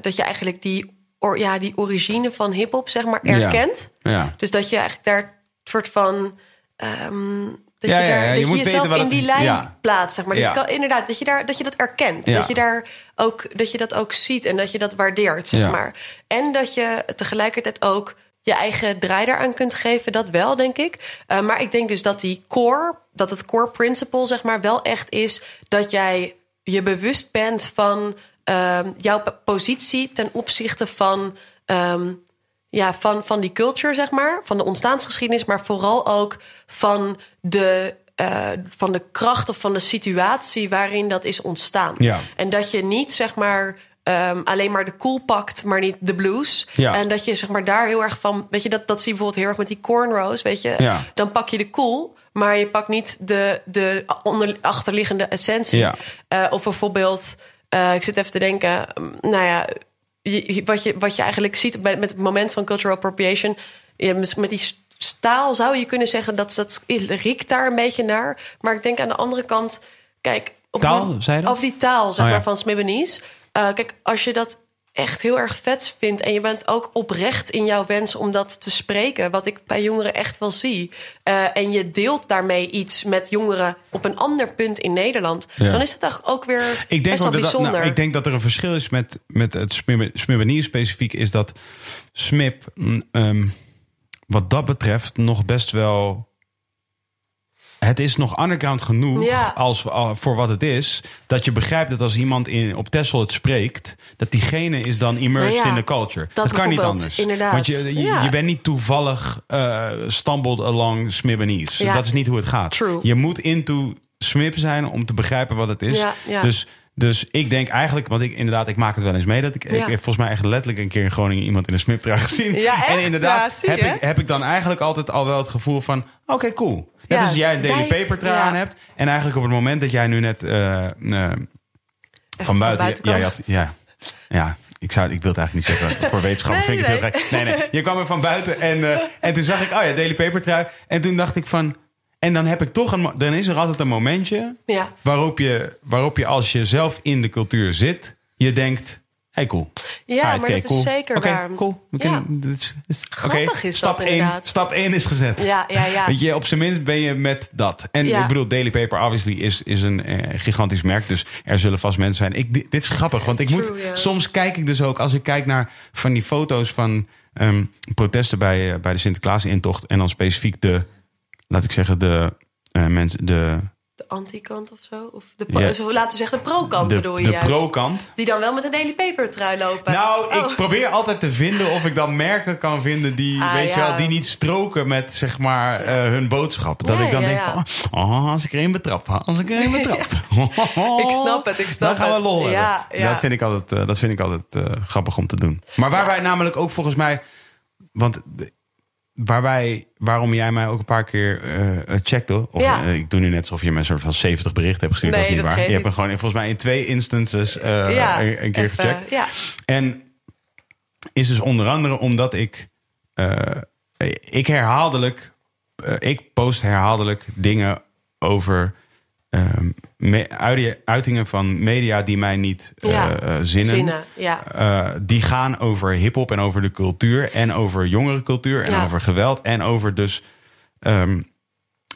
dat je eigenlijk die, or, ja, die origine van hip-hop, zeg maar, erkent. Ja. Dus dat je eigenlijk daar een soort van. ehm, dat Ja, je, daar, ja, je dat je, moet jezelf weten in het- die lijn plaatst, zeg maar. Dat je kan, inderdaad, dat je, daar, dat je dat erkent. Dat, je daar ook, dat je dat ook ziet en dat je dat waardeert, zeg maar. En dat je tegelijkertijd ook je eigen draai daaraan kunt geven, dat wel, denk ik. Uh, maar ik denk dus dat die core, dat het core principle, zeg maar, wel echt is dat jij je bewust bent van um, jouw positie ten opzichte van, um, ja, van, van die culture, zeg maar, van de ontstaansgeschiedenis, maar vooral ook van de. Uh, van de kracht of van de situatie waarin dat is ontstaan. Ja. En dat je niet zeg maar um, alleen maar de cool pakt, maar niet de blues. Ja. En dat je zeg maar daar heel erg van, weet je, dat, dat zie je bijvoorbeeld heel erg met die cornrows, weet je. Ja. Dan pak je de cool, maar je pakt niet de, de onder, achterliggende essentie. Ja. Uh, of bijvoorbeeld, uh, ik zit even te denken, nou ja, je, wat, je, wat je eigenlijk ziet met, met het moment van cultural appropriation, met die staal zou je kunnen zeggen dat dat riekt daar een beetje naar. Maar ik denk aan de andere kant, kijk, op taal, zei je dat? Of die taal, zeg Oh, ja. maar, van Smibanese. Uh, kijk, als je dat echt heel erg vet vindt en je bent ook oprecht in jouw wens om dat te spreken, wat ik bij jongeren echt wel zie, uh, en je deelt daarmee iets met jongeren op een ander punt in Nederland, Ja. dan is het toch ook weer Ik denk, best wel ook dat, bijzonder. nou, ik denk dat er een verschil is met, met het Smibbenier specifiek. Is dat Smip, mm, ehm, wat dat betreft, nog best wel. Het is nog underground genoeg Ja. als, al- voor wat het is. Dat je begrijpt dat als iemand in, op Texel het spreekt. dat diegene is dan immersed Nou ja, in de culture. dat kan niet anders. inderdaad. Want je, je, bent niet toevallig eh stumbled along Smibbenies. Ja. Dat is niet hoe het gaat. True. Je moet into Smip zijn om te begrijpen wat het is. Dus dus ik denk eigenlijk, want ik inderdaad, ik maak het wel eens mee. Dat ik, ik heb volgens mij echt letterlijk een keer in Groningen iemand in een smiptrui gezien. Ja, echt? En inderdaad Ja, zie heb, ik, heb ik dan eigenlijk altijd al wel het gevoel van, oké, cool. Net Ja, als jij een Daily Paper trui ja. aan hebt. En eigenlijk op het moment dat jij nu net eh, eh, van buiten... buiten ja, had, ja, ja, ik, zou, ik wil het eigenlijk niet zeggen. Voor wetenschap Nee, vind ik het nee. heel gek. Nee, nee, je kwam er van buiten en, eh, en toen zag ik, oh ja, Daily Paper trui. En toen dacht ik van... En dan heb ik toch een... Dan is er altijd een momentje Ja. waarop je, waarop je als je zelf in de cultuur zit, je denkt, hey cool. Ja, maar oké, dat is zeker Oké, waar. cool. We Ja. kunnen- dit is, is, Grappig is stap dat één- inderdaad. Stap 1 is gezet. Ja, ja, ja. Weet je, op zijn minst ben je met dat. En Ja. ik bedoel, Daily Paper obviously is, is een eh, gigantisch merk. Dus er zullen vast mensen zijn. Ik, dit, dit is grappig, want ik moet... Soms kijk ik dus ook, als ik kijk naar van die foto's van ehm, protesten bij, eh, bij de Sinterklaas-intocht. En dan specifiek de, laat ik zeggen, de eh, mensen... De anti-kant of zo? Of de Ja. zo, laten we zeggen de pro-kant bedoel je de pro-kant. Die dan wel met een Daily Paper trui lopen. Nou, Oh. ik probeer altijd te vinden of ik dan merken kan vinden die, Ah, weet je wel, die niet stroken met zeg maar eh, hun boodschap. Dat ik dan denk van, oh, als ik er één betrap, als ik er één <laughs> betrap. Ik snap het, ik snap Dan gaan we het. lol hebben. Ja, ja. Dat vind ik altijd, eh, dat vind ik altijd eh, grappig om te doen. Maar waar wij namelijk ook volgens mij, want waarom jij mij ook een paar keer eh, checkte. Of Ja. eh, ik doe nu net alsof je me een soort van 70 berichten hebt gestuurd. Nee, dat is niet dat waar. Je hebt me niet. gewoon volgens mij in twee instances ja, een, een keer even, gecheckt. Ja, En is dus onder andere omdat ik. ik herhaaldelijk. ik post herhaaldelijk dingen over. Ehm, me- uitingen- van media die mij niet eh, Ja, eh, zinnen. zinnen, ja. Eh, die gaan over hip-hop en over de cultuur. En over jongerencultuur. En Ja. over geweld. En over dus. ehm,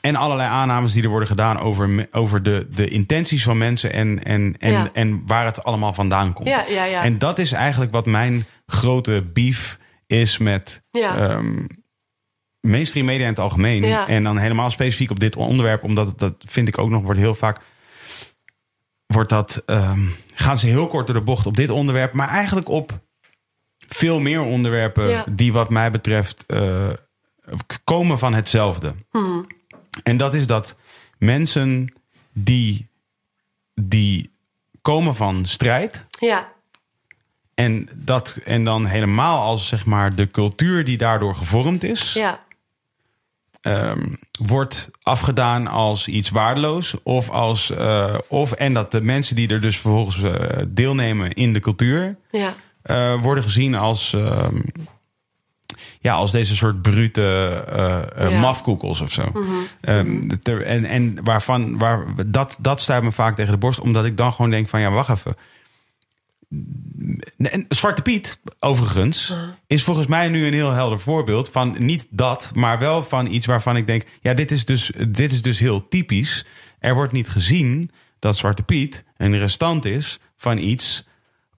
en allerlei aannames die er worden gedaan over, over de, de intenties van mensen. En, en, en, en waar het allemaal vandaan komt. En dat is eigenlijk wat mijn grote beef is met Ja. Mainstream media in het algemeen. Ja. En dan helemaal specifiek op dit onderwerp, omdat het- dat vind ik ook nog wordt heel vaak. Wordt dat, ehm, gaan ze heel kort door de bocht op dit onderwerp, maar eigenlijk op veel meer onderwerpen Ja. die, wat mij betreft, eh, komen van hetzelfde. Hmm. En dat is dat mensen die, die komen van strijd. ja, En, dat, en dan helemaal als zeg maar de cultuur die daardoor gevormd is, ja, ehm, wordt afgedaan als iets waardeloos. Of als, eh, of, en dat de mensen die er dus vervolgens eh, deelnemen in de cultuur, ja. eh, worden gezien als, ehm, ja, als deze soort brute Ja. mafkoekels of zo. Ehm, ter- en en waarvan, waar, dat, dat stuit me vaak tegen de borst, omdat ik dan gewoon denk van ja, wacht even. En Zwarte Piet, overigens, is volgens mij nu een heel helder voorbeeld van niet dat, maar wel van iets waarvan ik denk: ja, dit is dus, dit is dus heel typisch. Er wordt niet gezien dat Zwarte Piet een restant is van iets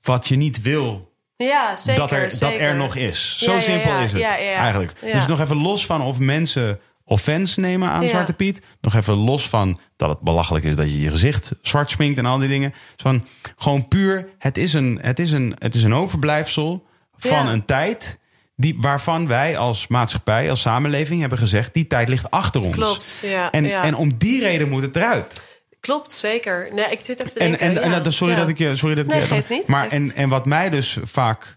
wat je niet wil Ja, zeker. dat, er, dat zeker. er nog is. Zo Ja, simpel ja, is het eigenlijk. Dus nog even los van of mensen offense nemen aan Ja. Zwarte Piet. Nog even los van dat het belachelijk is dat je je gezicht zwart sminkt en al die dingen. Van, gewoon puur, het is een, het is een, het is een overblijfsel van Ja. een tijd... Die, waarvan wij als maatschappij, als samenleving hebben gezegd... die tijd ligt achter ons. Klopt, ja, En, ja. en om die reden moet het eruit. Klopt, zeker. Nee, ik zit even te En, denken. en, en sorry dat ik je. Sorry dat ik Nee, je- geeft niet, Maar geeft en, en wat mij dus vaak.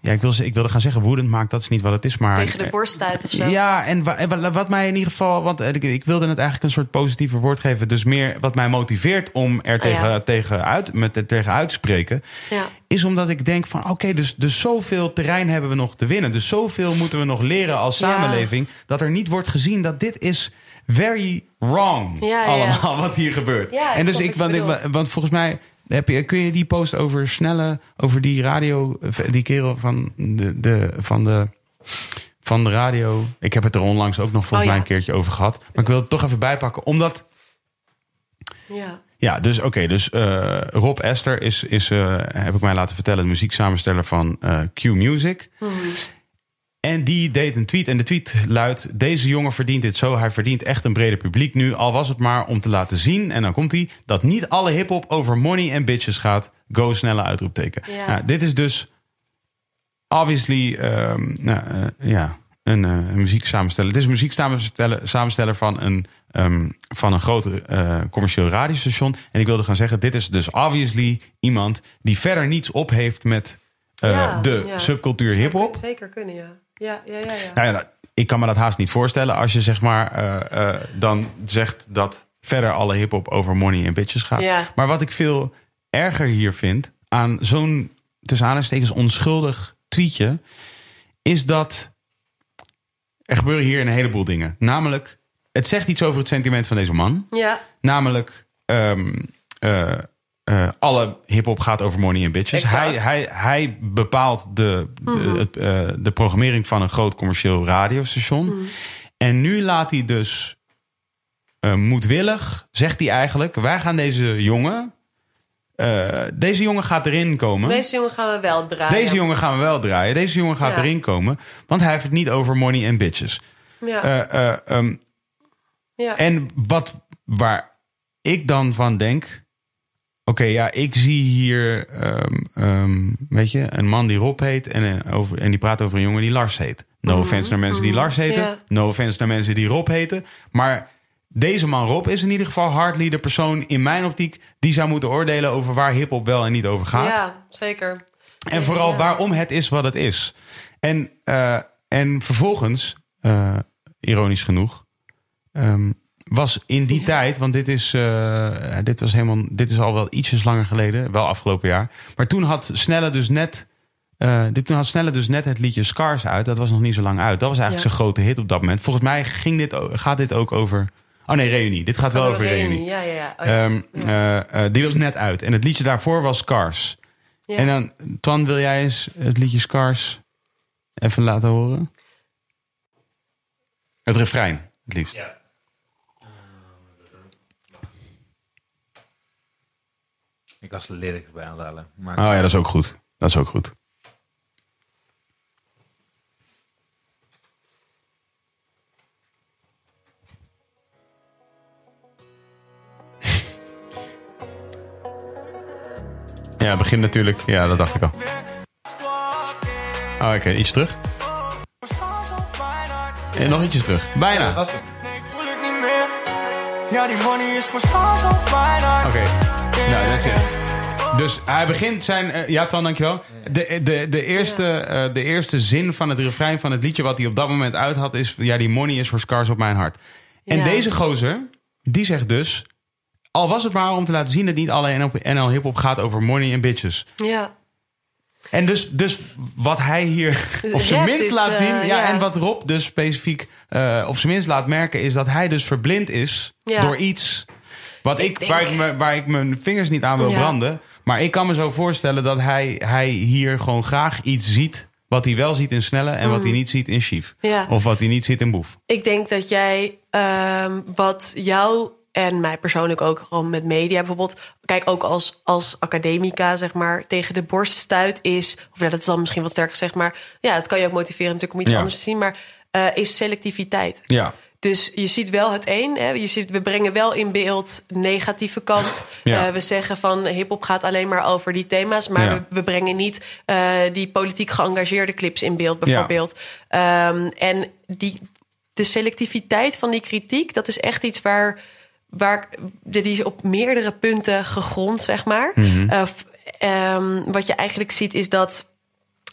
Ja, ik, wil, ik wilde gaan zeggen woedend maakt, dat is niet wat het is. Maar, Tegen de borst uit of zo. Ja, en wa- en wat, mij in ieder geval. Want ik, ik wilde het eigenlijk een soort positiever woord geven. Dus meer wat mij motiveert om er tegen, Ah, ja. tegen, uit, met, er tegen uit te spreken. Ja. Is omdat ik denk van oké, dus, dus zoveel terrein hebben we nog te winnen. Dus zoveel moeten we nog leren als Ja. samenleving. Dat er niet wordt gezien dat dit is very wrong. Allemaal <laughs> wat hier gebeurt. En dus ik, want, ik, want volgens mij heb je, kun je die post over snelle, over die radio, die kerel van de, de, van de, van de radio. Ik heb het er onlangs ook nog volgens Oh, mij een keertje over gehad. Maar ik wil het toch even bijpakken, omdat Ja. ja, dus oké. dus eh, Rob Esther is, is eh, heb ik mij laten vertellen, de muzieksamensteller van eh, Q Music. En die deed een tweet. En de tweet luidt: Deze jongen verdient dit zo. Hij verdient echt een breder publiek nu. Al was het maar om te laten zien. En dan komt hij: dat niet alle hip-hop over money en bitches gaat. Go snelle uitroepteken. Ja. Nou, dit is dus obviously ehm, nou, eh, ja, een, eh, een muzieksamensteller. Het is een muzieksamensteller samensteller van een, ehm, van een groot eh, commercieel radiostation. En ik wilde gaan zeggen: dit is dus obviously iemand die verder niets op heeft met Ja, de ja. subcultuur hip-hop. Zeker kunnen, ja. Ja, ja, ja. ja. Nou ja, nou, ik kan me dat haast niet voorstellen als je zeg maar eh, eh, dan zegt dat verder alle hip-hop over money en bitches gaat. Ja. Maar wat ik veel erger hier vind aan zo'n tussen aanhalingstekens onschuldig tweetje, is dat er gebeuren hier een heleboel dingen. Namelijk, het zegt iets over het sentiment van deze man. Ja, Namelijk, ehm, eh, eh, alle hip-hop gaat over money en bitches. Exact. Hij, hij, hij bepaalt de, de, het, eh, de programmering van een groot commercieel radiostation. En nu laat hij dus eh, moedwillig, zegt hij eigenlijk: wij gaan deze jongen. deze jongen gaat erin komen. deze jongen gaan we wel draaien. Deze jongen gaan we wel draaien. Deze jongen gaat Ja. erin komen. Want hij heeft het niet over money en bitches. Ja, Eh, eh, ehm, ja. en wat waar ik dan van denk. Oké, ja, ik zie hier, ehm, weet je, een man die Rob heet en, eh, over, en die praat over een jongen die Lars heet. No offense naar mensen die Lars heten. No offense naar mensen die Rob heten. Maar deze man Rob is in ieder geval hardly de persoon in mijn optiek die zou moeten oordelen over waar hip-hop wel en niet over gaat. ja, zeker. En vooral Ja. waarom het is wat het is. En, eh, en vervolgens, eh, ironisch genoeg, ehm, was in die tijd, want dit is, eh, dit was helemaal, dit is al wel ietsjes langer geleden, wel afgelopen jaar. Maar toen had Snelle dus net, eh, dit, toen had Snelle dus net het liedje Scars uit. Dat was nog niet zo lang uit. Dat was eigenlijk Ja. zijn grote hit op dat moment. Volgens mij ging dit, gaat dit ook over. Oh nee, Reunie. Dit gaat wel Oh, over Reunie. Reunie. Ja, ja, ja. Oh, ja. Ehm, eh, die was net uit. En het liedje daarvoor was Scars. Ja. En dan, Twan, wil jij eens het liedje Scars even laten horen? Het refrein, het liefst. Ik was de lyrics bij aan het halen. Maar Oh ja, dat is ook goed. Dat is ook goed. <laughs> Ja, het begint natuurlijk. Ja, dat dacht ik al. Oh, oké, iets terug. En nog ietsjes terug. Bijna. Oké. Ja, die money is voor schaars op bijna. Nou, dat is het. Dus hij begint zijn... eh, ja, Twan, dankjewel. De, de, de, eerste, eh, de eerste zin van het refrein van het liedje... wat hij op dat moment uit had, is... Ja, die money is voor scars op mijn hart. En Ja. deze gozer, die zegt dus... Al was het maar om te laten zien dat niet alle NL, NL hip-hop gaat over money en bitches. ja. En dus, dus wat hij hier op zijn minst is, laat eh, zien... Ja, ja. en wat Rob dus specifiek op zijn minst laat merken... is dat hij dus verblind is Ja. door iets... Wat ik, waar, ik me, waar ik mijn vingers niet aan wil Ja. branden. Maar ik kan me zo voorstellen dat hij, hij hier gewoon graag iets ziet... wat hij wel ziet in Snelle en wat hij niet ziet in Chief. Mhm. Ja. Of wat hij niet ziet in Boef. Ik denk dat jij ehm, wat jou en mij persoonlijk ook gewoon met media bijvoorbeeld, kijk ook als, als academica zeg maar tegen de borst stuit is, of ja, dat is dan misschien wat sterk gezegd, maar ja, het kan je ook motiveren natuurlijk om iets Ja. anders te zien, maar eh, is selectiviteit. Ja. Dus je ziet wel het een. Hè? Je ziet, we brengen wel in beeld negatieve kant. Ja. Eh, we zeggen van hip-hop gaat alleen maar over die thema's. Maar Ja. we, we brengen niet eh, die politiek geëngageerde clips in beeld, bijvoorbeeld. Ehm, en die, de selectiviteit van die kritiek, dat is echt iets waar. waar die is op meerdere punten gegrond, zeg maar. Mhm. Eh, ehm, wat je eigenlijk ziet is dat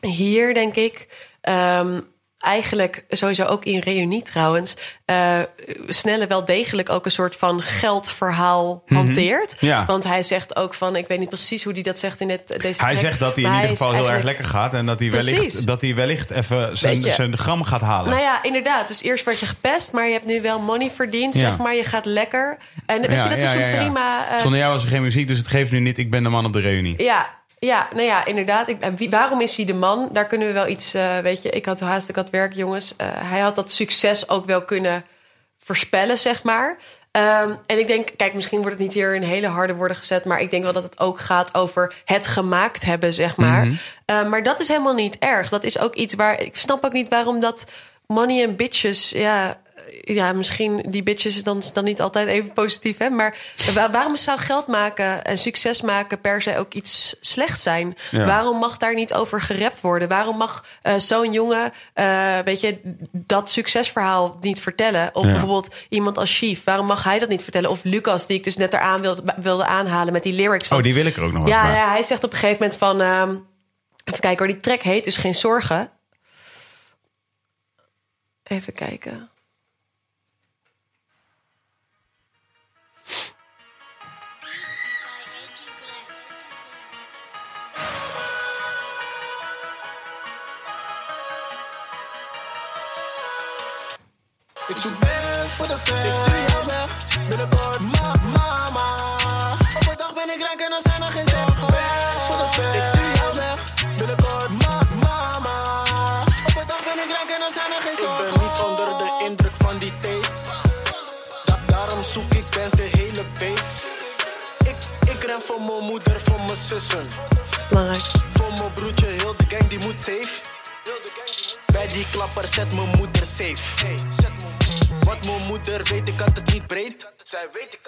hier, denk ik. ehm, eigenlijk sowieso ook in reunie trouwens. eh Snelle wel degelijk ook een soort van geldverhaal hanteert. Mhm. Ja. Want hij zegt ook van, ik weet niet precies hoe hij dat zegt in het, deze Hij track, zegt dat hij in ieder geval heel erg lekker gaat... en dat hij wellicht, Precies. dat hij wellicht even zijn, zijn gram gaat halen. Nou ja, inderdaad. Dus eerst werd je gepest, maar je hebt nu wel money verdiend, Ja. zeg maar. Je gaat lekker. En weet je, dat is een prima... eh, Zonder jou was er geen muziek, dus het geeft nu niet... ik ben de man op de reunie. Ja, ja, nou ja, inderdaad. Ik, wie, waarom is hij de man? Daar kunnen we wel iets, eh, weet je, ik had haast, ik had werk, jongens. Eh, hij had dat succes ook wel kunnen voorspellen, zeg maar. Ehm, en ik denk, kijk, misschien wordt het niet hier in hele harde woorden gezet, maar ik denk wel dat het ook gaat over het gemaakt hebben, zeg maar. Mhm. Eh, maar dat is helemaal niet erg. Dat is ook iets waar ik snap ook niet waarom dat money en bitches, ja. Ja, misschien die bitches dan, dan niet altijd even positief, hè? Maar wa- waarom zou geld maken en succes maken per se ook iets slechts zijn? Ja. Waarom mag daar niet over gerept worden? Waarom mag eh, zo'n jongen, eh, weet je, dat succesverhaal niet vertellen? Of Ja. bijvoorbeeld iemand als Chief, waarom mag hij dat niet vertellen? Of Lucas, die ik dus net eraan wilde, wilde aanhalen met die lyrics van... Oh, die wil ik er ook nog ja, ja, hij zegt op een gegeven moment van... ehm, even kijken hoor, die track heet dus Geen Zorgen. Even kijken. Voor de fans. Ik stuur jou weg. Binnenkort, ma, mama. Op een dag ben ik rijk en dan zijn er geen zorgen. Bands voor de fans. Ik stuur jou weg. Binnenkort, ma, mama. Op een dag ben ik rijk en dan zijn er geen zorgen. Ik ben niet onder de indruk van die tape. Da- daarom zoek ik bands de hele week. Ik, ik ren voor mijn moeder, voor mijn zussen. Dat is belangrijk. Voor mijn broertje, heel de gang die moet safe. Bij die klapper zet mijn moeder safe. Wat mijn moeder weet, ik had het niet breed.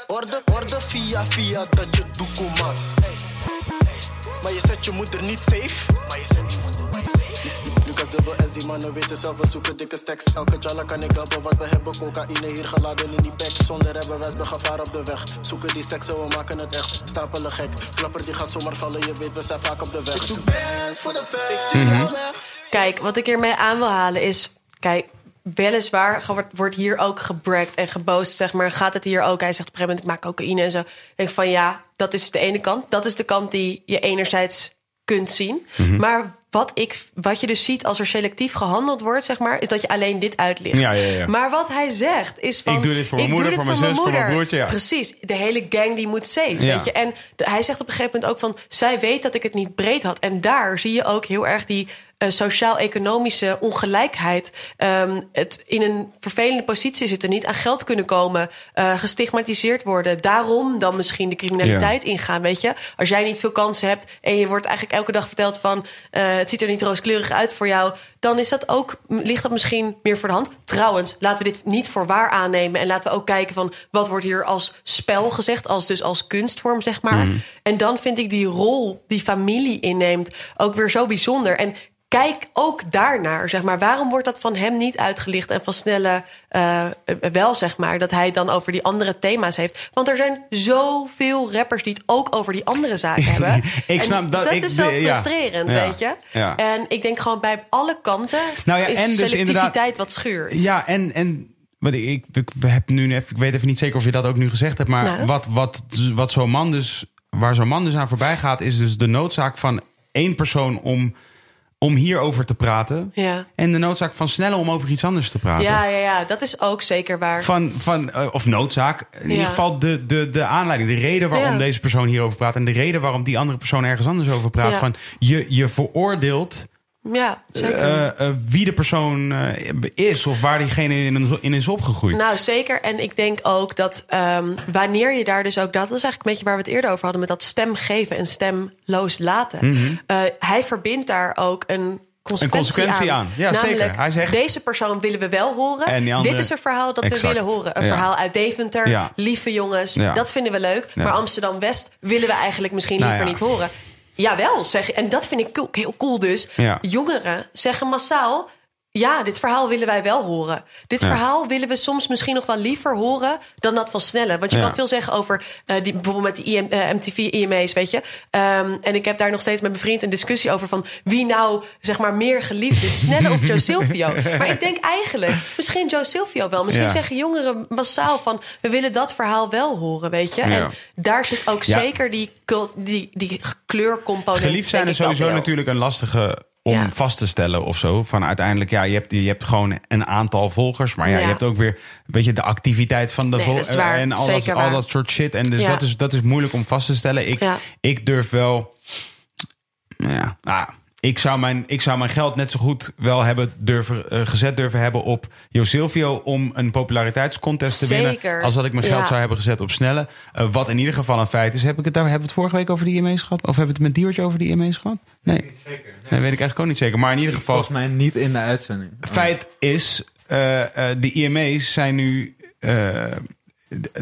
Orde, orde via via dat je doekoe maakt. Maar je zet je moeder niet safe. Lucas dubbel S, die mannen weten zelf, we zoeken dikke stacks. Elke jalla kan ik helpen, wat we hebben. Cocaïne hier geladen in die back. Zonder hebben wij gevaar op de weg. Zoeken die seksen, we maken het echt. Stapelen gek. Klapper die gaat zomaar vallen, je weet, we zijn vaak op de weg. Ik zoek bands voor de fans. Ik stuur jou weg. Kijk, wat ik hiermee aan wil halen is... kijk, weliswaar wordt, wordt hier ook gebrakt en geboost, zeg maar. Gaat het hier ook? Hij zegt op een gegeven moment, ik maak cocaïne en zo. Ik denk van ja, dat is de ene kant. Dat is de kant die je enerzijds kunt zien. Mhm. Maar wat, ik, wat je dus ziet als er selectief gehandeld wordt, zeg maar, is dat je alleen dit uitlicht. Ja, ja, ja. Maar wat hij zegt is van... Ik doe dit voor mijn moeder, voor mijn zus, voor mijn broertje, ja. Precies, de hele gang die moet safe, weet je. En de- hij zegt op een gegeven moment ook van... zij weet dat ik het niet breed had. En daar zie je ook heel erg die eh, sociaal-economische ongelijkheid. Ehm, het in een vervelende positie zitten, niet aan geld kunnen komen... eh, gestigmatiseerd worden. Daarom dan misschien de criminaliteit ingaan, weet je. Als jij niet veel kansen hebt en je wordt eigenlijk elke dag verteld van... eh, het ziet er niet rooskleurig uit voor jou... dan is dat ook, ligt dat misschien meer voor de hand. Trouwens, laten we dit niet voor waar aannemen... en laten we ook kijken van wat wordt hier als spel gezegd... als dus als kunstvorm, zeg maar. Mhm. En dan vind ik die rol die familie inneemt ook weer zo bijzonder. En kijk ook daarnaar, zeg maar. Waarom wordt dat van hem niet uitgelicht en van Snelle eh, eh, wel, zeg maar? Dat hij dan over die andere thema's heeft. Want er zijn zoveel rappers die het ook over die andere zaken <laughs> hebben. Ik En snap dat- Dat ik- is zo frustrerend, Ja. weet je? Ja. En ik denk gewoon bij alle kanten Nou ja, is en dus selectiviteit wat schuurt. Ja, en, en wat ik, ik, ik heb nu even, ik weet even niet zeker of je dat ook nu gezegd hebt, maar Nou. wat, wat, wat zo'n man dus, waar zo'n man dus aan voorbij gaat, is dus de noodzaak van één persoon om, om hierover te praten. Ja. En de noodzaak van snelle om over iets anders te praten. Ja, ja, ja, dat is ook zeker waar. Van, van, eh, of noodzaak. In ieder geval de, de, de aanleiding. De reden waarom Ja. deze persoon hierover praat. En de reden waarom die andere persoon ergens anders over praat. Van je, je veroordeelt Ja, zeker. eh, eh, wie de persoon eh, is. Of waar diegene in, in is opgegroeid. Nou, zeker. En ik denk ook dat ehm, wanneer je daar dus ook... dat is eigenlijk een beetje waar we het eerder over hadden... met dat stem geven en stemloos laten. Mhm. Hij verbindt daar ook een consequentie, Een consequentie aan. Ja, Namelijk, zeker. Hij zegt- deze persoon willen we wel horen. Andere- Dit is een verhaal dat Exact. we willen horen. Een Ja. verhaal uit Deventer. Ja. Lieve jongens, Ja. dat vinden we leuk. Maar Amsterdam-West willen we eigenlijk misschien Nou liever niet horen. Jawel, zeg. En dat vind ik ook heel cool dus. Ja. Jongeren zeggen massaal... Ja, dit verhaal willen wij wel horen. Dit Ja. verhaal willen we soms misschien nog wel liever horen dan dat van Snelle. Want je Ja. kan veel zeggen over eh, die, bijvoorbeeld met die IM, eh, MTV IMA's, weet je. Ehm, en ik heb daar nog steeds met mijn vriend een discussie over van wie nou zeg maar meer geliefd is, Snelle of <laughs> Joe Silvio. Maar ik denk eigenlijk misschien Joe Silvio wel. Misschien Ja. zeggen jongeren massaal van we willen dat verhaal wel horen, weet je. En daar zit ook zeker die, cult- die, die kleurcomponent. Geliefd zijn is sowieso natuurlijk een lastige om Ja. vast te stellen of zo. Van uiteindelijk, ja, je hebt, je hebt gewoon een aantal volgers. Maar ja, Ja. je hebt ook weer, weet je, de activiteit van de Nee, vol- dat is waar. En al dat, al dat soort shit. En dus Ja. dat, is, dat is moeilijk om vast te stellen. Ik, Ja. ik durf wel. Ja, ah, ik, zou mijn, ik zou mijn geld net zo goed wel hebben durven, eh, gezet durven hebben op Jo Silvio om een populariteitscontest te Zeker. winnen. Als dat ik mijn geld Ja. zou hebben gezet op snelle. Eh, wat in ieder geval een feit is. Heb ik het daar hebben we het vorige week over die IME's gehad? Of hebben we het met Diewertje over die IME's gehad? Nee. Niet zeker. Nee, weet ik eigenlijk ook niet zeker. Maar in ieder geval, Volgens mij niet in de uitzending. feit is, eh, eh, de IME's zijn nu eh,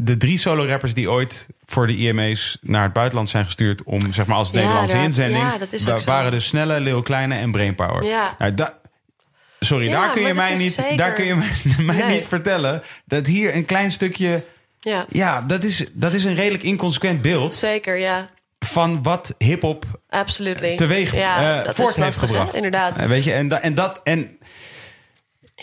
de, drie solo-rappers die ooit voor de IME's naar het buitenland zijn gestuurd om zeg maar als Ja, Nederlandse dat- inzending, ja, waren dus Snelle, Lil Kleine en Brainpower. Ja. Nou, da- sorry, Ja, daar kun je mij niet, daar kun je mij, <laughs> niet vertellen dat hier een klein stukje, Ja, ja, dat is, dat is een redelijk inconsequent beeld zeker, ja. van wat hip-hop teweeg ja, eh, voort heeft gebracht. Inderdaad. Eh, weet je, en, da- en dat en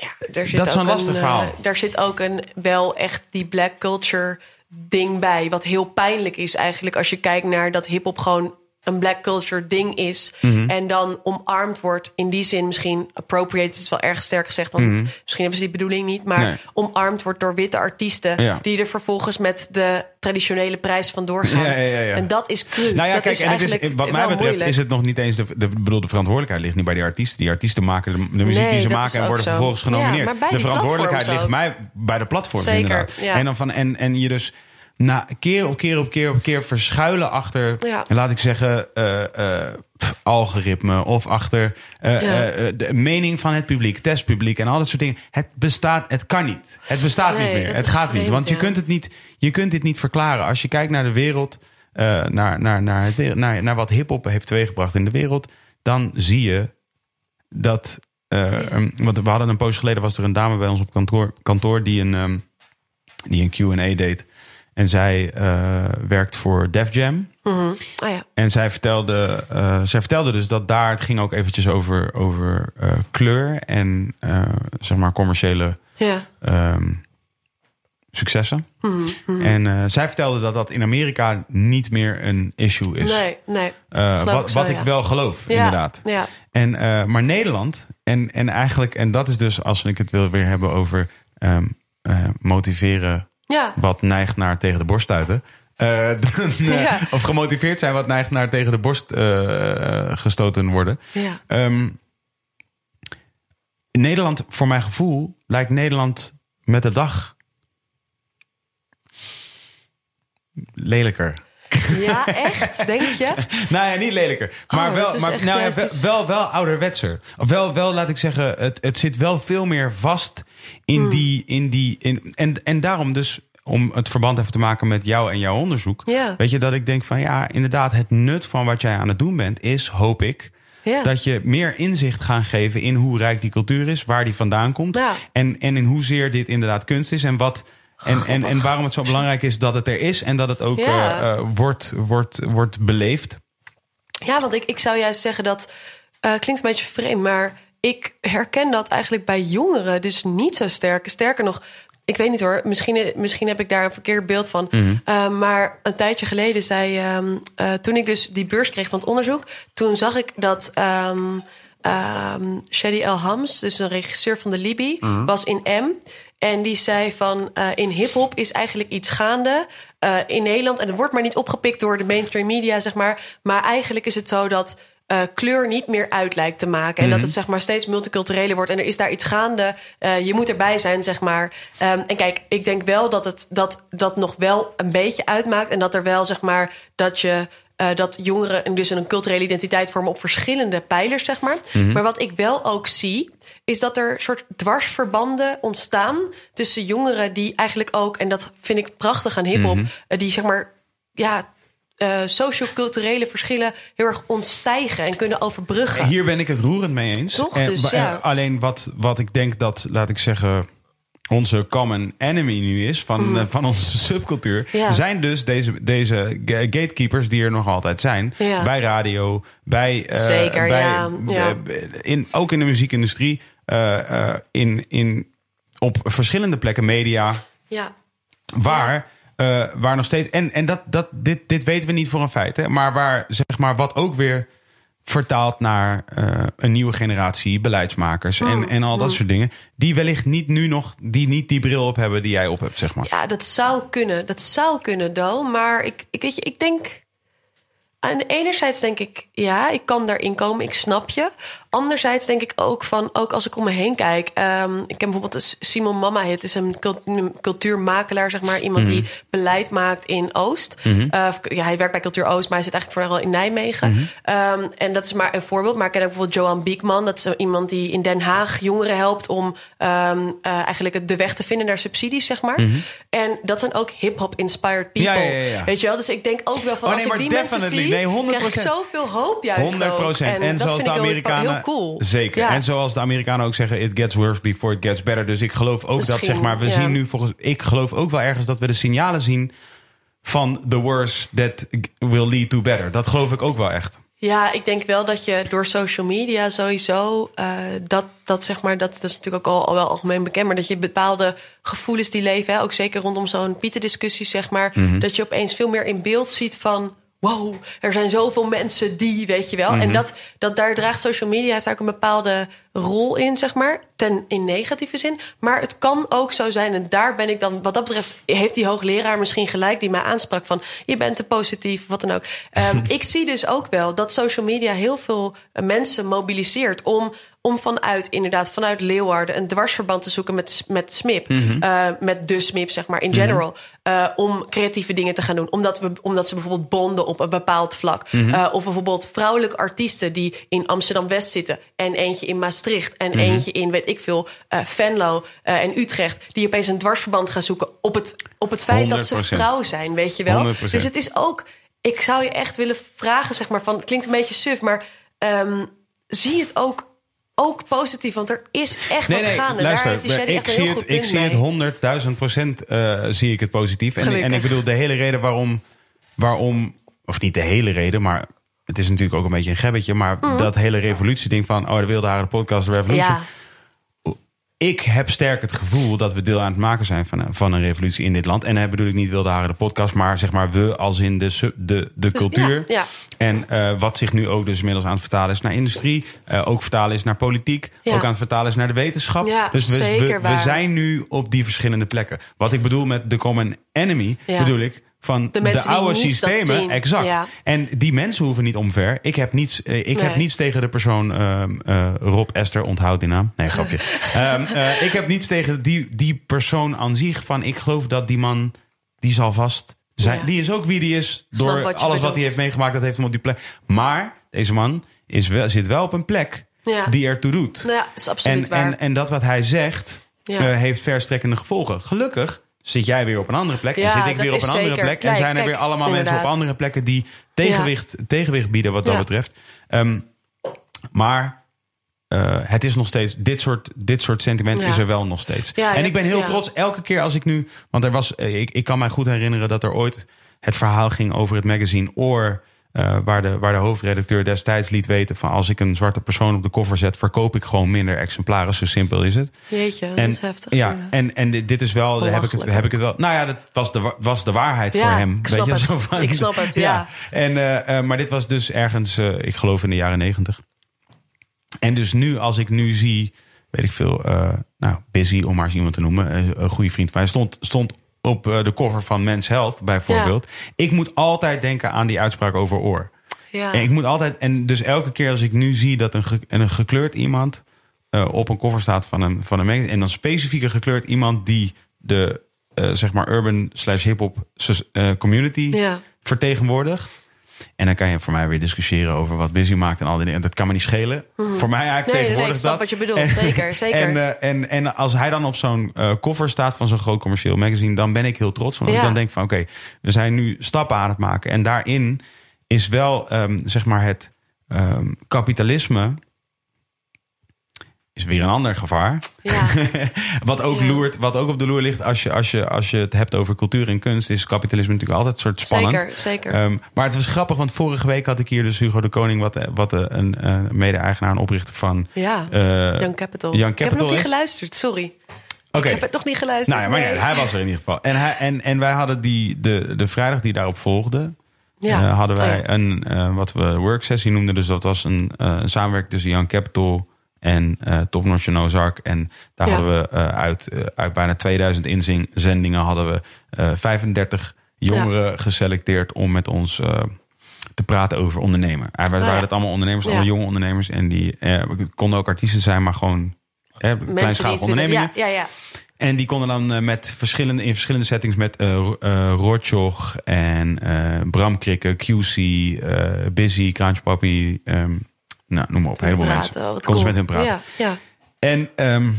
Ja, daar zit Dat is ook een lastig eh, verhaal. daar zit ook een wel echt die black culture ding bij. Wat heel pijnlijk is eigenlijk als je kijkt naar dat hip-hop gewoon een black culture ding is. Mhm. En dan omarmd wordt. In die zin misschien appropriate is wel erg sterk gezegd. Want misschien hebben ze die bedoeling niet. Maar Mhm. Nee. omarmd wordt door witte artiesten. Ja. Die er vervolgens met de traditionele prijs van doorgaan. Ja, ja, ja, ja. En dat is cru. Nou ja, dat kijk, is en het is, eigenlijk wat mij betreft moeilijk. is het nog niet eens de, de, bedoel, de verantwoordelijkheid ligt niet bij die artiesten. Die artiesten maken de, de muziek Nee, die ze maken en worden zo. vervolgens genomineerd. de verantwoordelijkheid ligt mij bij de platforms Zeker, inderdaad. En, dan van, en, en je dus na, keer op keer op keer op keer verschuilen achter, Ja. laat ik zeggen, pff, algoritme of achter eh, Ja. de mening van het publiek, testpubliek en al dat soort dingen. Het bestaat, het kan niet. Het bestaat Nee, niet meer. Het gaat niet. Want je kunt het niet, je kunt dit niet verklaren. Als je kijkt naar de wereld, naar, naar, naar, het, naar, naar wat hip-hop heeft teweeggebracht in de wereld, dan zie je dat. eh, um, want we hadden een poos geleden was er een dame bij ons op kantoor, kantoor die een, um, die een QA deed. En zij eh, werkt voor Def Jam. Mhm. Oh ja. En zij vertelde, eh, zij vertelde dus dat daar, het ging ook eventjes over, over eh, kleur en zeg maar commerciële Ja. ehm, successen. Mhm, mhm. En zij vertelde dat dat in Amerika niet meer een issue is. Nee, nee. Wat ik zo, wat ja. ik wel geloof, Ja, inderdaad. ja. En, maar Nederland, en, en eigenlijk, en dat is dus als ik het wil weer hebben over ehm, eh, motiveren Ja. wat neigt naar tegen de borst stuiten. Eh, <laughs> dan, eh, Ja. Of gemotiveerd zijn wat neigt naar tegen de borst eh, gestoten worden. Ja. Ehm, Nederland, voor mijn gevoel, lijkt Nederland met de dag lelijker. Ja, echt? Denk je? <laughs> Nou ja, niet lelijker. Maar, Oh, wel, maar nou ja, juist wel, wel, wel ouderwetser. Of wel, wel, laat ik zeggen, het, het zit wel veel meer vast in Hmm. die. In die in, en, en daarom dus, om het verband even te maken met jou en jouw onderzoek. Ja. Weet je, dat ik denk van ja, inderdaad, het nut van wat jij aan het doen bent, is, hoop ik. Ja. Dat je meer inzicht gaat geven in hoe rijk die cultuur is, waar die vandaan komt. Ja. En, en in hoezeer dit inderdaad kunst is en wat. En, en, en waarom het zo belangrijk is dat het er is en dat het ook Ja. eh, eh, wordt, wordt, wordt beleefd. Ja, want ik, ik zou juist zeggen dat. eh, klinkt een beetje vreemd, maar ik herken dat eigenlijk bij jongeren dus niet zo sterk. Sterker nog, ik weet niet hoor, misschien, misschien heb ik daar een verkeerd beeld van. Mhm. Maar een tijdje geleden zei. ehm, eh, toen ik dus die beurs kreeg van het onderzoek, toen zag ik dat. ehm ehm, Shady El Hams, dus een regisseur van de Libi, Mhm. was in M. En die zei van eh, in hip-hop is eigenlijk iets gaande eh, in Nederland. En het wordt maar niet opgepikt door de mainstream media, zeg maar. Maar eigenlijk is het zo dat eh, kleur niet meer uit lijkt te maken. En dat Mhm. het zeg maar steeds multicultureler wordt. En er is daar iets gaande. Je moet erbij zijn, zeg maar. Ehm, en kijk, ik denk wel dat het dat, dat nog wel een beetje uitmaakt. En dat er wel, zeg maar, dat je. dat jongeren dus een culturele identiteit vormen op verschillende pijlers, zeg maar. Mhm. Maar wat ik wel ook zie, is dat er soort dwarsverbanden ontstaan tussen jongeren die eigenlijk ook, en dat vind ik prachtig aan hip-hop, Mhm. eh, die zeg maar, ja, eh socio-culturele verschillen heel erg ontstijgen en kunnen overbruggen. Hier ben ik het roerend mee eens. Toch? En- Dus ja. eh, Alleen wat, wat ik denk dat, laat ik zeggen, onze common enemy nu is van, Mhm. eh, van onze <laughs> subcultuur, Ja. zijn dus deze, deze ga- gatekeepers die er nog altijd zijn. Ja. Bij radio, bij, eh, Zeker, bij, ja, eh, in, ook in de muziekindustrie, eh, eh, in, in, op verschillende plekken, media, Ja. waar, eh, waar nog steeds. En, en dat, dat, dit, dit weten we niet voor een feit. Hè, maar waar zeg maar wat ook weer vertaalt naar eh, een nieuwe generatie beleidsmakers en, Mm, en al dat mm. soort dingen. Die wellicht niet nu nog, die niet die bril op hebben die jij op hebt, zeg maar. Ja, dat zou kunnen. Dat zou kunnen, Do. Maar ik, ik, weet je, ik denk... Aan enerzijds denk ik, ja, ik kan daarin komen, ik snap je. Anderzijds denk ik ook van, ook als ik om me heen kijk. ehm, ik heb bijvoorbeeld Simon Mama het is een cult- een cultuurmakelaar, zeg maar. Iemand Mhm. die beleid maakt in Oost. Mhm. Eh, ja, hij werkt bij Cultuur Oost, maar hij zit eigenlijk vooral in Nijmegen. Mhm. Ehm, en dat is maar een voorbeeld. Maar ik ken ook bijvoorbeeld Johan Biekman. Dat is iemand die in Den Haag jongeren helpt om ehm, eh, eigenlijk de weg te vinden naar subsidies, zeg maar. Mhm. En dat zijn ook hip-hop inspired people. Ja, ja, ja. Weet je wel? Dus ik denk ook wel van Oh, als nee, ik die mensen definitely. zie, Nee, 100%. krijg ik zoveel hoop juist 100 ook. procent. En, dat zoals de Amerikanen. Cool. Zeker. En zoals de Amerikanen ook zeggen: it gets worse before it gets better. Dus ik geloof ook dat, zeg maar, we zien nu volgens. Ik geloof ook wel ergens dat we de signalen zien van the worst that will lead to better. Dat geloof ik ook wel echt. Ja, ik denk wel dat je door social media sowieso eh, dat, dat zeg maar, dat, dat is natuurlijk ook al, al wel algemeen bekend, maar dat je bepaalde gevoelens die leven, hè, ook zeker rondom zo'n Pieter-discussie, zeg maar, Mhm. dat je opeens veel meer in beeld ziet van. Wow, er zijn zoveel mensen die, weet je wel. Mhm. En dat, dat daar draagt social media heeft daar ook een bepaalde rol in, zeg maar. Ten in negatieve zin. Maar het kan ook zo zijn. En daar ben ik dan, wat dat betreft, heeft die hoogleraar misschien gelijk die mij aansprak van je bent te positief, wat dan ook. Ehm, <laughs> ik zie dus ook wel dat social media heel veel eh, mensen mobiliseert om, om vanuit, inderdaad, vanuit Leeuwarden een dwarsverband te zoeken met, met SMIP. Mhm. Eh, met de SMIP, zeg maar, in general. eh, om creatieve dingen te gaan doen. Omdat, we, omdat ze bijvoorbeeld bonden op een bepaald vlak. Mhm. Of bijvoorbeeld vrouwelijke artiesten die in Amsterdam-West zitten. En eentje in Maastricht. En Mhm. eentje in, weet ik veel, eh, Venlo eh, en Utrecht. Die opeens een dwarsverband gaan zoeken op het, op het feit dat ze 100%. vrouw zijn, weet je wel. 100%. Dus het is ook... Ik zou je echt willen vragen, zeg maar, van... Het klinkt een beetje suf, maar ehm, zie het ook ook positief, want er is echt wat gaande. luister, Daar heeft die Shady ik zie het, ik zie het honderdduizend procent eh, zie ik het positief. En, en ik bedoel, de hele reden waarom, waarom, of niet de hele reden, maar het is natuurlijk ook een beetje een gebbetje, maar dat hele revolutieding van, oh, de Wilde Haren podcast. Mhm. Ja, Ik heb sterk het gevoel dat we deel aan het maken zijn van een, van een revolutie in dit land. En dan bedoel ik niet Wilde Haren de podcast, maar zeg maar we als in de, sub- de, de cultuur. ja, ja. En eh, wat zich nu ook dus inmiddels aan het vertalen is naar industrie. eh, ook vertalen is naar politiek. Ook aan het vertalen is naar de wetenschap. Ja, dus we, zeker we, we zijn nu op die verschillende plekken. Wat ik bedoel met de common enemy, bedoel ik van De oude systemen. Exact. Ja. En die mensen hoeven niet omver. Ik heb niets, eh, ik heb niets tegen de persoon ehm, eh, Rob Esther, onthoud die naam. Nee, grapje. <laughs> Ehm, eh, ik heb niets tegen die, die persoon aan zich. Van ik geloof dat die man, die zal vast zijn. Ja. Die is ook wie die is. Door wat alles wat hij heeft meegemaakt, dat heeft hem op die plek. Maar deze man is wel, zit wel op een plek Ja. die ertoe doet. ja, is absoluut en, waar. en, en dat wat hij zegt, heeft verstrekkende gevolgen. Gelukkig zit jij weer op een andere plek. Ja, en zit ik weer op een andere zeker. plek. En zijn er weer allemaal mensen op andere plekken die tegenwicht, tegenwicht bieden wat dat Ja. betreft. Ehm, maar eh, het is nog steeds, dit soort, dit soort sentiment is er wel nog steeds. En ik ben heel trots elke keer als ik nu, want er was, eh, ik, ik kan mij goed herinneren dat er ooit het verhaal ging over het magazine Oor. Eh, waar, de, waar de hoofdredacteur destijds liet weten van als ik een zwarte persoon op de koffer zet, verkoop ik gewoon minder exemplaren. Zo simpel is het. Jeetje, dat En, is heftig. ja, en, en dit- is wel, heb ik, het, heb ik het wel. Nou ja, dat was de, wa- was de waarheid Ja, voor hem. ik snap het. Zo van- Ik snap het, <laughs> ja. En, eh, eh, maar dit was dus ergens, ik geloof in de jaren negentig. En dus nu, als ik nu zie, weet ik veel, nou, Busy, om maar eens iemand te noemen, een goede vriend van mij, stond, stond op eh, de cover van Men's Health bijvoorbeeld. Ik moet altijd denken aan die uitspraak over oor. ja. En ik moet altijd, en dus elke keer als ik nu zie dat een, ge- een gekleurd iemand eh, op een cover staat van een, van een magazine, en dan specifiek een gekleurd iemand die de eh, zeg maar urban slash hip-hop community Ja. vertegenwoordigt. En dan kan je voor mij weer discussiëren over wat Busy maakt en al die dingen. Dat kan me niet schelen. Voor mij, hij Mhm. nee, ik snap dat. wat je bedoelt. Zeker, <laughs> zeker. En, eh, en, en als hij dan op zo'n cover staat van zo'n groot commercieel magazine, dan ben ik heel trots. Want Ja. ik dan denk van oké, we zijn nu stappen aan het maken. En daarin is wel ehm, zeg maar het ehm, kapitalisme is weer een ander gevaar. Ja. <laughs> wat ook Ja. loert, wat ook op de loer ligt als je, als je, als je het hebt over cultuur en kunst, is kapitalisme natuurlijk altijd een soort spannend. Zeker, zeker. Ehm, maar het was grappig, want vorige week had ik hier dus Hugo de Koning, wat, eh, wat eh, een eh, mede-eigenaar en oprichter van ja, Young Capital. Young ik heb Capital nog niet is. geluisterd, sorry. Oké. Ik heb het nog niet geluisterd. Nou ja, maar nee. hij was er in ieder geval. En, hij, en, en wij hadden die, de, de vrijdag die daarop volgde, Ja. hadden Oh wij een, wat we worksessie noemden. Dus dat was een, een samenwerking tussen Young Capital en eh Top Notch en Ozark. En daar Ja. hadden we eh, uit, eh, uit bijna 2000 inzendingen hadden we eh 35 jongeren geselecteerd om met ons te praten over ondernemen. Uh, wij Ah, waren ja. het allemaal ondernemers, allemaal jonge ondernemers. En die konden ook artiesten zijn, maar gewoon die kleinschalige ondernemingen. Ja, ja, ja. En die konden dan met verschillende, in verschillende settings met eh, Rotjoch en eh, Bram Krikke, QC, Busy, Kraantje Papi. ehm, nou, noem maar op. Een heleboel Praten, mensen. cool. met hun praten. Ja, ja. En ehm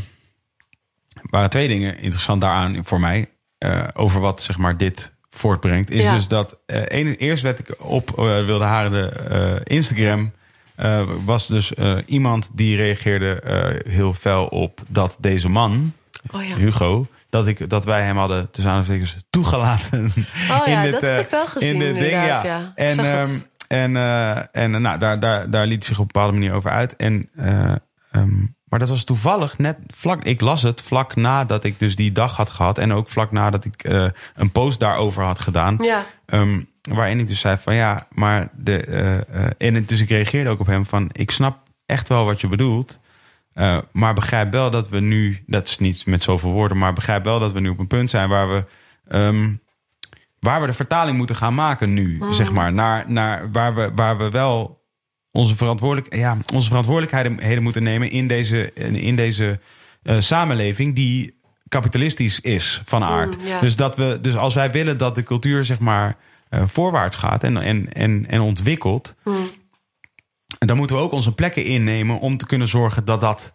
waren twee dingen interessant daaraan voor mij. eh, over wat zeg maar dit voortbrengt. Is Ja. dus dat eh, een- eerst werd ik op eh, Wilde Haren de eh, Instagram. eh, was dus eh, iemand die reageerde eh, heel fel op dat deze man, Oh ja. Hugo, dat, ik, dat wij hem hadden tussen aanhalingstekens toegelaten. Oh ja, dit, dat heb eh, ik wel gezien in dit ding, ja. En, ehm, en, eh, en eh, nou, daar, daar, daar liet hij zich op een bepaalde manier over uit. En, eh, ehm, maar dat was toevallig net vlak. Ik las het vlak nadat ik dus die dag had gehad. En ook vlak nadat ik een post daarover had gedaan. Ja. Ehm, waarin ik dus zei van ja, maar de. en dus ik reageerde ook op hem van ik snap echt wel wat je bedoelt. maar begrijp wel dat we nu, dat is niet met zoveel woorden, maar begrijp wel dat we nu op een punt zijn waar we. ehm, waar we de vertaling moeten gaan maken nu, zeg maar. Naar, naar waar, we, waar we wel onze, verantwoordelijk, ja, onze verantwoordelijkheden moeten nemen in deze, in deze eh, samenleving die kapitalistisch is van aard. Mm, ja. Dus, dat we, dus als wij willen dat de cultuur zeg maar eh, voorwaarts gaat en, en, en, en ontwikkelt, Mm. dan moeten we ook onze plekken innemen om te kunnen zorgen dat dat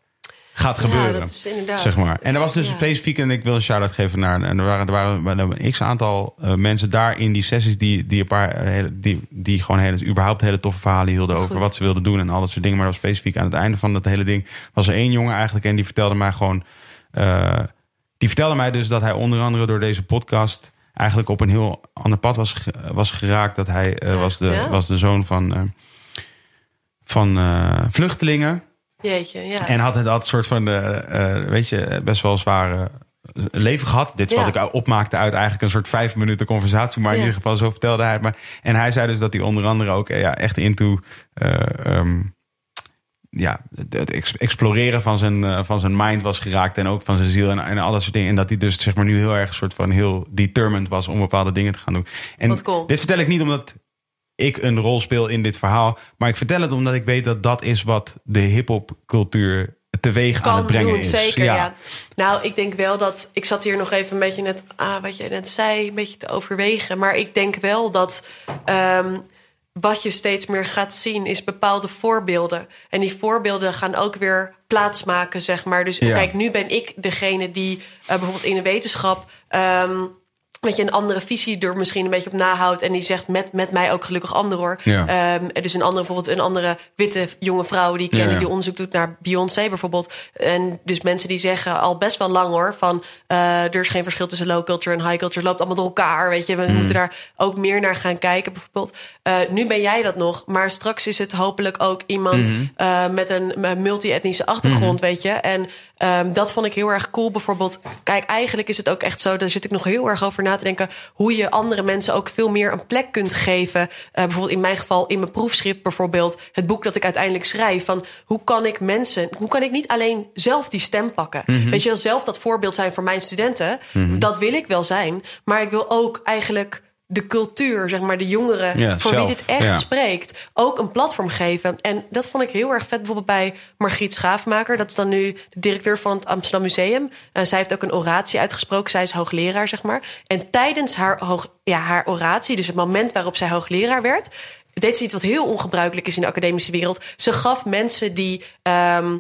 gaat gebeuren. dat is inderdaad- Zeg maar. En er was dus Ja. specifiek, en ik wil een shout-out geven naar. En er waren, er waren, een x aantal eh, mensen daar in die sessies die, die, een paar, eh, die, die gewoon hele, überhaupt hele toffe verhalen hielden over Goed. wat ze wilden doen en al dat soort dingen. Maar dat was specifiek aan het einde van dat hele ding. Was er één jongen eigenlijk en die vertelde mij gewoon. eh, die vertelde mij dus dat hij onder andere door deze podcast eigenlijk op een heel ander pad was, was geraakt. Dat hij was, de, was de zoon van, van vluchtelingen. Jeetje, ja. En had het had een soort van, eh, eh, weet je, best wel zware leven gehad. Dit is Ja. wat ik opmaakte uit eigenlijk een soort vijf minuten conversatie. Maar in Ja. ieder geval, zo vertelde hij het. Maar, en hij zei dus dat hij onder andere ook eh, ja, echt into... eh, ehm, ja, het- het ex- exploreren van zijn, van zijn mind was geraakt. En ook van zijn ziel en, en al dat soort dingen. En dat hij dus zeg maar nu heel erg soort van heel determined was om bepaalde dingen te gaan doen. En cool. dit vertel ik niet omdat ik een rol speel in dit verhaal. Maar ik vertel het omdat ik weet dat dat is wat de hip-hop cultuur teweeg aan kan het brengen doen, is. zeker. Ja. Nou, ik denk wel dat. Ik zat hier nog even een beetje net. Ah, wat je net zei, een beetje te overwegen. Maar ik denk wel dat. ehm, wat je steeds meer gaat zien, is bepaalde voorbeelden. En die voorbeelden gaan ook weer plaatsmaken, zeg maar. Dus Ja. kijk, nu ben ik degene die eh, bijvoorbeeld in de wetenschap. ehm, Weet je, een andere visie er misschien een beetje op nahoudt. En die zegt met, met mij ook gelukkig anderen hoor. Ja. Is een andere, bijvoorbeeld een andere witte jonge vrouw die ik ken, Ja, ja. die onderzoek doet naar Beyoncé bijvoorbeeld. En dus mensen die zeggen al best wel lang hoor, van eh, er is geen verschil tussen low culture en high culture. Loopt allemaal door elkaar. Weet je, we moeten daar ook meer naar gaan kijken. Bijvoorbeeld, eh, nu ben jij dat nog, maar straks is het hopelijk ook iemand eh, met een multi-etnische achtergrond, weet je. En ehm, dat vond ik heel erg cool. Bijvoorbeeld, kijk, eigenlijk is het ook echt zo, daar zit ik nog heel erg over na te denken, hoe je andere mensen ook veel meer een plek kunt geven. Eh, bijvoorbeeld in mijn geval, in mijn proefschrift bijvoorbeeld, het boek dat ik uiteindelijk schrijf, van hoe kan ik mensen, hoe kan ik niet alleen zelf die stem pakken? Weet je wel, zelf dat voorbeeld zijn voor mijn studenten, dat wil ik wel zijn, maar ik wil ook eigenlijk de cultuur, zeg maar, de jongeren Ja, voor zelf, wie dit echt ja. spreekt, ook een platform geven. En dat vond ik heel erg vet bijvoorbeeld bij Margriet Schaafmaker. Dat is dan nu de directeur van het Amsterdam Museum. En zij heeft ook een oratie uitgesproken. Zij is hoogleraar, zeg maar. En tijdens haar, hoog, ja, haar oratie, dus het moment waarop zij hoogleraar werd... deed ze iets wat heel ongebruikelijk is in de academische wereld. Ze gaf mensen die... ehm,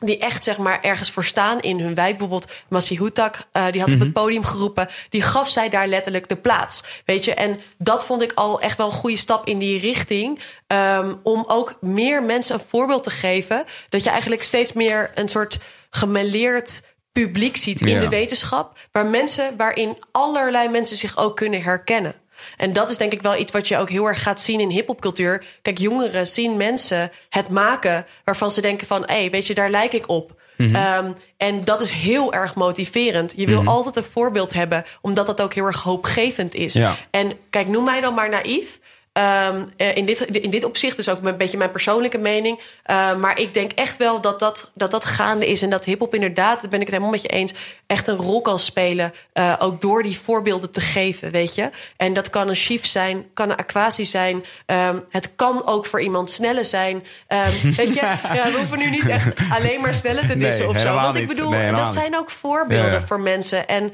die echt zeg maar ergens voor staan in hun wijk. Bijvoorbeeld Massi Hutak, eh, die had op het podium geroepen. Die gaf zij daar letterlijk de plaats. Weet je, en dat vond ik al echt wel een goede stap in die richting. ehm, om ook meer mensen een voorbeeld te geven. Dat je eigenlijk steeds meer een soort gemêleerd publiek ziet in Ja. de wetenschap. Waar mensen, waarin allerlei mensen zich ook kunnen herkennen. En dat is denk ik wel iets wat je ook heel erg gaat zien in hiphopcultuur. Kijk, jongeren zien mensen het maken waarvan ze denken van... hé, hey, weet je, daar lijk ik op. Mhm. Ehm, en dat is heel erg motiverend. Je wil altijd een voorbeeld hebben, omdat dat ook heel erg hoopgevend is. Ja. En kijk, noem mij dan maar naïef. Ehm, eh, in, dit, in dit opzicht is ook een beetje mijn persoonlijke mening. Eh, maar ik denk echt wel dat dat, dat, dat gaande is. En dat hiphop inderdaad, daar ben ik het helemaal met je eens... echt een rol kan spelen. eh, ook door die voorbeelden te geven, weet je. En dat kan een chief zijn, kan een aquatie zijn. Ehm, het kan ook voor iemand snelle zijn. Ehm, <laughs> weet je, ja, we hoeven nu niet echt alleen maar snelle te dissen Nee, of zo. Want ik bedoel, Nee, dat niet. zijn ook voorbeelden ja. voor mensen. En...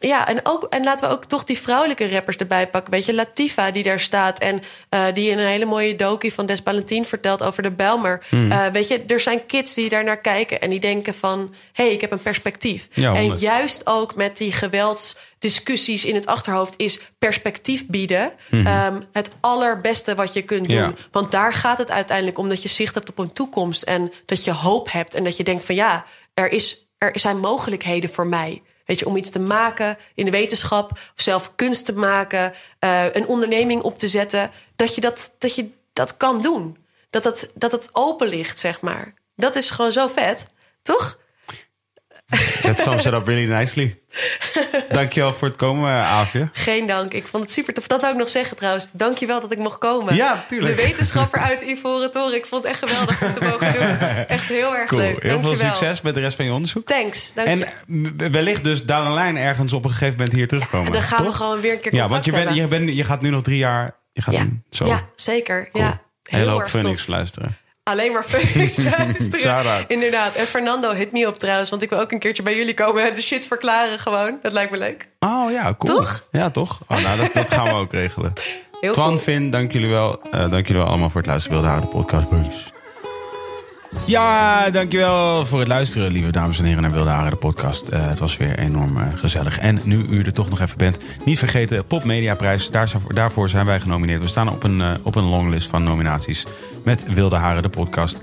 ja, en, ook, en laten we ook toch die vrouwelijke rappers erbij pakken. Weet je, Latifa die daar staat. En eh, die in een hele mooie dokie van Des Valentin vertelt over de Belmer. Hmm. Eh, weet je, er zijn kids die daar naar kijken. En die denken van, hé, hey, ik heb een perspectief. Ja, en juist ook met die geweldsdiscussies in het achterhoofd... is perspectief bieden ehm, het allerbeste wat je kunt doen. Ja. Want daar gaat het uiteindelijk om dat je zicht hebt op een toekomst. En dat je hoop hebt. En dat je denkt van, ja, er, is, er zijn mogelijkheden voor mij... Om iets te maken in de wetenschap, of zelf kunst te maken, eh, een onderneming op te zetten, dat je dat, dat, je dat kan doen. Dat het, dat het open ligt, zeg maar. Dat is gewoon zo vet, toch? Dat sums it up really nicely. Dankjewel voor het komen, eh, Aafje. Geen dank. Ik vond het super tof. Dat wou ik nog zeggen trouwens. Dank je wel dat ik mocht komen. Ja, tuurlijk. De wetenschapper uit Ivoren Toren. Ik vond het echt geweldig om te mogen doen. Echt heel erg Cool. leuk. Heel veel succes met de rest van je onderzoek. Thanks. Dank En eh, wellicht dus down the line ergens op een gegeven moment hier terugkomen. Dan gaan we gewoon weer een keer Ja, want je, bent, je, bent, je gaat nu nog drie jaar... Je gaat Ja. zo ja, zeker. Cool. Ja, heel hoop erg luisteren. Alleen maar Phoenix <laughs> luisteren. Inderdaad. En Fernando, hit me op trouwens. Want ik wil ook een keertje bij jullie komen en de shit verklaren gewoon. Dat lijkt me leuk. Oh ja, cool. Toch? Ja, toch? Oh, nou, dat, dat gaan we ook regelen. <laughs> Heel Twan, cool. Finn, dank jullie wel. Eh, dank jullie wel allemaal voor het luisteren. Wilde houden podcast. Peace. Ja, dankjewel voor het luisteren, lieve dames en heren, naar Wilde Haren, de podcast. Eh, het was weer enorm eh, gezellig. En nu u er toch nog even bent, niet vergeten, Pop Mediaprijs. Daar, zijn- daarvoor zijn wij genomineerd. We staan op een, op een longlist van nominaties met Wilde Haren, de podcast.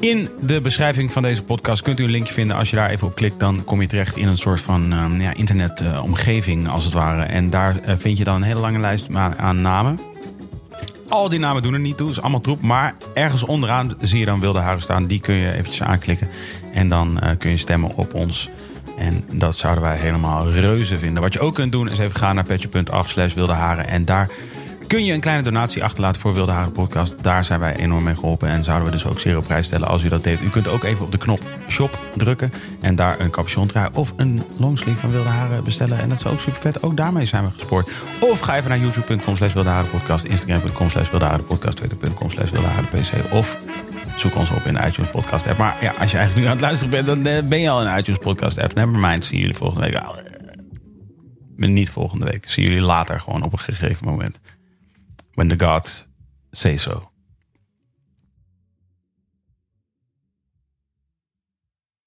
In de beschrijving van deze podcast kunt u een linkje vinden. Als je daar even op klikt, dan kom je terecht in een soort van eh, ja, internetomgeving, als het ware. En daar eh, vind je dan een hele lange lijst aan namen. Al die namen doen er niet toe, is allemaal troep. Maar ergens onderaan zie je dan Wilde Haren staan. Die kun je eventjes aanklikken. En dan eh, kun je stemmen op ons. En dat zouden wij helemaal reuze vinden. Wat je ook kunt doen is even gaan naar petje.af slash Wilde Haren. En daar kun je een kleine donatie achterlaten voor Wilde Haren Podcast. Daar zijn wij enorm mee geholpen. En zouden we dus ook zeer op prijs stellen als u dat deed. U kunt ook even op de knop shop drukken. En daar een capuchon trui of een longsleeve van Wilde Haren bestellen. En dat is ook super vet. Ook daarmee zijn we gespoord. Of ga even naar youtube.com slash Wilde Podcast. Instagram.com slash Wilde. Twitter.com slash Wilde Haren PC. Of zoek ons op in de iTunes podcast app. Maar ja, als je eigenlijk nu aan het luisteren bent, dan eh, ben je al in de iTunes podcast app. Nevermind, zien jullie volgende week. Ah, eh, Niet volgende week. Zien jullie later gewoon op een gegeven moment. When the gods say so.